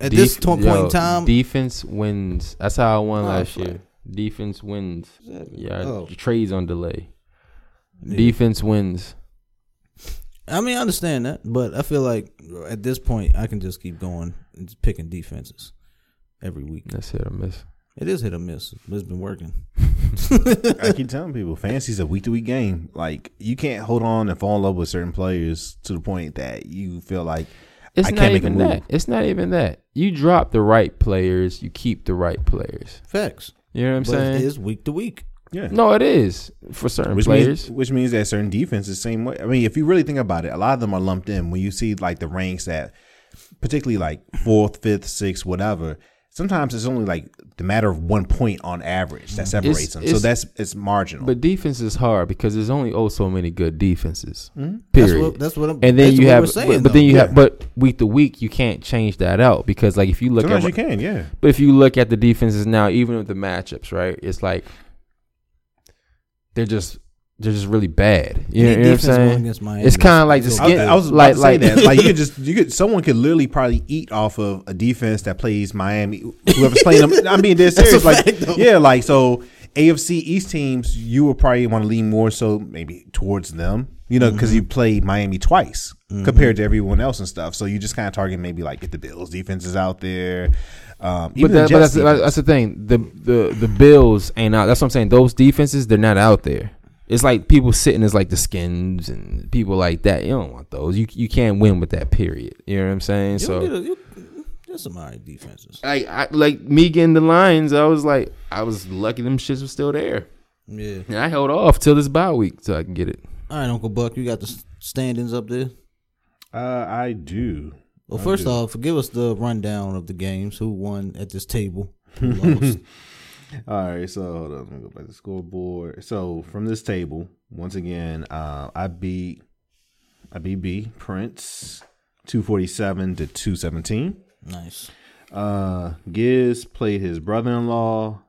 S1: at this
S5: Def-
S1: point
S5: yo,
S1: in time,
S5: defense wins. That's how I won
S1: Oh,
S5: last year. Defense wins. Yeah,
S1: Oh.
S5: trades on delay.
S1: Yeah.
S5: Defense wins.
S1: I mean, I understand that, but I feel like at this point, I can just keep going and just picking defenses every week.
S5: That's hit or miss.
S1: It is hit or miss, but it's been working.
S2: I keep telling people, fantasy's a week to week game. Like you can't hold on and fall in love with certain players to the point that you feel like
S5: It's
S2: I
S5: not
S2: can't make a
S5: even
S2: move.
S5: that. It's not even that. You drop the right players, you keep the right players.
S1: Facts.
S5: You know what I'm
S1: But
S5: saying?
S1: It is week to week.
S2: Yeah.
S5: No, it is for certain
S2: Which
S5: players.
S2: means, which means that certain defenses same way. I mean, if you really think about it, a lot of them are lumped in. When you see like the ranks that, particularly like fourth, fifth, sixth, whatever. Sometimes it's only like the matter of one point on average that separates
S5: It's-
S2: them. So that's it's marginal.
S5: But defense is hard because there's only oh so many good defenses.
S2: Mhm.
S1: That's
S5: Period.
S1: what- that's what I'm-
S5: and then you have,
S1: saying,
S5: but, but then you
S1: Yeah.
S5: have, but week to week you can't change that out because like if you look
S2: Sometimes
S5: at
S2: you can, yeah.
S5: But if you look at the defenses now, even with the matchups, right, it's like they're just they're just really bad. You know, you know what I'm saying? It's kind of like just
S2: I, I was about
S5: like
S2: to say
S5: like
S2: that. Like you could just you could someone could literally probably eat off of a defense that plays Miami. Whoever's playing them, I'm being dead serious. Like
S1: fact,
S2: yeah, like so AFC East teams, you would probably want to lean more so maybe towards them. You know, because
S5: Mm-hmm.
S2: you played Miami twice compared to everyone else and stuff. So you just kind of target maybe like get the Bills defenses out there. Um,
S5: But, that,
S2: the
S5: but that's, that's the thing. The the the Bills ain't out. That's what I'm saying. Those defenses, they're not out there. It's like people sitting as like the skins and people like that. You don't want those. You you can't win with that. Period. You know what I'm saying?
S1: You
S5: so
S1: get a- you- there's some alright defenses.
S5: I, I like me getting the Lions. I was like, I was lucky them shits were still there.
S1: Yeah.
S5: And I held off till this bye week so I can get it.
S1: All right, Uncle Buck, you got the s- standings up there.
S2: Uh, I do.
S1: Well, first
S2: do.
S1: off, give us the rundown of the games. Who won at this table? Who lost?
S2: All right, so hold on, let me go back to the scoreboard. So from this table, once again, uh, I beat I beat B Prince two forty seven to two seventeen.
S1: Nice.
S2: Uh, Giz played his brother in law.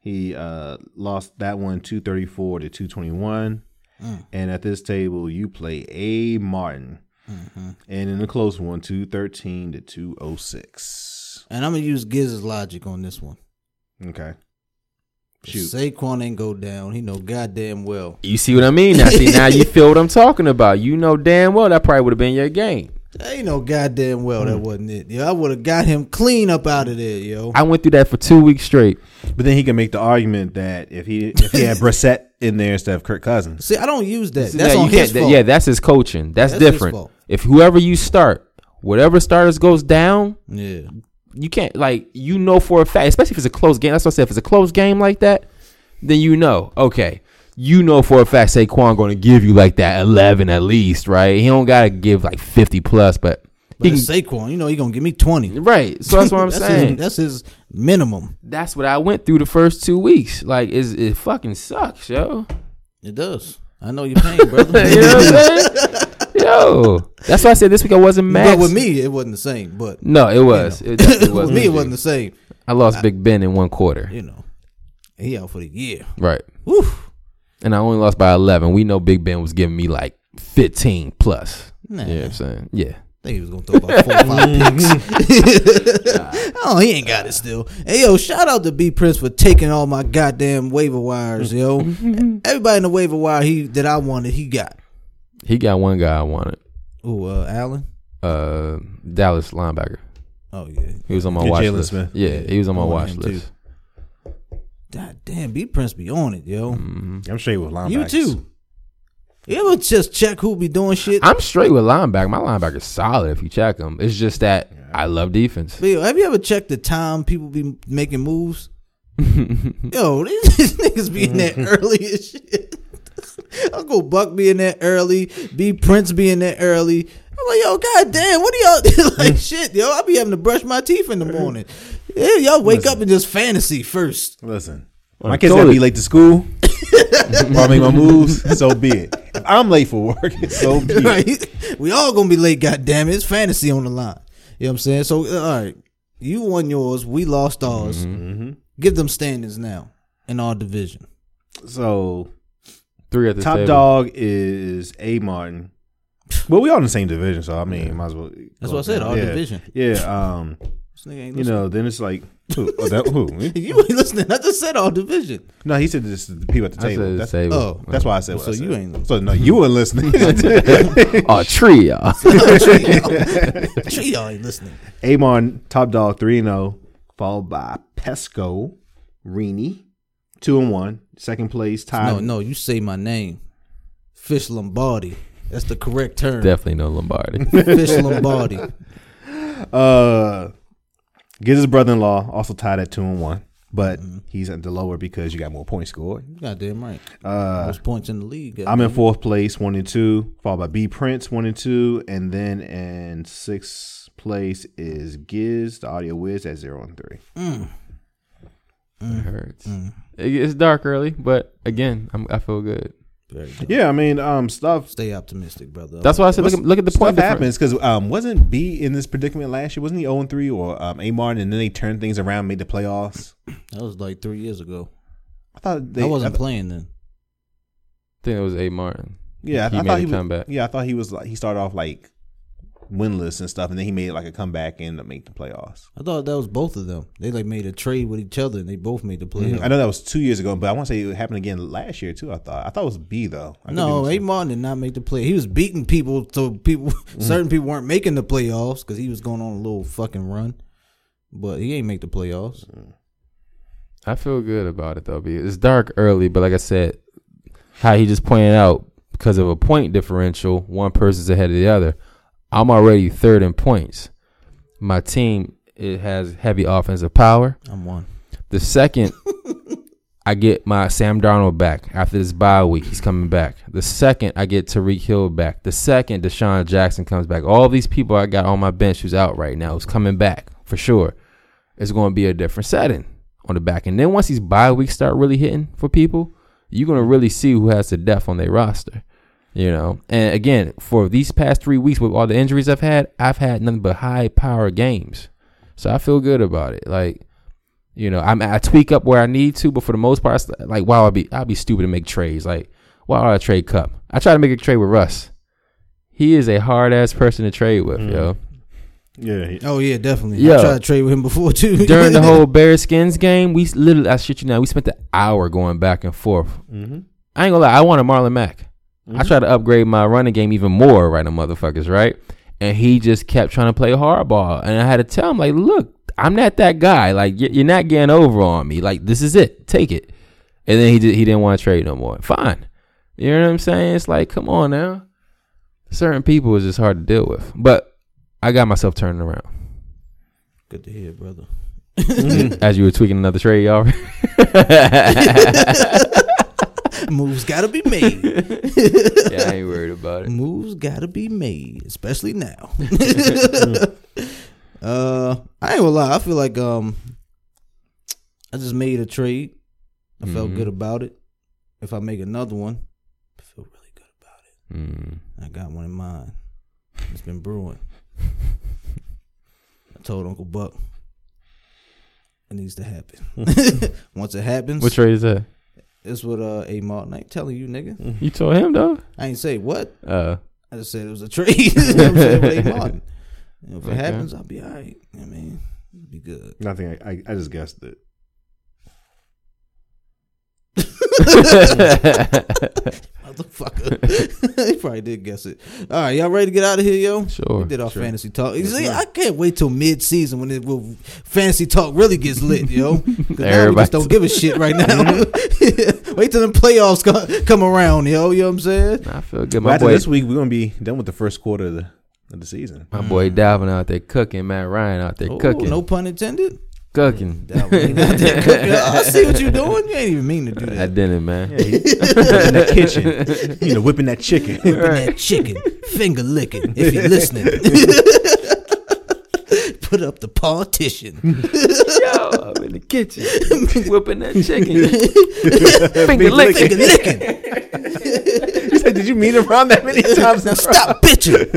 S2: He uh lost that one two thirty four to two twenty one.
S1: Mm.
S2: And at this table, you play A Martin,
S1: Mm-hmm.
S2: and in a close one, two thirteen to two oh six.
S1: And I'm gonna use Giz's logic on this one.
S2: Okay.
S1: Shoot. Saquon ain't go down. He know goddamn well.
S5: You see what I mean? Now, see, now you feel what I'm talking about. You know damn well that probably would have been your game.
S1: Ain't no goddamn well
S2: Hmm.
S1: that wasn't it. Yo, I would have got him clean up out of there, yo.
S5: I went through that for two weeks straight.
S2: But then he can make the argument that if he if he had Brissett in there instead of Kirk Cousins,
S1: See, I don't use that.
S5: See,
S1: That's
S5: now,
S1: on his
S5: can't-
S1: fault.
S5: Yeah, that's his coaching. That's,
S1: That's his
S5: different.
S1: fault.
S5: If whoever you start, whatever starters goes down,
S1: yeah,
S5: you can't like you know for a fact, especially if it's a close game. That's what I said. If it's a close game like that, then you know. Okay, you know for a fact Saquon going to give you like that eleven at least, right? He don't gotta give like fifty plus, but
S1: But
S5: he
S1: Saquon, you know, he gonna give me twenty.
S5: right. So that's what I'm
S1: That's
S5: saying.
S1: His, that's his minimum.
S5: that's what I went through the first two weeks. Like, is it fucking sucks, yo.
S1: It does. I know your pain, brother.
S5: you know what I'm saying? Yo, that's why I said this week I wasn't mad.
S1: But with me, it wasn't the same. But
S5: No, it was.
S1: you know.
S5: It definitely
S1: with
S5: wasn't
S1: me, it wasn't the same.
S5: I lost Big Ben in one quarter.
S1: You know, he out for the year.
S5: Right.
S1: Woof.
S5: And I only lost by 11. We know Big Ben was giving me like 15 plus.
S1: Nah.
S5: You know what I'm saying? Yeah.
S1: I think he was gonna throw about four or five picks. oh, he ain't got it still. Hey yo, shout out to B Prince for taking all my goddamn waiver wires, yo. Everybody in the waiver wire he that I wanted, he got.
S5: He got one guy I wanted.
S1: Ooh, uh, Allen.
S5: Uh, Dallas linebacker.
S1: Oh yeah,
S5: He was on my
S2: Yeah,
S5: watch
S2: Jaylon
S5: list.
S2: Smith.
S5: Yeah, he was on my
S1: I
S5: watch
S1: wanted him
S5: list.
S1: God damn, B Prince be on it, yo.
S5: Mm-hmm.
S2: I'm straight with linebackers.
S1: You too. You ever just check who be doing shit?
S5: I'm straight with linebacker. My linebacker is solid if you check him. It's just that I love defense.
S1: But yo, have you ever checked the time people be making moves? yo, these, these niggas be in there early as shit. Uncle Buck being in there early. B Prince being in there early. I'm like, yo, goddamn, what are y'all like? Shit, yo, I'll be having to brush my teeth in the morning. Yeah, y'all wake up and just fantasy first.
S2: Listen,
S5: Well,
S2: my kids gotta be late to school. while I make my moves. So be it. If I'm late for work, so be it.
S1: right? We all gonna be late. Goddamn it, it's fantasy on the line. You know what I'm saying? So, uh, all right, you won yours. We lost ours.
S2: Mm-hmm.
S1: Give them standings now in our division.
S2: So
S5: Three at the
S2: top
S5: table.
S2: dog is A Martin. Well, we all in the same division, so I mean, might as well.
S1: That's what I said, All
S2: yeah.
S1: division.
S2: Yeah. Um.
S1: Ain't
S2: You know, then it's like who? Oh, that, who?
S1: You ain't listening. I just said all division.
S2: No, he said this is the people at the
S5: I
S2: table.
S5: said
S2: That's,
S5: table.
S1: Oh.
S2: that's why I said. What
S1: So
S2: I said.
S1: you ain't-
S2: So no, you weren't listening.
S5: Oh, trio.
S1: Tree y'all ain't listening.
S2: Amon top dog three and zero, followed by Pesco, Rini, two and one. Second place tied.
S1: No, no, you say my name. Fish Lombardi. That's the correct term.
S5: Definitely no Lombardi.
S1: Fish Lombardi.
S2: Uh, Giz' his brother-in-law also tied at two and one, but he's at the lower because you got more points scored.
S1: You got damn right.
S2: Uh,
S1: Most points in the league.
S2: I'm in fourth place, one and two, followed by B Prince, one and two, and then in sixth place is Giz, the audio whiz at zero and three.
S1: Mm.
S5: It hurts. It- It's dark early, but again, I'm, I feel good.
S2: Yeah, I mean, um, stuff.
S1: Stay optimistic, brother.
S5: That's why I said look at, look at the
S2: Stuff
S5: point difference.
S2: happens because um, wasn't B in this predicament last year? Wasn't he zero and three or um, A Martin, and then they turned things around, made the playoffs?
S1: That was like three years ago.
S2: I thought they,
S1: I wasn't
S2: I th-
S1: playing then.
S5: I think it was A Martin.
S2: Yeah, I,
S5: he
S2: I
S5: made
S2: thought
S5: a
S2: he was,
S5: comeback.
S2: Yeah, I thought he was like he started off like winless and stuff, and then he made like a comeback and to make the playoffs.
S1: I thought that was both of them. They like made a trade with each other and they both made the playoffs.
S2: I know that was two years ago, but I want to say it happened again last year too. I thought I thought it was B though. I could be
S1: No, A. Martin did not make the play. He was beating people, so people,
S2: Mm-hmm.
S1: certain people weren't making the playoffs because he was going on a little fucking run. But he ain't make the playoffs.
S5: I feel good about it though. Because it's dark early, but like I said, how he just pointed out, because of a point differential, one person's ahead of the other. I'm already third in points. My team it has heavy offensive power.
S1: I'm one.
S5: The second I get my Sam Darnold back after this bye week, he's coming back. The second I get Tyreek Hill back. The second DeSean Jackson comes back. All these people I got on my bench who's out right now is coming back for sure. It's going to be a different setting on the back. And then once these bye weeks start really hitting for people, you're going to really see who has the depth on their roster. You know, and again, for these past three weeks with all the injuries I've had, I've had nothing but high power games. So I feel good about it. Like, you know, I'm, I tweak up where I need to, but for the most part, it's like, wow, I'll be I'll be stupid to make trades. Like, why would I trade Kupp? I try to make a trade with Russ. He is a hard ass person to trade with, yo.
S2: Yeah,
S1: Oh yeah, definitely.
S5: Yo.
S1: I tried to trade with him before too.
S5: During the whole Bearskins game, we literally, I shit you now, we spent the hour going back and forth.
S2: Mhm.
S5: I ain't gonna lie, I wanted Marlon Mack. I mm-hmm. tried to upgrade my running game even more, right, now, motherfuckers, right? And he just kept trying to play hardball, and I had to tell him, like, look, I'm not that guy. Like, you're not getting over on me. Like, this is it. Take it. And then he did, he didn't want to trade no more. Fine. You know what I'm saying? It's like, come on now. Certain people is just hard to deal with, but I got myself turning around.
S1: Good to hear, brother. Mm-hmm.
S5: As you were tweaking another trade, y'all.
S1: Moves gotta be made.
S5: yeah, I ain't worried about it.
S1: Moves gotta be made, especially now. uh, I ain't gonna lie. I feel like um, I just made a trade. I felt
S5: Mhm.
S1: good about it. If I make another one, I feel really good about it.
S5: Mm.
S1: I got one in mind. It's been brewing. I told Uncle Buck it needs to happen. Once it happens,
S5: What trade is that?
S1: It's with uh A Martin. I ain't telling you, nigga.
S5: You told him though.
S1: I ain't say what.
S5: Uh,
S1: I just said it was a trade. you know what I'm saying? With A Martin. You know, if it
S5: Okay.
S1: happens, I'll be all right. I mean, it'll be good.
S2: Nothing. I, I just guessed it.
S1: Motherfucker. he probably did guess it. All right, y'all ready to get out of here, yo?
S5: Sure.
S1: We did our
S5: Sure.
S1: fantasy talk.
S5: Yes,
S1: See,
S5: sir.
S1: I can't wait till mid season when it will fantasy talk really gets lit, yo. 'Cause now we
S5: Everybody-
S1: just don't give a shit right now. wait till the playoffs co- come around, yo. You know what I'm saying?
S5: I feel good. My
S2: after
S5: boy,
S2: this week, we're gonna be done with the first quarter of the of the season.
S5: my boy mm. Dalvin out there cooking. Matt Ryan out there
S1: Oh,
S5: cooking.
S1: no pun intended.
S5: Cooking.
S1: Dalvin ain't out there cooking. I see what you're doing. You ain't even mean to do that.
S5: I didn't, man.
S2: Yeah, he- in the kitchen, you know, whipping that chicken.
S1: Whipping that chicken, finger licking. If you're listening, put up the partition.
S5: Yo, I'm in the kitchen whipping that chicken. Finger licking.
S1: Finger licking.
S2: You said, did you mean it around that many times?
S1: Now stop bitching.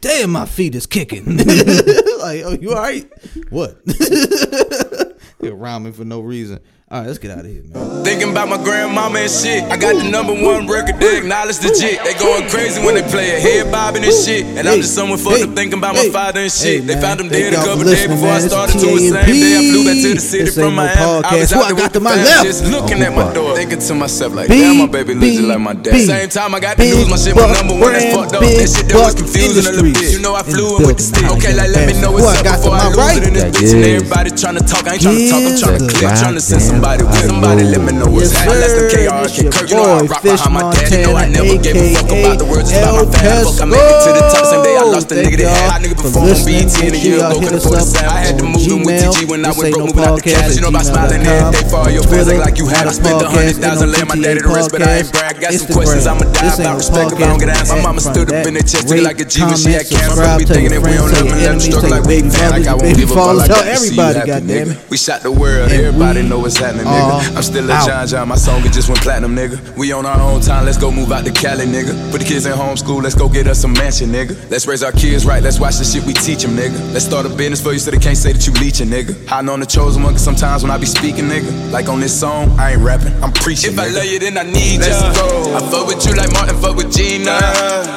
S1: Damn, my feet is kicking. like, oh, you all right? What? You're rhyming for no reason. All right, let's get out of here, man.
S12: Thinking about my grandmama and shit. I got the number one record, they acknowledge legit. They going crazy when they play it, head bobbing and shit. And I'm just someone fucked up thinking about my father and shit.
S1: Hey,
S12: they found him dead a couple
S1: for
S12: days before I
S1: man. This
S12: started
S1: is
S12: to the same day. I flew back to the city from
S1: ain't no
S12: Miami. I was
S1: podcast. Who
S12: out
S1: I
S12: there
S1: got
S12: with
S1: to
S12: the
S1: my
S12: fam,
S1: left?
S12: just looking at my door, thinking to myself like,
S1: B,
S12: damn, my baby
S1: B,
S12: legit like my dad. Same time I got the news, my shit was number one. That's
S1: brand,
S12: fucked up. That shit that was
S1: Buck
S12: confusing a little bit. You know I flew
S1: the
S12: with the stick. Okay, like let me know
S1: Who I
S12: up
S1: to
S12: before
S1: my
S12: I lose
S1: right?
S12: it in this bitch. And everybody trying to talk. I ain't trying to talk. I'm trying to
S1: Give
S12: click.
S1: the
S12: Trying to send some somebody with somebody let me know what's
S1: Yes,
S12: happening. That's the. KR Kid Kirk. You know I rock behind my dad. You know I never gave a fuck about the words about my family. Fuck, I made it to the top. Same day I lost the
S1: Thank
S12: nigga that had
S1: y'all
S12: nigga
S1: for
S12: perform on. BET and a year ago
S1: hit
S12: could
S1: us
S12: afford the
S1: up
S12: sound. I had to move them with. TG when I went broke, moving out the cash. You know about smiling every day for all your fans. Like you had. I spent a hundred thousand, lay my daddy to rest, but I ain't brag. Got some questions, I'ma die about respect if I don't get answers. My mama stood up in the chest, it like a G when she had Be
S1: subscribe,
S12: thinking if we don't love
S1: tell
S12: let them struggle like we
S1: your
S12: fan. Like I won't give a fuck like
S1: fathers,
S12: that.
S1: tell
S12: See you
S1: everybody,
S12: happy, nigga. We shot the world, everybody know what's happening,
S1: are
S12: nigga. Uh-huh. I'm still a
S1: out.
S12: John John, my song it just went platinum, nigga. We on our own time, let's go move out to Cali, nigga. Put the kids in homeschool, let's go get us a mansion, nigga. Let's raise our kids right, let's watch the shit we teach them, nigga. Let's start a business for you so they can't say that you leeching, nigga. Hiding on the chosen one, cause sometimes when I be speaking, nigga, like on this song, I ain't rapping, I'm preaching. If I love you, then I need
S13: Let's
S12: ya.
S13: go.
S12: I fuck with you like Martin, fuck with Gina.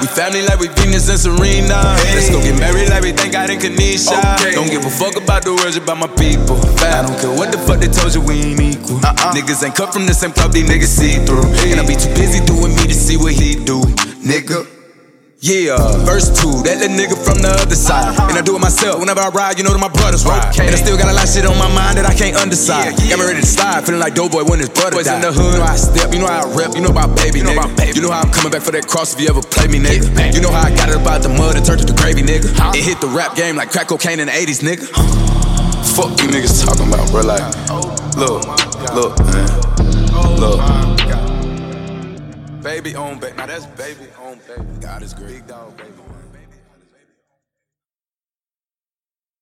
S12: We family like we Venus and Serena. Let's go get married like we thank God in Kanisha. Don't give a fuck about the words about my people. I don't care what the fuck they told you, we ain't equal. Uh-uh. Niggas ain't cut from the same cloth, these niggas see through. And I be too busy doing me to see what he do, nigga. Yeah, verse two, that little nigga from the other side. Uh-huh. And I do it myself. Whenever I ride, you know that my brothers ride. And I still got a lot of shit on my mind that I can't undecide. Got me ready to slide, feeling like Doughboy when his brother died. in the hood, you know how I step, you know how I rep, you know about baby, you know about baby. You know how I'm coming back for that cross if you ever play me, nigga. You know how I got it about the mud and turned it to gravy, nigga. It hit the rap game like crack cocaine in the 80s, nigga. Fuck you niggas talking about, bro. Like, look, look, man. Look. Baby on baby. Now that's baby on baby. God is great. Big dog, baby.